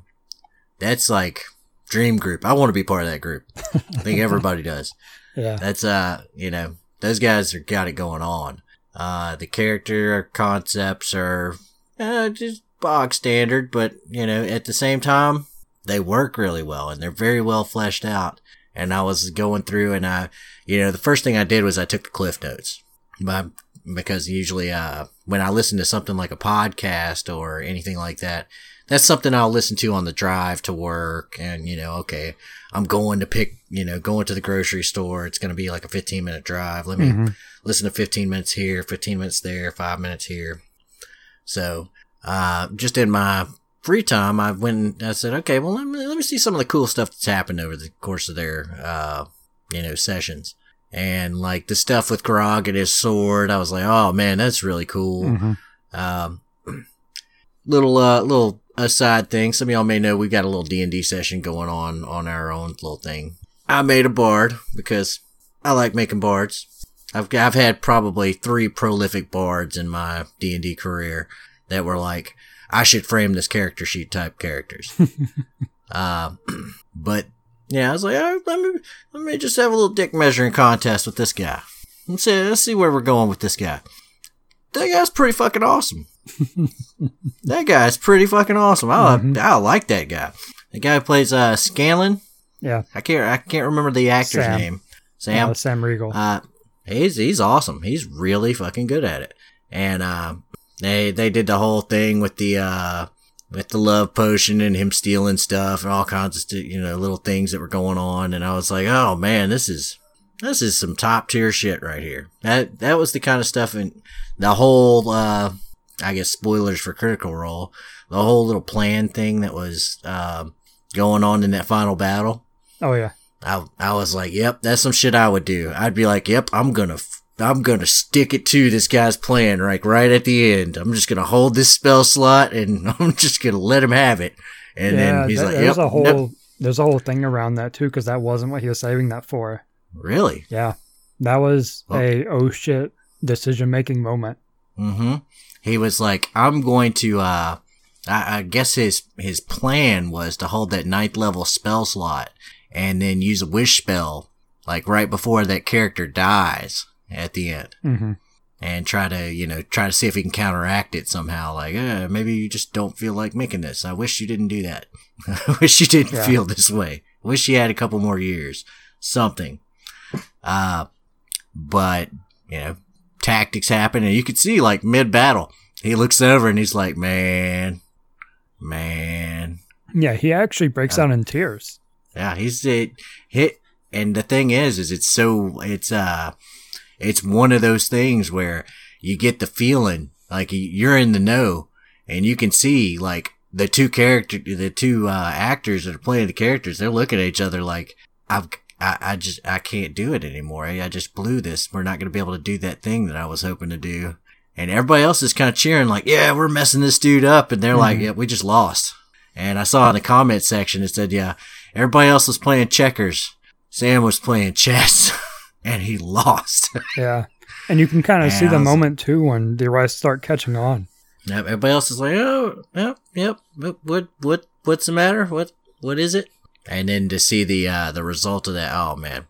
that's like dream group. I want to be part of that group. I think everybody does. Yeah, that's uh you know those guys are got it going on. Uh the character concepts are uh, just bog standard but you know at the same time they work really well and they're very well fleshed out. And i was going through and i you know the first thing i did was i took the cliff notes but because usually uh when i listen to something like a podcast or anything like that that's something I'll listen to on the drive to work. And, you know, okay, I'm going to pick, you know, going to the grocery store. It's going to be like a 15 minute drive. Let me Mhm. listen to 15 minutes here, 15 minutes there, five minutes here. So, uh, just in my free time, I went and I said, okay, well, let me, let me see some of the cool stuff that's happened over the course of their, uh, you know, sessions. And like the stuff with Grog and his sword, I was like, oh man, that's really cool. Mhm. Um, little uh, little aside thing. Some of y'all may know we got a little D and D session going on on our own little thing. I made a bard because I like making bards. I've I've had probably three prolific bards in my D and D career that were like I should frame this character sheet type characters. uh, but yeah, I was like, "Oh, let me let me just have a little dick measuring contest with this guy. Let's see, let's see where we're going with this guy. That guy's pretty fucking awesome. that guy's pretty fucking awesome. I Mhm. I like that guy. The guy who plays uh Scanlan. Yeah, I can't I can't remember the actor's Sam. name. Sam. Uh, Sam Riegel. Uh, he's he's awesome. He's really fucking good at it. And uh, they they did the whole thing with the uh with the love potion and him stealing stuff and all kinds of you know little things that were going on. And I was like, oh man, this is this is some top tier shit right here. That that was the kind of stuff and the whole uh I guess spoilers for Critical Role, the whole little plan thing that was uh, going on in that final battle. Oh yeah. I I was like, yep, that's some shit I would do. I'd be like, yep, I'm gonna f- I'm gonna stick it to this guy's plan, like right at the end. I'm just gonna hold this spell slot and I'm just gonna let him have it. And yeah, then he's like, there's yep, a whole nope. there's a whole thing around that too because that wasn't what he was saving that for. really? Yeah, that was Oh. a oh shit decision making moment. Mm-hmm. He was like, I'm going to, uh, I, I guess his, his plan was to hold that ninth level spell slot and then use a wish spell, like right before that character dies at the end hmm and try to, you know, try to see if he can counteract it somehow. Like, eh, maybe you just don't feel like making this. I wish you didn't do that. I wish you didn't Yeah. feel this way. Wish you had a couple more years. Something. Uh, but, you know, tactics happen and you could see like mid battle, he looks over and he's like, man, man. Yeah, he actually breaks Uh, out in tears. Yeah, he's it hit. And the thing is, is it's so, it's, uh, it's one of those things where you get the feeling like you're in the know and you can see like the two character, the two, uh, actors that are playing the characters, they're looking at each other like, I've, I, I just, I can't do it anymore. I just blew this. We're not going to be able to do that thing that I was hoping to do. And everybody else is kind of cheering like, yeah, we're messing this dude up. And they're like, Mhm. yeah, we just lost. And I saw in the comment section, it said, yeah, everybody else was playing checkers. Sam was playing chess and he lost. Yeah, and you can kind of see the moment too when the rest start catching on. Yep, Everybody else is like, oh, yep, yep. What, what, what, what's the matter? What, what is it? And then to see the, uh, the result of that, oh man,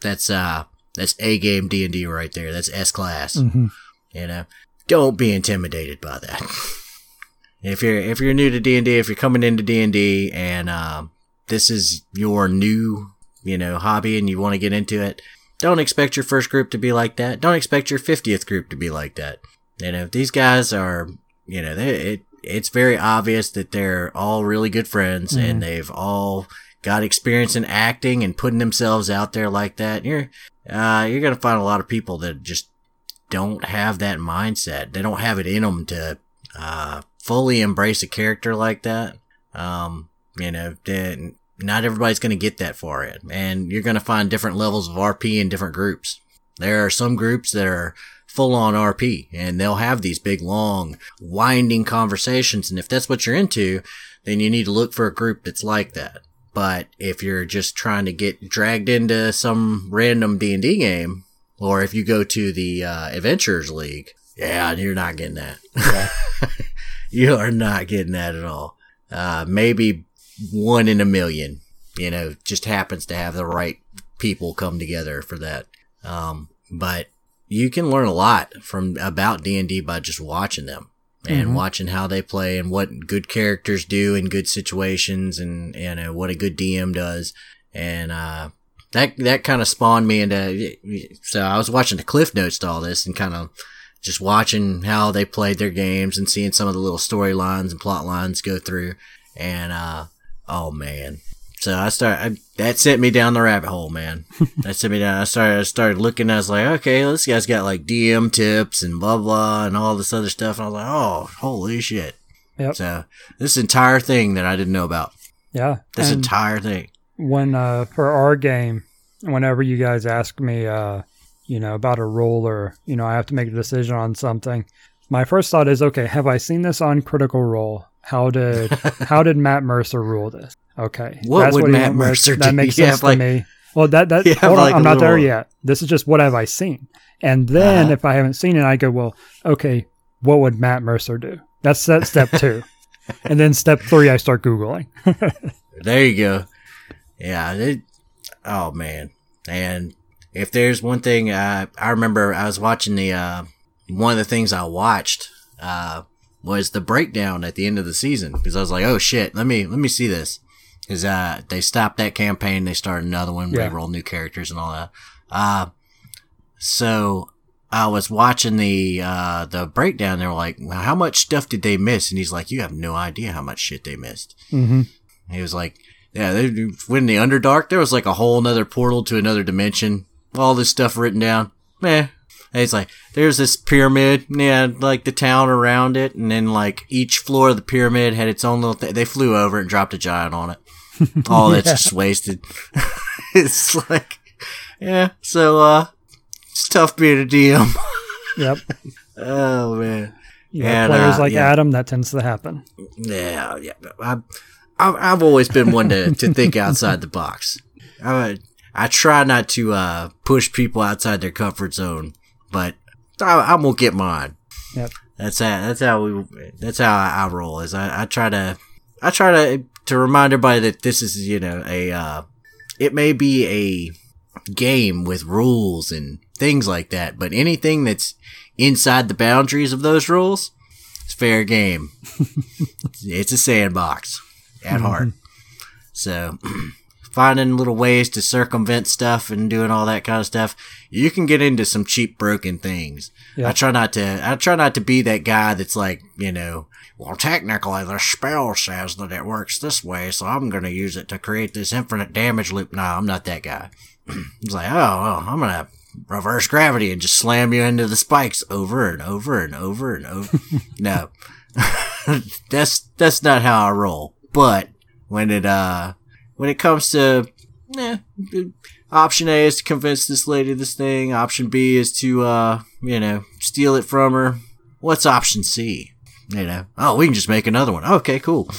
that's, uh, that's A game D and D right there. That's S class. hmm You know, don't be intimidated by that. if you're, if you're new to D and D, if you're coming into D and D and, um, this is your new, you know, hobby and you want to get into it, don't expect your first group to be like that. Don't expect your 50th group to be like that. You know, these guys are, you know, they, it, it's very obvious that they're all really good friends and they've all got experience in acting and putting themselves out there like that. You're, uh, you're going to find a lot of people that just don't have that mindset. They don't have it in them to, uh, fully embrace a character like that. Um, you know, then not everybody's going to get that far in and you're going to find different levels of RP in different groups. There are some groups that are full on RP and they'll have these big, long, winding conversations. And if that's what you're into, then you need to look for a group that's like that. But if you're just trying to get dragged into some random D&D game, or if you go to the uh, Adventurers League, yeah, you're not getting that. you are not getting that at all. Uh, maybe one in a million, you know, just happens to have the right people come together for that. Um, but you can learn a lot from about D&D by just watching them and Mhm. watching how they play and what good characters do in good situations and, and uh, what a good DM does. And, uh, that, that kind of spawned me into, so I was watching the cliff notes to all this and kind of just watching how they played their games and seeing some of the little storylines and plot lines go through. And, uh, oh man. So I started, I, that sent me down the rabbit hole, man. that sent me down. I started, I started looking, I was like, okay, this guy's got like DM tips and blah, blah, and all this other stuff. And I was like, oh, holy shit. Yep. So this entire thing that I didn't know about, Yeah, this and entire thing. when uh, for our game, whenever you guys ask me, uh, you know, about a rule or you know, I have to make a decision on something. My first thought is, okay, have I seen this on Critical Role? How did how did Matt Mercer rule this? Okay, What would he Matt. Mercer That makes sense like- to me. Well, that that hold on, like, I'm not there yet. This is just what have I seen, and then Uh-huh. if I haven't seen it, I go, well, okay, what would Matt Mercer do? That's that step two, and then step three, I start googling. There you go. Yeah. Oh man. And if there's one thing, uh, I remember I was watching the, uh, one of the things I watched, uh, was the breakdown at the end of the season because I was like, oh shit, let me, let me see this. Cause, uh, they stopped that campaign. They started another one. Yeah. They rolled new characters and all that. Uh, so I was watching the, uh, the breakdown. They were like, well, how much stuff did they miss? And he's like, you have no idea how much shit they missed. hmm He was like, Yeah, they when the Underdark, there was like a whole nother portal to another dimension. All this stuff written down. Meh. And it's like there's this pyramid, yeah, like the town around it, and then like each floor of the pyramid had its own little thing. They flew over it and dropped a giant on it. All that's just wasted. it's like, yeah. So uh, it's tough being a DM. Yep. oh man. Yeah, And, players uh, like yeah. Adam, that tends to happen. Yeah, yeah. I, I, I've always been one to, to think outside the box. I, I try not to uh, push people outside their comfort zone, but I, I'm gonna get mine. Yep. That's how. That's how we. That's how I, I roll. Is I, I try to. I try to to remind everybody that this is you know a. Uh, it may be a game with rules and things like that, but anything that's inside the boundaries of those rules, it's fair game. it's a sandbox at heart. So, finding little ways to circumvent stuff and doing all that kind of stuff, you can get into some cheap broken things. Yeah. I try not to. I try not to be that guy that's like, you know, well, technically the spell says that it works this way, so I'm going to use it to create this infinite damage loop. No, I'm not that guy. It's like, oh, well, I'm gonna reverse gravity and just slam you into the spikes over and over and over and over. no, that's that's not how I roll. But when it uh when it comes to eh, option A is to convince this lady of this thing. Option B is to uh you know steal it from her. What's option C? You know, oh, we can just make another one. Okay, cool.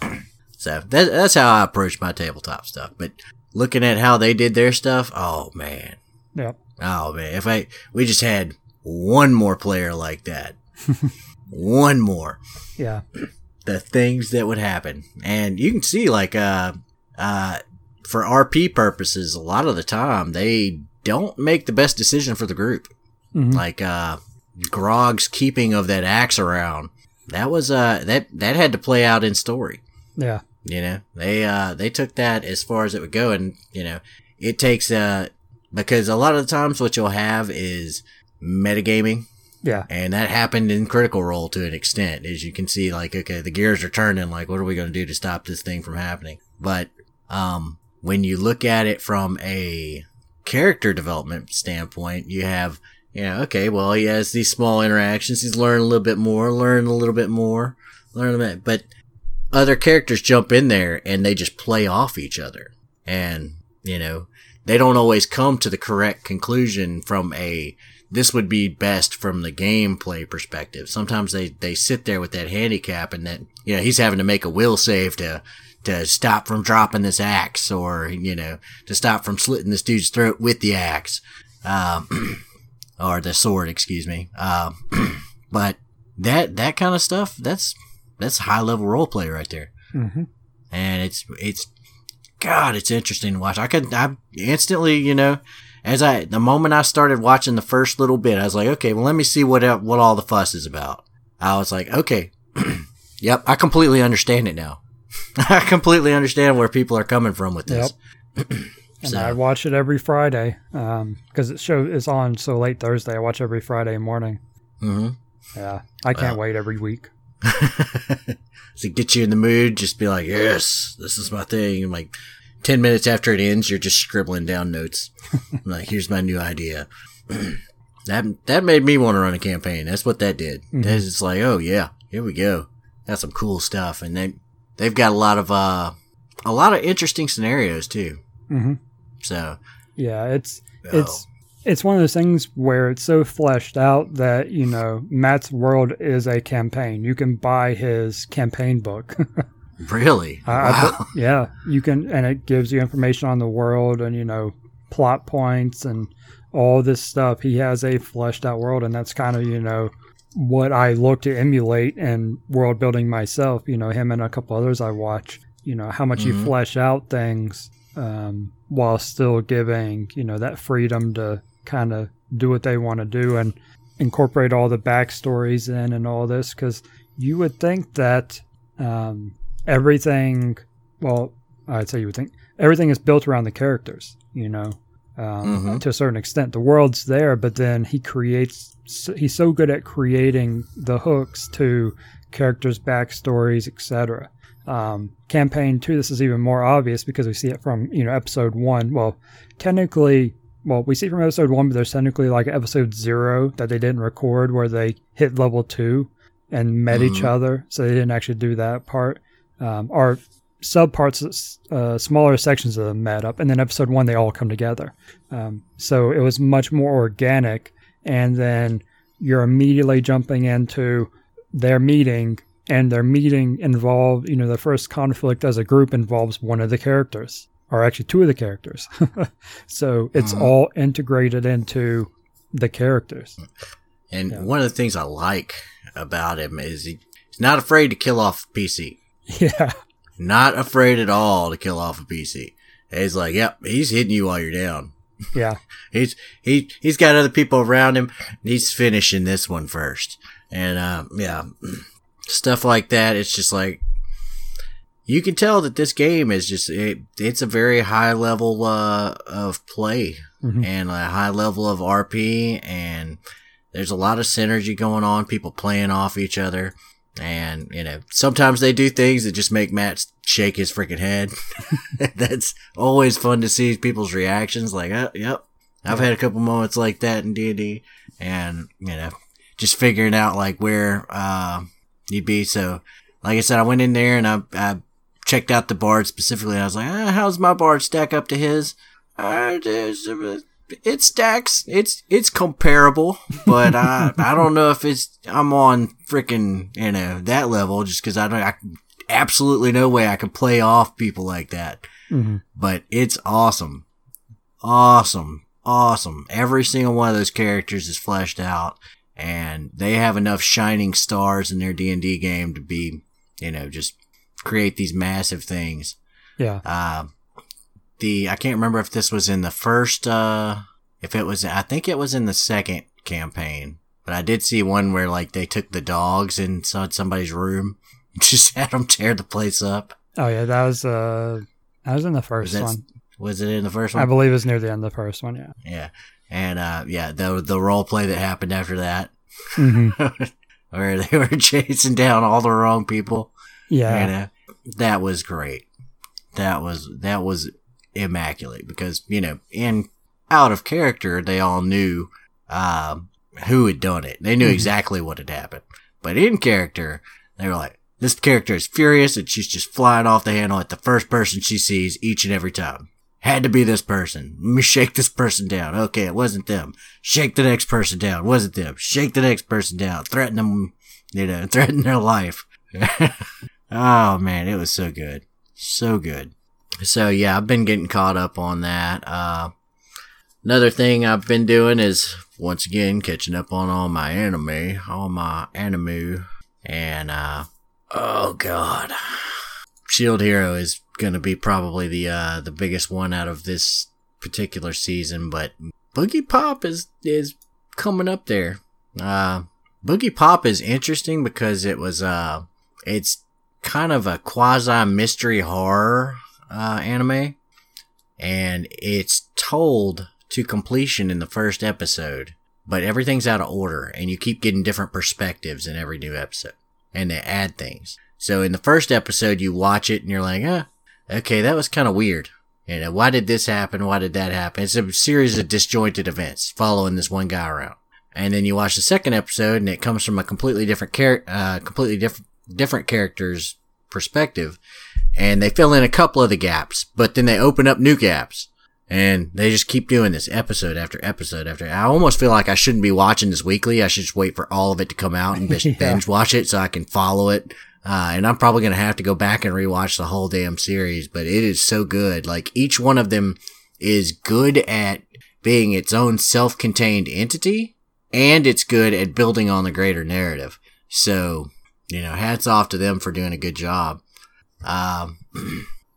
So that, that's how I approach my tabletop stuff. But looking at how they did their stuff, oh man, Yep. oh man, if I we just had one more player like that, one more, Yeah. the things that would happen, and you can see like uh uh for RP purposes, a lot of the time they don't make the best decision for the group. Mhm. Like uh Grog's keeping of that axe around, that was uh that that had to play out in story. Yeah. You know, they uh they took that as far as it would go, and you know, it takes uh because a lot of the times what you'll have is metagaming, Yeah. and that happened in Critical Role to an extent, as you can see. Like, okay, the gears are turning. Like, what are we going to do to stop this thing from happening? But um, when you look at it from a character development standpoint, you have you know, okay, well, he has these small interactions. He's learned a little bit more, learn a little bit more, learn a bit, but other characters jump in there and they just play off each other. And, you know, they don't always come to the correct conclusion from a, this would be best from the gameplay perspective. Sometimes they, they sit there with that handicap and that, you know, he's having to make a will save to, to stop from dropping this axe or, you know, to stop from slitting this dude's throat with the axe. Um, or the sword, excuse me. Um, but that, that kind of stuff, that's, that's high level role play right there. hmm And it's, it's, God, it's interesting to watch. I could, I instantly, you know, as I, the moment I started watching the first little bit, I was like, okay, well, let me see what, what all the fuss is about. I was like, okay, yep, I completely understand it now. I completely understand where people are coming from with this. And So- I watch it every Friday because it show is on so late Thursday. I watch every Friday morning. hmm Yeah, I can't wait every week. to get you in the mood, just be like, yes, this is my thing. And like 10 minutes after it ends, you're just scribbling down notes. Like, here's my new idea. that, that made me want to run a campaign. That's what that did. That's just like, oh yeah, here we go. That's some cool stuff. And they, they've got a lot of, uh, a lot of interesting scenarios too. hmm So, Yeah, it's Oh. it's it's one of those things where it's so fleshed out that you know Matt's world is a campaign. You can buy his campaign book. really? I- I wow. put- yeah, you can, and it gives you information on the world and you know plot points and all this stuff. He has a fleshed out world, and that's kind of you know what I look to emulate and world building myself. You know, him and a couple others I watch. You know how much you Mhm. flesh out things um, while still giving you know that freedom to kind of do what they want to do and incorporate all the backstories in and all this because you would think that um, everything well i'd say you would think everything is built around the characters you know um, Mhm. to a certain extent the world's there but then he creates. He's so good at creating the hooks to characters backstories etc Um, campaign two, this is even more obvious because we see it from you know episode one. Well, technically, well, we see from episode one, but there's technically like episode zero that they didn't record where they hit level two and met each Mhm. other, so they didn't actually do that part. Um, or subparts, uh, smaller sections of them met up, and then episode one they all come together. Um, so it was much more organic, and then you're immediately jumping into their meeting, and their meeting involved, you know, the first conflict as a group involves one of the characters, or actually two of the characters. so it's Mhm. all integrated into the characters. And Yeah. one of the things I like about him is he, he's not afraid to kill off PC. Yeah, Not afraid at all to kill off a PC. He's like, yep, he's hitting you while you're down. yeah, He's he he's got other people around him. He's finishing this one first, and uh, yeah, stuff like that. It's just like you can tell that this game is just it, it's a very high level uh, of play Mhm. and a high level of RP, and there's a lot of synergy going on. People playing off each other. And, you know, sometimes they do things that just make Matt shake his freaking head. That's always fun to see people's reactions. Like, oh, yep, I've had a couple moments like that in D&D and, you know, just figuring out like where, uh, you'd be. So, like I said, I went in there and I, I checked out the bard specifically. I was like, ah, how's my bard stack up to his? Uh, there's, uh, it stacks. It's, it's comparable, but I, I don't know if it's, I'm on freaking, you know, that level just cause I don't, I absolutely no way I can play off people like that Mhm. but it's awesome. Awesome. Awesome. Every single one of those characters is fleshed out and they have enough shining stars in their D&D game to be, you know, just create these massive things. yeah. Uh, the, I can't remember if this was in the first, uh, if it was, I think it was in the second campaign, but I did see one where like they took the dogs inside somebody's room and just had them tear the place up. Oh yeah, that was uh, that was in the first that- one. Was it in the first one? I believe it was near the end of the first one. Yeah. Yeah. And uh yeah, the the role play that happened after that hmm where they were chasing down all the wrong people. Yeah. And uh, that was great. That was that was immaculate because, you know, in out of character they all knew um who had done it. They knew Mhm. exactly what had happened. But in character, they were like, this character is furious and she's just flying off the handle at the first person she sees each and every time. Had to be this person. Let me shake this person down. Okay, it wasn't them. Shake the next person down. Wasn't them. Shake the next person down. Threaten them, you know, threaten their life. oh man, it was so good. So good. So yeah, I've been getting caught up on that. Uh, another thing I've been doing is once again catching up on all my anime, all my anime, and uh, oh god, Shield Hero is gonna be probably the uh the biggest one out of this particular season, but Boogiepop is is coming up there. Uh, Boogiepop is interesting because it was uh it's kind of a quasi mystery horror uh, anime, and it's told to completion in the first episode, but everything's out of order, and you keep getting different perspectives in every new episode, and they add things. So in the first episode, you watch it and you're like, ah, okay, that was kind of weird. You know, why did this happen? Why did that happen? It's a series of disjointed events following this one guy around. And then you watch the second episode and it comes from a completely different char- uh, completely different, different character's perspective. And they fill in a couple of the gaps, but then they open up new gaps. And they just keep doing this episode after episode after. I almost feel like I shouldn't be watching this weekly. I should just wait for all of it to come out and just Yeah. binge watch it so I can follow it. Uh, and I'm probably going to have to go back and rewatch the whole damn series, but it is so good. Like each one of them is good at being its own self-contained entity and it's good at building on the greater narrative. So, you know, hats off to them for doing a good job. Um,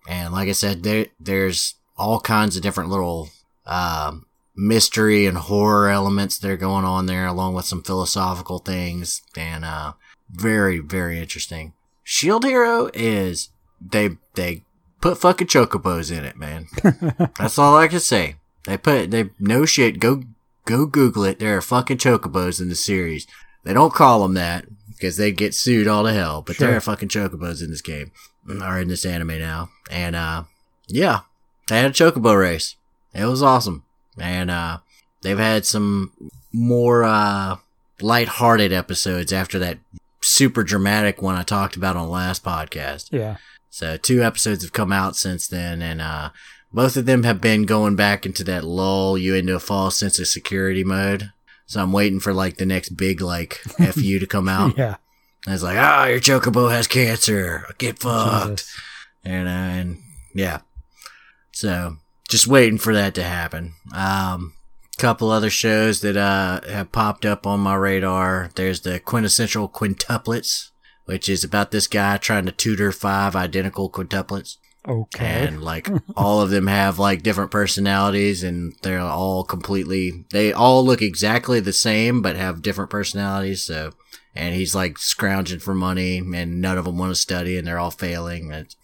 and like I said, there, there's all kinds of different little, um, mystery and horror elements that are going on there along with some philosophical things and, uh, very, very interesting. Shield Hero is, they, they put fucking chocobos in it, man. That's all I can say. They put, they, no shit, go, go Google it. There are fucking chocobos in the series. They don't call them that because they get sued all to hell, but there are fucking chocobos in this game. Are in this anime now. And, uh, yeah, they had a chocobo race. It was awesome. And, uh, they've had some more, uh, light-hearted episodes after that super dramatic one I talked about on the last podcast. Yeah. So two episodes have come out since then, and uh, both of them have been going back into that lull you into a false sense of security mode. So I'm waiting for like the next big like fu to come out. Yeah. And it's like, ah, your chocobo has cancer. Get fucked. Jesus. And, uh, and yeah. So just waiting for that to happen. Um, couple other shows that, uh, have popped up on my radar. There's the quintessential quintuplets, which is about this guy trying to tutor five identical quintuplets. Okay. And like all of them have like different personalities and they're all completely, they all look exactly the same, but have different personalities. So, and he's like scrounging for money and none of them want to study and they're all failing. It's,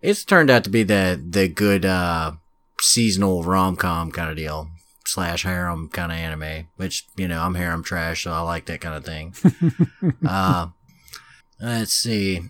it's turned out to be the, the good, uh, seasonal rom-com kind of deal slash harem kind of anime, which, you know, I'm harem trash, so I like that kind of thing. uh, let's see.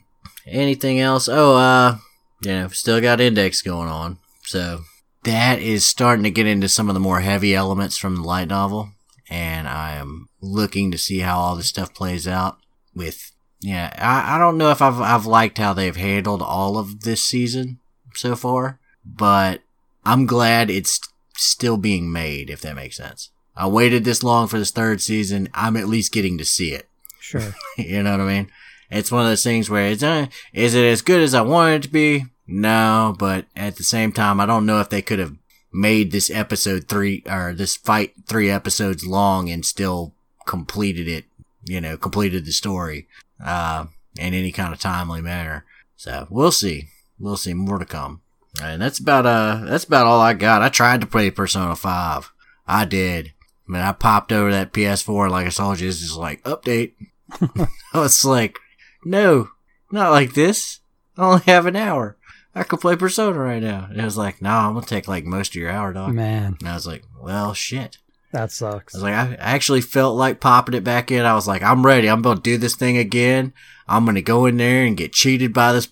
Anything else? Oh, uh, you know, still got index going on. So that is starting to get into some of the more heavy elements from the light novel. And I am looking to see how all this stuff plays out with, yeah, I, I don't know if I've, I've liked how they've handled all of this season so far, but I'm glad it's still being made, if that makes sense. I waited this long for this third season. I'm at least getting to see it. Sure. you know what I mean? It's one of those things where it's, uh, is it as good as I wanted it to be? No, but at the same time, I don't know if they could have made this episode three, or this fight three episodes long and still completed it, you know, completed the story, uh, in any kind of timely manner. So we'll see. We'll see more to come. And that's about, uh, that's about all I got. I tried to play Persona 5. I did. I mean, I popped over that PS4 and like I told you, it's just like, update. I was like, no, not like this. I only have an hour. I could play Persona right now. And it was like, no, nah, I'm gonna take like most of your hour, dog. Man, And I was like, well, shit. That sucks. I was like, I actually felt like popping it back in. I was like, I'm ready. I'm gonna do this thing again. I'm gonna go in there and get cheated by this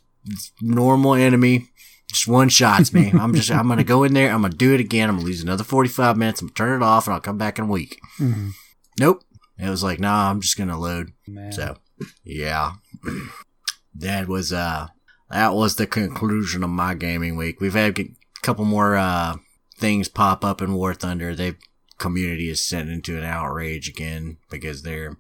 normal enemy. Just one shots me. I'm just, I'm gonna go in there. I'm gonna do it again. I'm gonna lose another 45 minutes. I'm gonna turn it off and I'll come back in a week. Mhm. Nope. It was like, nah, I'm just gonna load. Man. So, yeah, that was uh, that was the conclusion of my gaming week. We've had a couple more uh things pop up in War Thunder. They community is sent into an outrage again because they're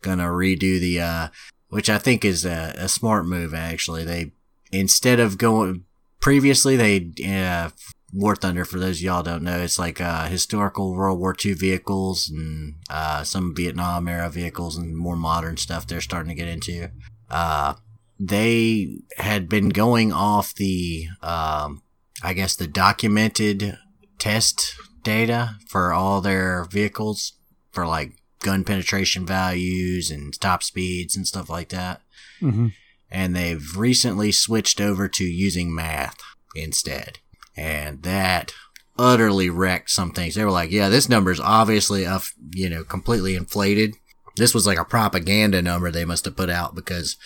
gonna redo the uh, which I think is a, a smart move actually. They instead of going previously they uh War Thunder, for those y'all don't know, it's like uh, historical World War II vehicles and uh, some Vietnam era vehicles and more modern stuff they're starting to get into. Uh, they had been going off the, um, I guess, the documented test data for all their vehicles for like gun penetration values and top speeds and stuff like that. Mhm. And they've recently switched over to using math instead and that utterly wrecked some things. They were like, "Yeah, this number is obviously, uh, you know, completely inflated. This was like a propaganda number they must have put out because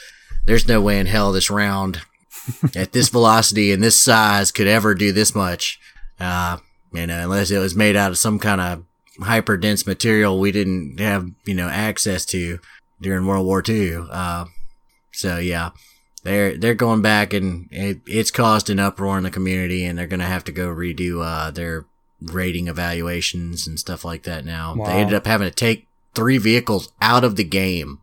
there's no way in hell this round at this velocity and this size could ever do this much. Uh, you know, unless it was made out of some kind of hyper dense material we didn't have, you know, access to during World War II. Uh, so yeah, they're they're going back and it, it's caused an uproar in the community and they're gonna have to go redo uh, their rating evaluations and stuff like that now. Wow. They ended up having to take three vehicles out of the game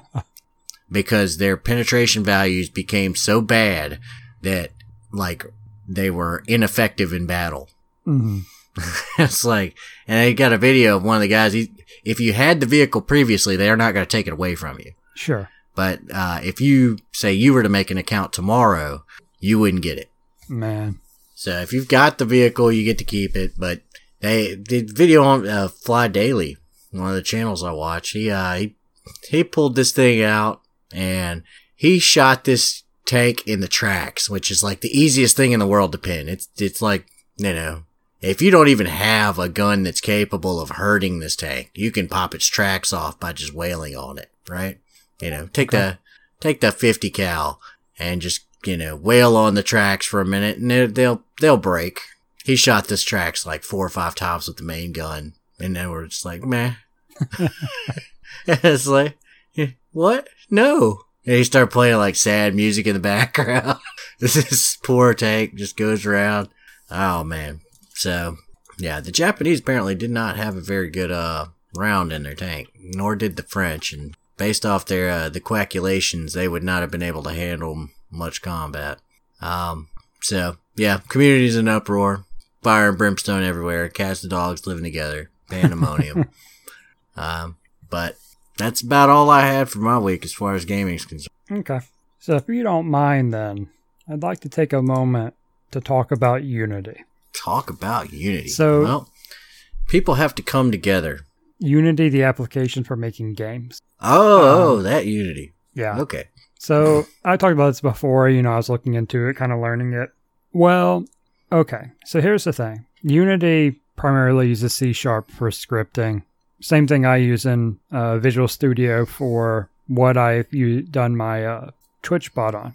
because their penetration values became so bad that like they were ineffective in battle. Mhm. it's like, and they got a video of one of the guys. He, if you had the vehicle previously, they are not going to take it away from you. Sure. But uh, if you say you were to make an account tomorrow, you wouldn't get it. Man. So if you've got the vehicle, you get to keep it. But they did video on uh, PhlyDaily, one of the channels I watch. He uh, he he pulled this thing out and he shot this tank in the tracks, which is like the easiest thing in the world to pin. It's it's like you know. If you don't even have a gun that's capable of hurting this tank, you can pop its tracks off by just wailing on it, right? You know, take the take the 50 cal and just you know wail on the tracks for a minute, and they'll they'll, break. He shot this tracks like four or five times with the main gun, and then we're just like, meh. it's like, eh, what? No. And he started playing like sad music in the background. this is poor tank just goes around. Oh man. So yeah, the Japanese apparently did not have a very good uh round in their tank, nor did the French, and based off their uh, the calculations, they would not have been able to handle much combat. Um, so yeah, communities in uproar, fire and brimstone everywhere, cats and dogs living together, pandemonium. um, but that's about all I had for my week as far as gaming is concerned. Okay. So if you don't mind, then I'd like to take a moment to talk about Unity. Talk about Unity. So- well, people have to come together. Unity, the application for making games. Oh, oh, Um, that Unity. Yeah. Okay. So I talked about this before. You know, I was looking into it, kind of learning it. Well, okay. So here's the thing Unity primarily uses C Sharp for scripting. Same thing I use in uh, Visual Studio for what I've done my uh, Twitch bot on.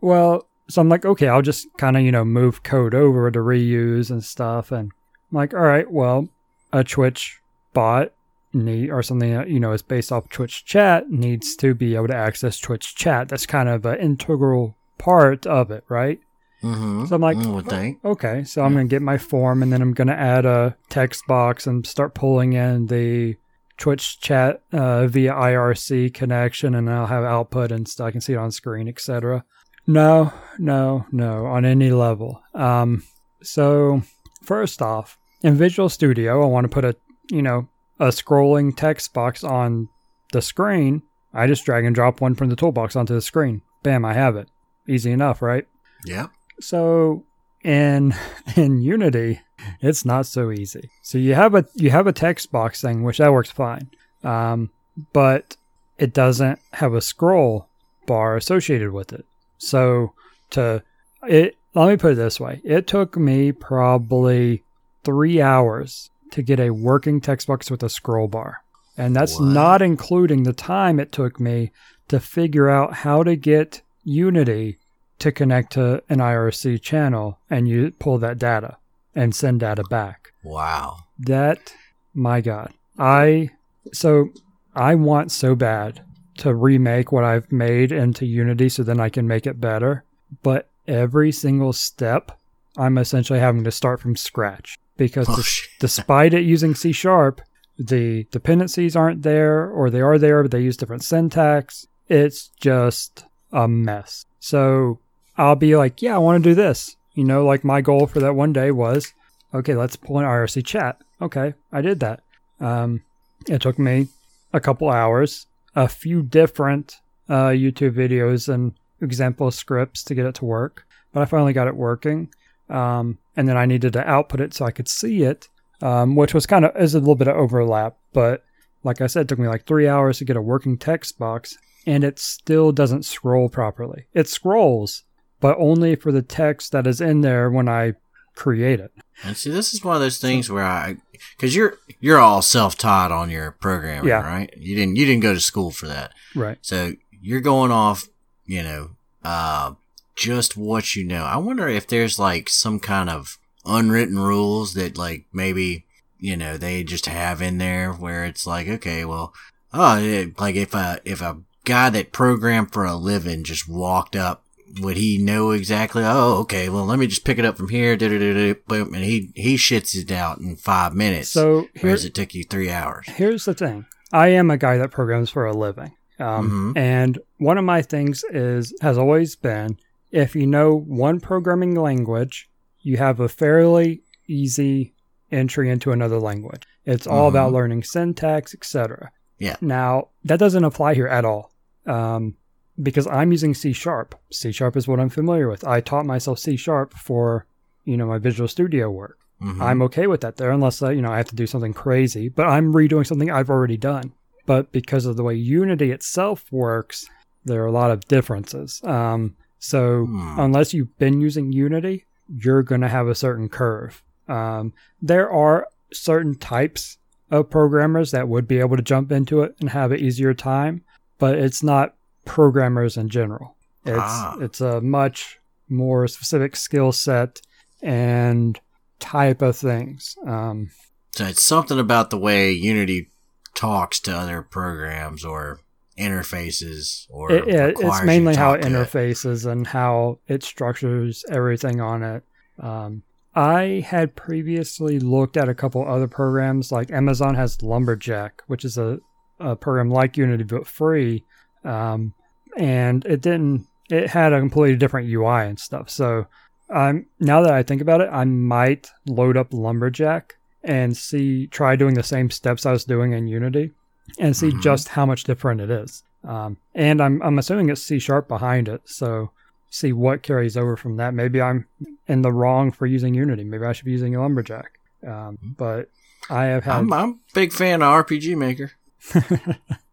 Well, so I'm like, okay, I'll just kind of, you know, move code over to reuse and stuff. And I'm like, all right, well, a Twitch bot need or something that you know is based off Twitch chat needs to be able to access Twitch chat. That's kind of an integral part of it, right? Mm-hmm. So I'm like, think. Okay, so I'm gonna get my form and then I'm gonna add a text box and start pulling in the Twitch chat uh, via IRC connection, and I'll have output and stuff. I can see it on screen, etc. No, no, no, on any level. Um, so first off, in Visual Studio, I want to put a you know a scrolling text box on the screen. I just drag and drop one from the toolbox onto the screen. Bam, I have it. Easy enough, right? Yeah. So in in Unity, it's not so easy. So you have a you have a text box thing, which that works fine, um, but it doesn't have a scroll bar associated with it. So to it, let me put it this way: it took me probably three hours to get a working text box with a scroll bar, and that's What? not including the time it took me to figure out how to get Unity to connect to an IRC channel and you pull that data and send data back. Wow. That, my God, I, so I want so bad to remake what I've made into Unity so then I can make it better. But every single step, I'm essentially having to start from scratch because Oh, des- despite it using C sharp, the dependencies aren't there or they are there, but they use different syntax. It's just a mess. So I'll be like, yeah, I want to do this. You know, like my goal for that one day was, okay, let's pull an IRC chat. Okay, I did that. Um, it took me a couple hours, a few different uh, YouTube videos and example scripts to get it to work, but I finally got it working. Um, and then I needed to output it so I could see it, um, which was kind of is a little bit of overlap. But like I said, it took me like three hours to get a working text box, and it still doesn't scroll properly. It scrolls, but only for the text that is in there when I create it. And see, this is one of those things where I, because you're you're all self-taught on your programming, Yeah. right? You didn't you didn't go to school for that, Right. so you're going off, you know, uh, just what you know. I wonder if there's like some kind of unwritten rules that like maybe you know they just have in there where it's like, okay, well, oh, it, like if a if a guy that programmed for a living just walked up would he know exactly? Oh, okay. Well, let me just pick it up from here. Boom, and he he shits it out in five minutes. So here, whereas it took you three hours. here's the thing. I am a guy that programs for a living. Um, Mhm. And one of my things is has always been if you know one programming language, you have a fairly easy entry into another language. It's all about Mhm. learning syntax, etc. Yeah. Now that doesn't apply here at all, um, because I'm using C sharp. C sharp is what I'm familiar with. I taught myself C sharp for you know my Visual Studio work. Mhm. I'm okay with that there, unless uh, you know I have to do something crazy. But I'm redoing something I've already done. But because of the way Unity itself works, there are a lot of differences. Um, so Hmm. unless you've been using Unity, you're going to have a certain curve. Um, there are certain types of programmers that would be able to jump into it and have an easier time, but it's not programmers in general. It's Ah. it's a much more specific skill set and type of things. Um, So it's something about the way Unity talks to other programs or interfaces or it, it- it's mainly how it interfaces and how it structures everything on it. Um, I had previously looked at a couple other programs, like Amazon has Lumberyard, which is a, a program like Unity but free, um, and it didn't. It had a completely different UI and stuff. So, um, now that I think about it, I might load up Lumberyard and see try doing the same steps I was doing in Unity, and see Mhm. just how much different it is. Um, and I'm I'm assuming it's C sharp behind it, so see what carries over from that. Maybe I'm in the wrong for using Unity. Maybe I should be using Lumberyard. Um, but I have had I'm, I'm a big fan of RPG Maker.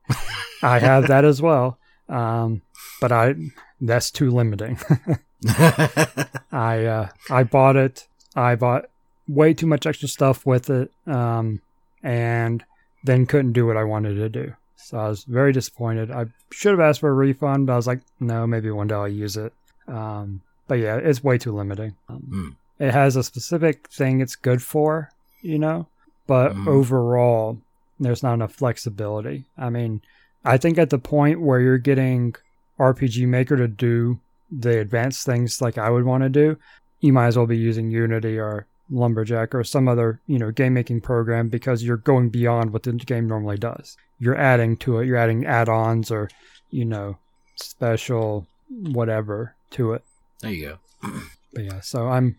I have that as well. Um, but I that's too limiting. I uh, I bought it. I bought way too much extra stuff with it, um, and then couldn't do what I wanted to do. So I was very disappointed. I should have asked for a refund, but I was like, no, maybe one day I'll use it. Um, but yeah, it's way too limiting. Um, Hmm. It has a specific thing it's good for, you know, but Mhm. overall, there's not enough flexibility. I mean, I think at the point where you're getting RPG Maker to do the advanced things like I would want to do, you might as well be using Unity or Lumberyard or some other, you know, game making program because you're going beyond what the game normally does. You're adding to it, you're adding add-ons or, you know, special whatever to it. there you go. But yeah, so I'm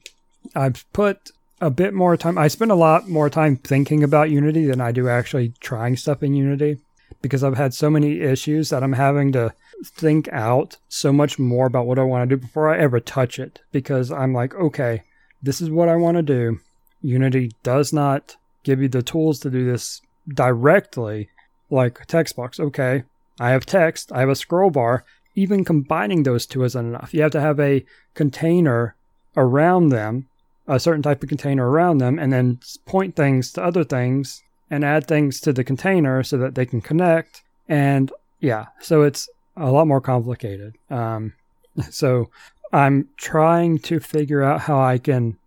I've put a bit more time. I spend a lot more time thinking about Unity than I do actually trying stuff in Unity because I've had so many issues that I'm having to think out so much more about what I want to do before I ever touch it because I'm like, okay, this is what I want to do. Unity does not give you the tools to do this directly like text box. Okay, I have text, I have a scroll bar. Even combining those two isn't enough. You have to have a container around them, a certain type of container around them, and then point things to other things and add things to the container so that they can connect. And yeah, so it's a lot more complicated. Um, so I'm trying to figure out how I can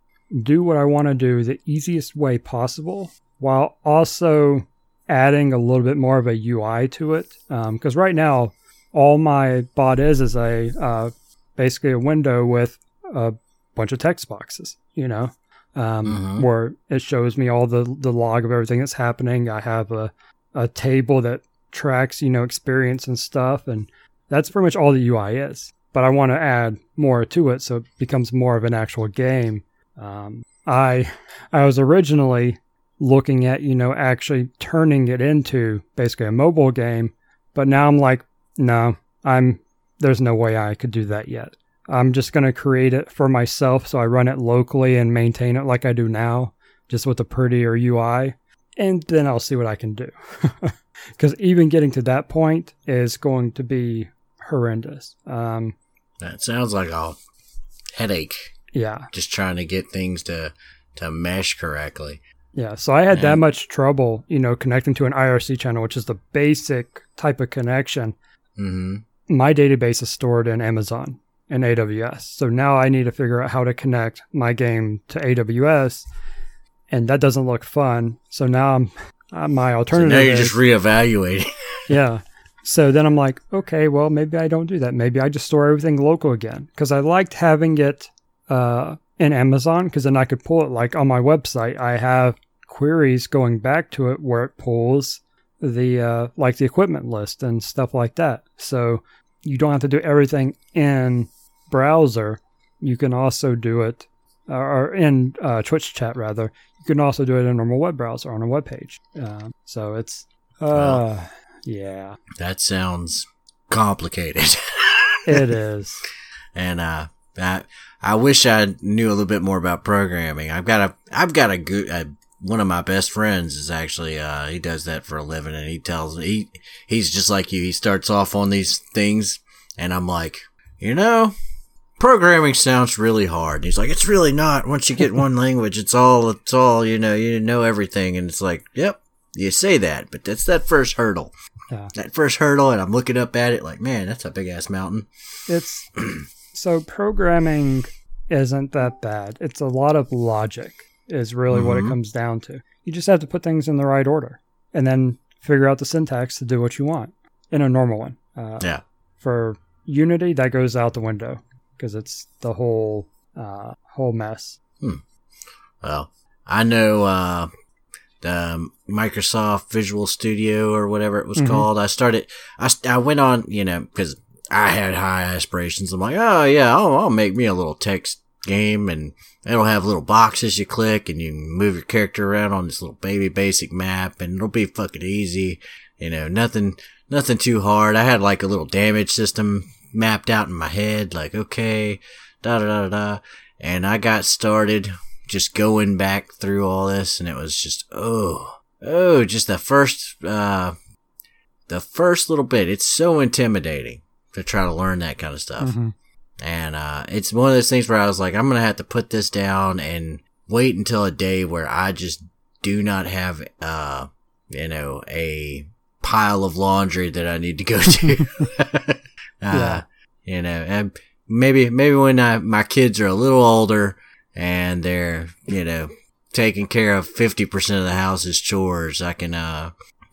do what I want to do the easiest way possible while also adding a little bit more of a UI to it. Because right now, all my bot is is a uh, basically a window with a bunch of text boxes, you know, um, Mhm. where it shows me all the the log of everything that's happening. I have a a table that tracks, you know, experience and stuff, and that's pretty much all the UI is. But I want to add more to it so it becomes more of an actual game. Um, I I was originally looking at you know actually turning it into basically a mobile game, but now I'm like, no, I'm there's no way I could do that yet. I'm just going to create it for myself so I run it locally and maintain it like I do now, just with a prettier UI, and then I'll see what I can do. Because even getting to that point is going to be horrendous. Um, That sounds like a headache. yeah, Just trying to get things to to mesh correctly. yeah. So I had that much trouble, you know, connecting to an IRC channel, which is the basic type of connection. hmm my database is stored in Amazon and AWS. So now I need to figure out how to connect my game to AWS, and that doesn't look fun. So now I'm uh, my So alternative. now you're is- just reevaluating. yeah. So then I'm like, okay, well maybe I don't do that. Maybe I just store everything local again because I liked having it uh, in Amazon because then I could pull it like on my website. I have queries going back to it where it pulls the uh, like the equipment list and stuff like that. So you don't have to do everything in browser. You can also do it or in uh, Twitch chat rather. You can also do it in a normal web browser on a web page. Um, so it's uh, yeah, that sounds complicated. it is. and uh, I I wish I knew a little bit more about programming. I've got a I've got a good uh, one of my best friends is actually uh he does that for a living, and he tells me he he's just like you. He starts off on these things, and I'm like, you know. Programming sounds really hard. And he's like, it's really not. Once you get one language, it's all, it's all, you know, you know everything. And it's like, yep, you say that, but that's that first hurdle. Yeah. That first hurdle, and I'm looking up at it like, man, that's a big ass mountain. It's so programming isn't that bad. It's a lot of logic is really what it Mhm. comes down to. You just have to put things in the right order and then figure out the syntax to do what you want in a normal one. Uh, Yeah. For Unity, that goes out the window because it's the whole uh, whole mess. Well, I know uh, the Microsoft Visual Studio or whatever it was Mhm. called. I started. I, I went on, you know, because I had high aspirations. I'm like, oh yeah, I'll, I'll make me a little text game, and it'll have little boxes you click, and you move your character around on this little baby basic map, and it'll be fucking easy. You know, nothing, nothing too hard. I had like a little damage system mapped out in my head, like okay, da da da da, and I got started just going back through all this and it was just oh oh just the first uh the first little bit. It's so intimidating to try to learn that kind of stuff. Mhm. and uh it's one of those things where i was like i'm gonna have to put this down and wait until a day where i just do not have uh you know a pile of laundry that i need to go to uh Yeah. you know and maybe maybe when I, my kids are a little older and they're you know taking care of 50% of the house's chores i can uh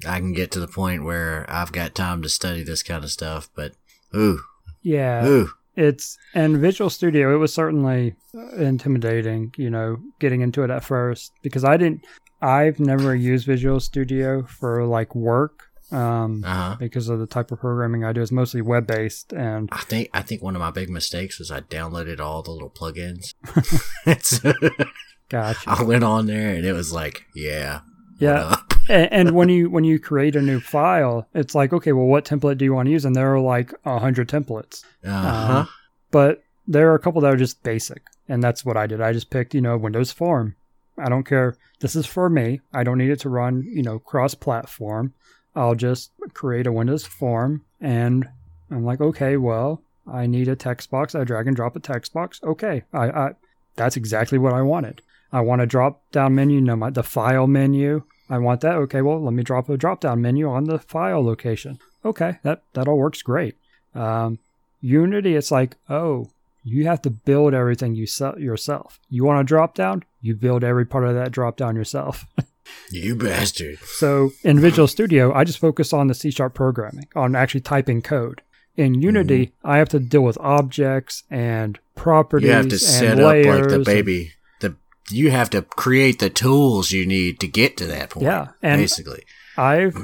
i can get to the point where i've got time to study this kind of stuff but ooh Yeah. ooh it's and Visual Studio. It was certainly intimidating, you know, getting into it at first because I didn't. I've never used Visual Studio for like work um, uh-huh because of the type of programming I do. is mostly web based, and I think I think one of my big mistakes was I downloaded all the little plugins. gotcha. I went on there and it was like, yeah, Yeah, and, and when you when you create a new file, it's like, okay, well, what template do you want to use? And there are like a hundred templates. Uh-huh. Um, but there are a couple that are just basic, and that's what I did. I just picked, you know, Windows Form. I don't care. This is for me. I don't need it to run, you know, cross-platform. I'll just create a Windows Form, and I'm like, okay, well, I need a text box. I drag and drop a text box. Okay, I, I that's exactly what I wanted. I want a drop-down menu, no, my, the file menu. I want that. Okay, well, let me drop a drop-down menu on the file location. Okay, that that all works great. Um, Unity, it's like, oh, you have to build everything you se- yourself. You want a drop down? You build every part of that drop down yourself. You bastard. so in Visual Studio, I just focus on the C sharp programming, on actually typing code. In Unity, I have to deal with objects and properties You have to set up like the and- baby. The you have to create the tools you need to get to that point. Yeah, and basically. I've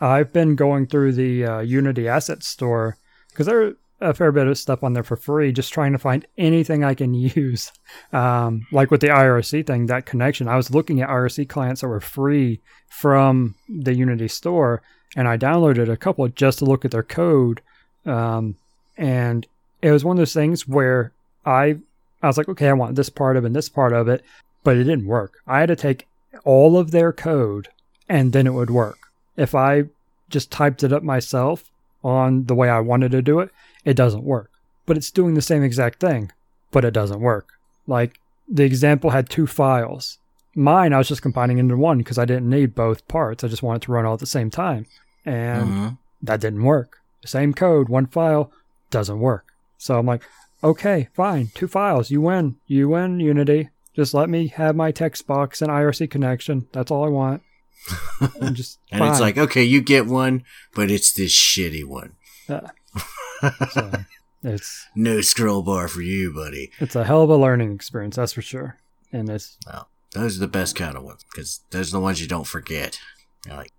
I've been going through the uh, Unity Asset Store because there a fair bit of stuff on there for free, just trying to find anything I can use. Um, like with the IRC thing, that connection, I was looking at IRC clients that were free from the Unity store, and I downloaded a couple just to look at their code. Um, and it was one of those things where I I was like, okay, I want this part of it and this part of it, but it didn't work. I had to take all of their code and then it would work. If I just typed it up myself on the way I wanted to do it, it doesn't work. But it's doing the same exact thing, but it doesn't work. Like the example had two files. Mine, I was just combining into one because I didn't need both parts. I just wanted to run all at the same time. And Mhm. that didn't work. Same code, one file, doesn't work. So I'm like, okay, fine, two files, you win, you win, Unity. Just let me have my text box and IRC connection. That's all I want. And just And it's like, okay, you get one, but it's this shitty one. so it's No scroll bar for you, buddy. it's a hell of a learning experience, that's for sure. And it's well, Those are the best kind of ones because those are the ones you don't forget. You're like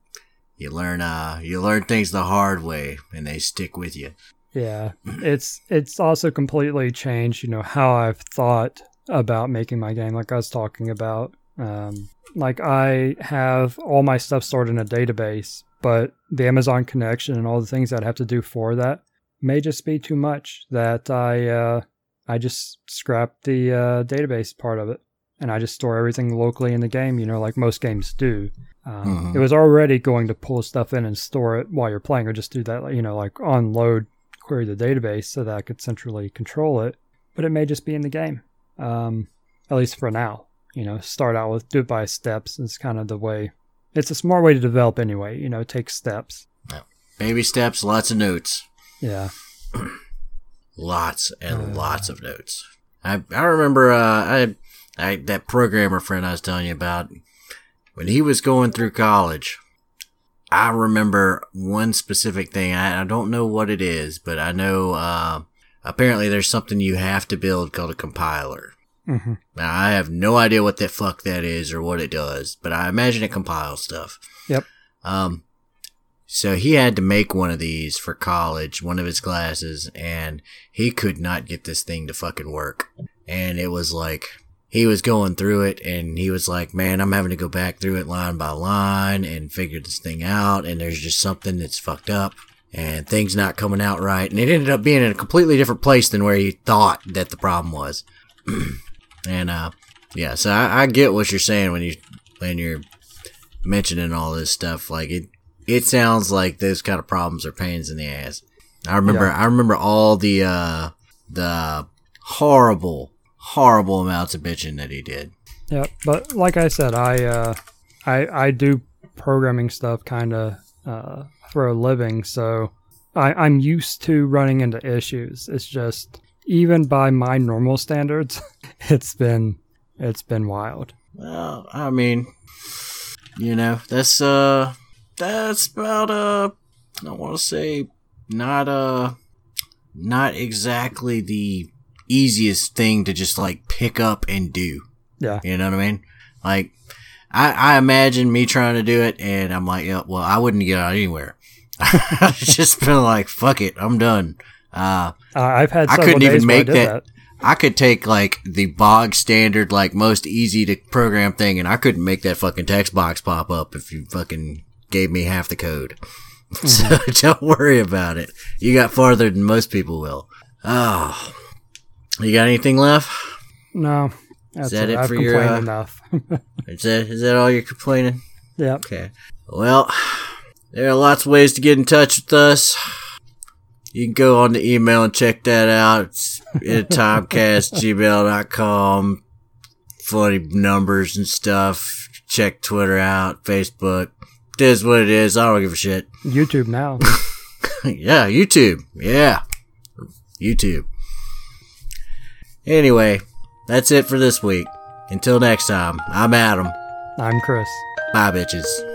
you learn, uh, you learn things the hard way, and they stick with you. yeah, it's it's also completely changed, you know, how I've thought about making my game. Like I was talking about, um, like I have all my stuff stored in a database, but the Amazon connection and all the things I'd have to do for that may just be too much. That I uh, I just scrapped the uh, database part of it, and I just store everything locally in the game. You know, like most games do. Um, Mhm. It was already going to pull stuff in and store it while you're playing, or just do that. You know, like unload query the database so that I could centrally control it. But it may just be in the game, um, at least for now. You know, start out with do it by steps is kind of the way. It's a smart way to develop anyway. You know, take steps. Yeah. baby steps, lots of notes. Yeah. lots and lots of notes. I I remember uh, I I that programmer friend I was telling you about when he was going through college. I remember one specific thing. I, I don't know what it is, but I know uh, apparently there's something you have to build called a compiler. Hmm Now I have no idea what the fuck that is or what it does, but I imagine it compiles stuff. Yep. Um, so he had to make one of these for college, one of his classes, and he could not get this thing to fucking work. And it was like, he was going through it and he was like, man, I'm having to go back through it line by line and figure this thing out. And there's just something that's fucked up and things not coming out right. And it ended up being in a completely different place than where he thought that the problem was. and, uh, yeah, so I, I get what you're saying when you, when you're mentioning all this stuff. Like it, it sounds like those kind of problems are pains in the ass. I remember, Yeah. I remember all the, uh, the horrible, horrible amounts of bitching that he did. Yeah, But like I said, I uh, I I do programming stuff kind of uh, for a living, so I, I'm used to running into issues. It's just even by my normal standards, it's been it's been wild. Well, I mean, you know, that's uh, that's about uh, I want to say not uh, not exactly the easiest thing to just like pick up and do. Yeah. You know what I mean? Like, I I imagine me trying to do it, and I'm like, yeah, well, I wouldn't get out anywhere. I've just been like, fuck it, I'm done. Uh, Uh, I've had I couldn't even where I make that- I could take like the bog standard, like most easy to program thing, and I couldn't make that fucking text box pop up if you fucking gave me half the code. so don't worry about it. You got farther than most people will. Oh, you got anything left? No, that's that it. it I've complained your, uh, enough. Is that is that all you're complaining? Yeah. Okay. Well, there are lots of ways to get in touch with us. You can go on the email and check that out. It's at timecastgmail.com. Funny numbers and stuff. Check Twitter out, Facebook. It is what it is. I don't give a shit. YouTube now. yeah, YouTube. Yeah. YouTube. Anyway, that's it for this week. Until next time, I'm Adam. I'm Chris. Bye, bitches.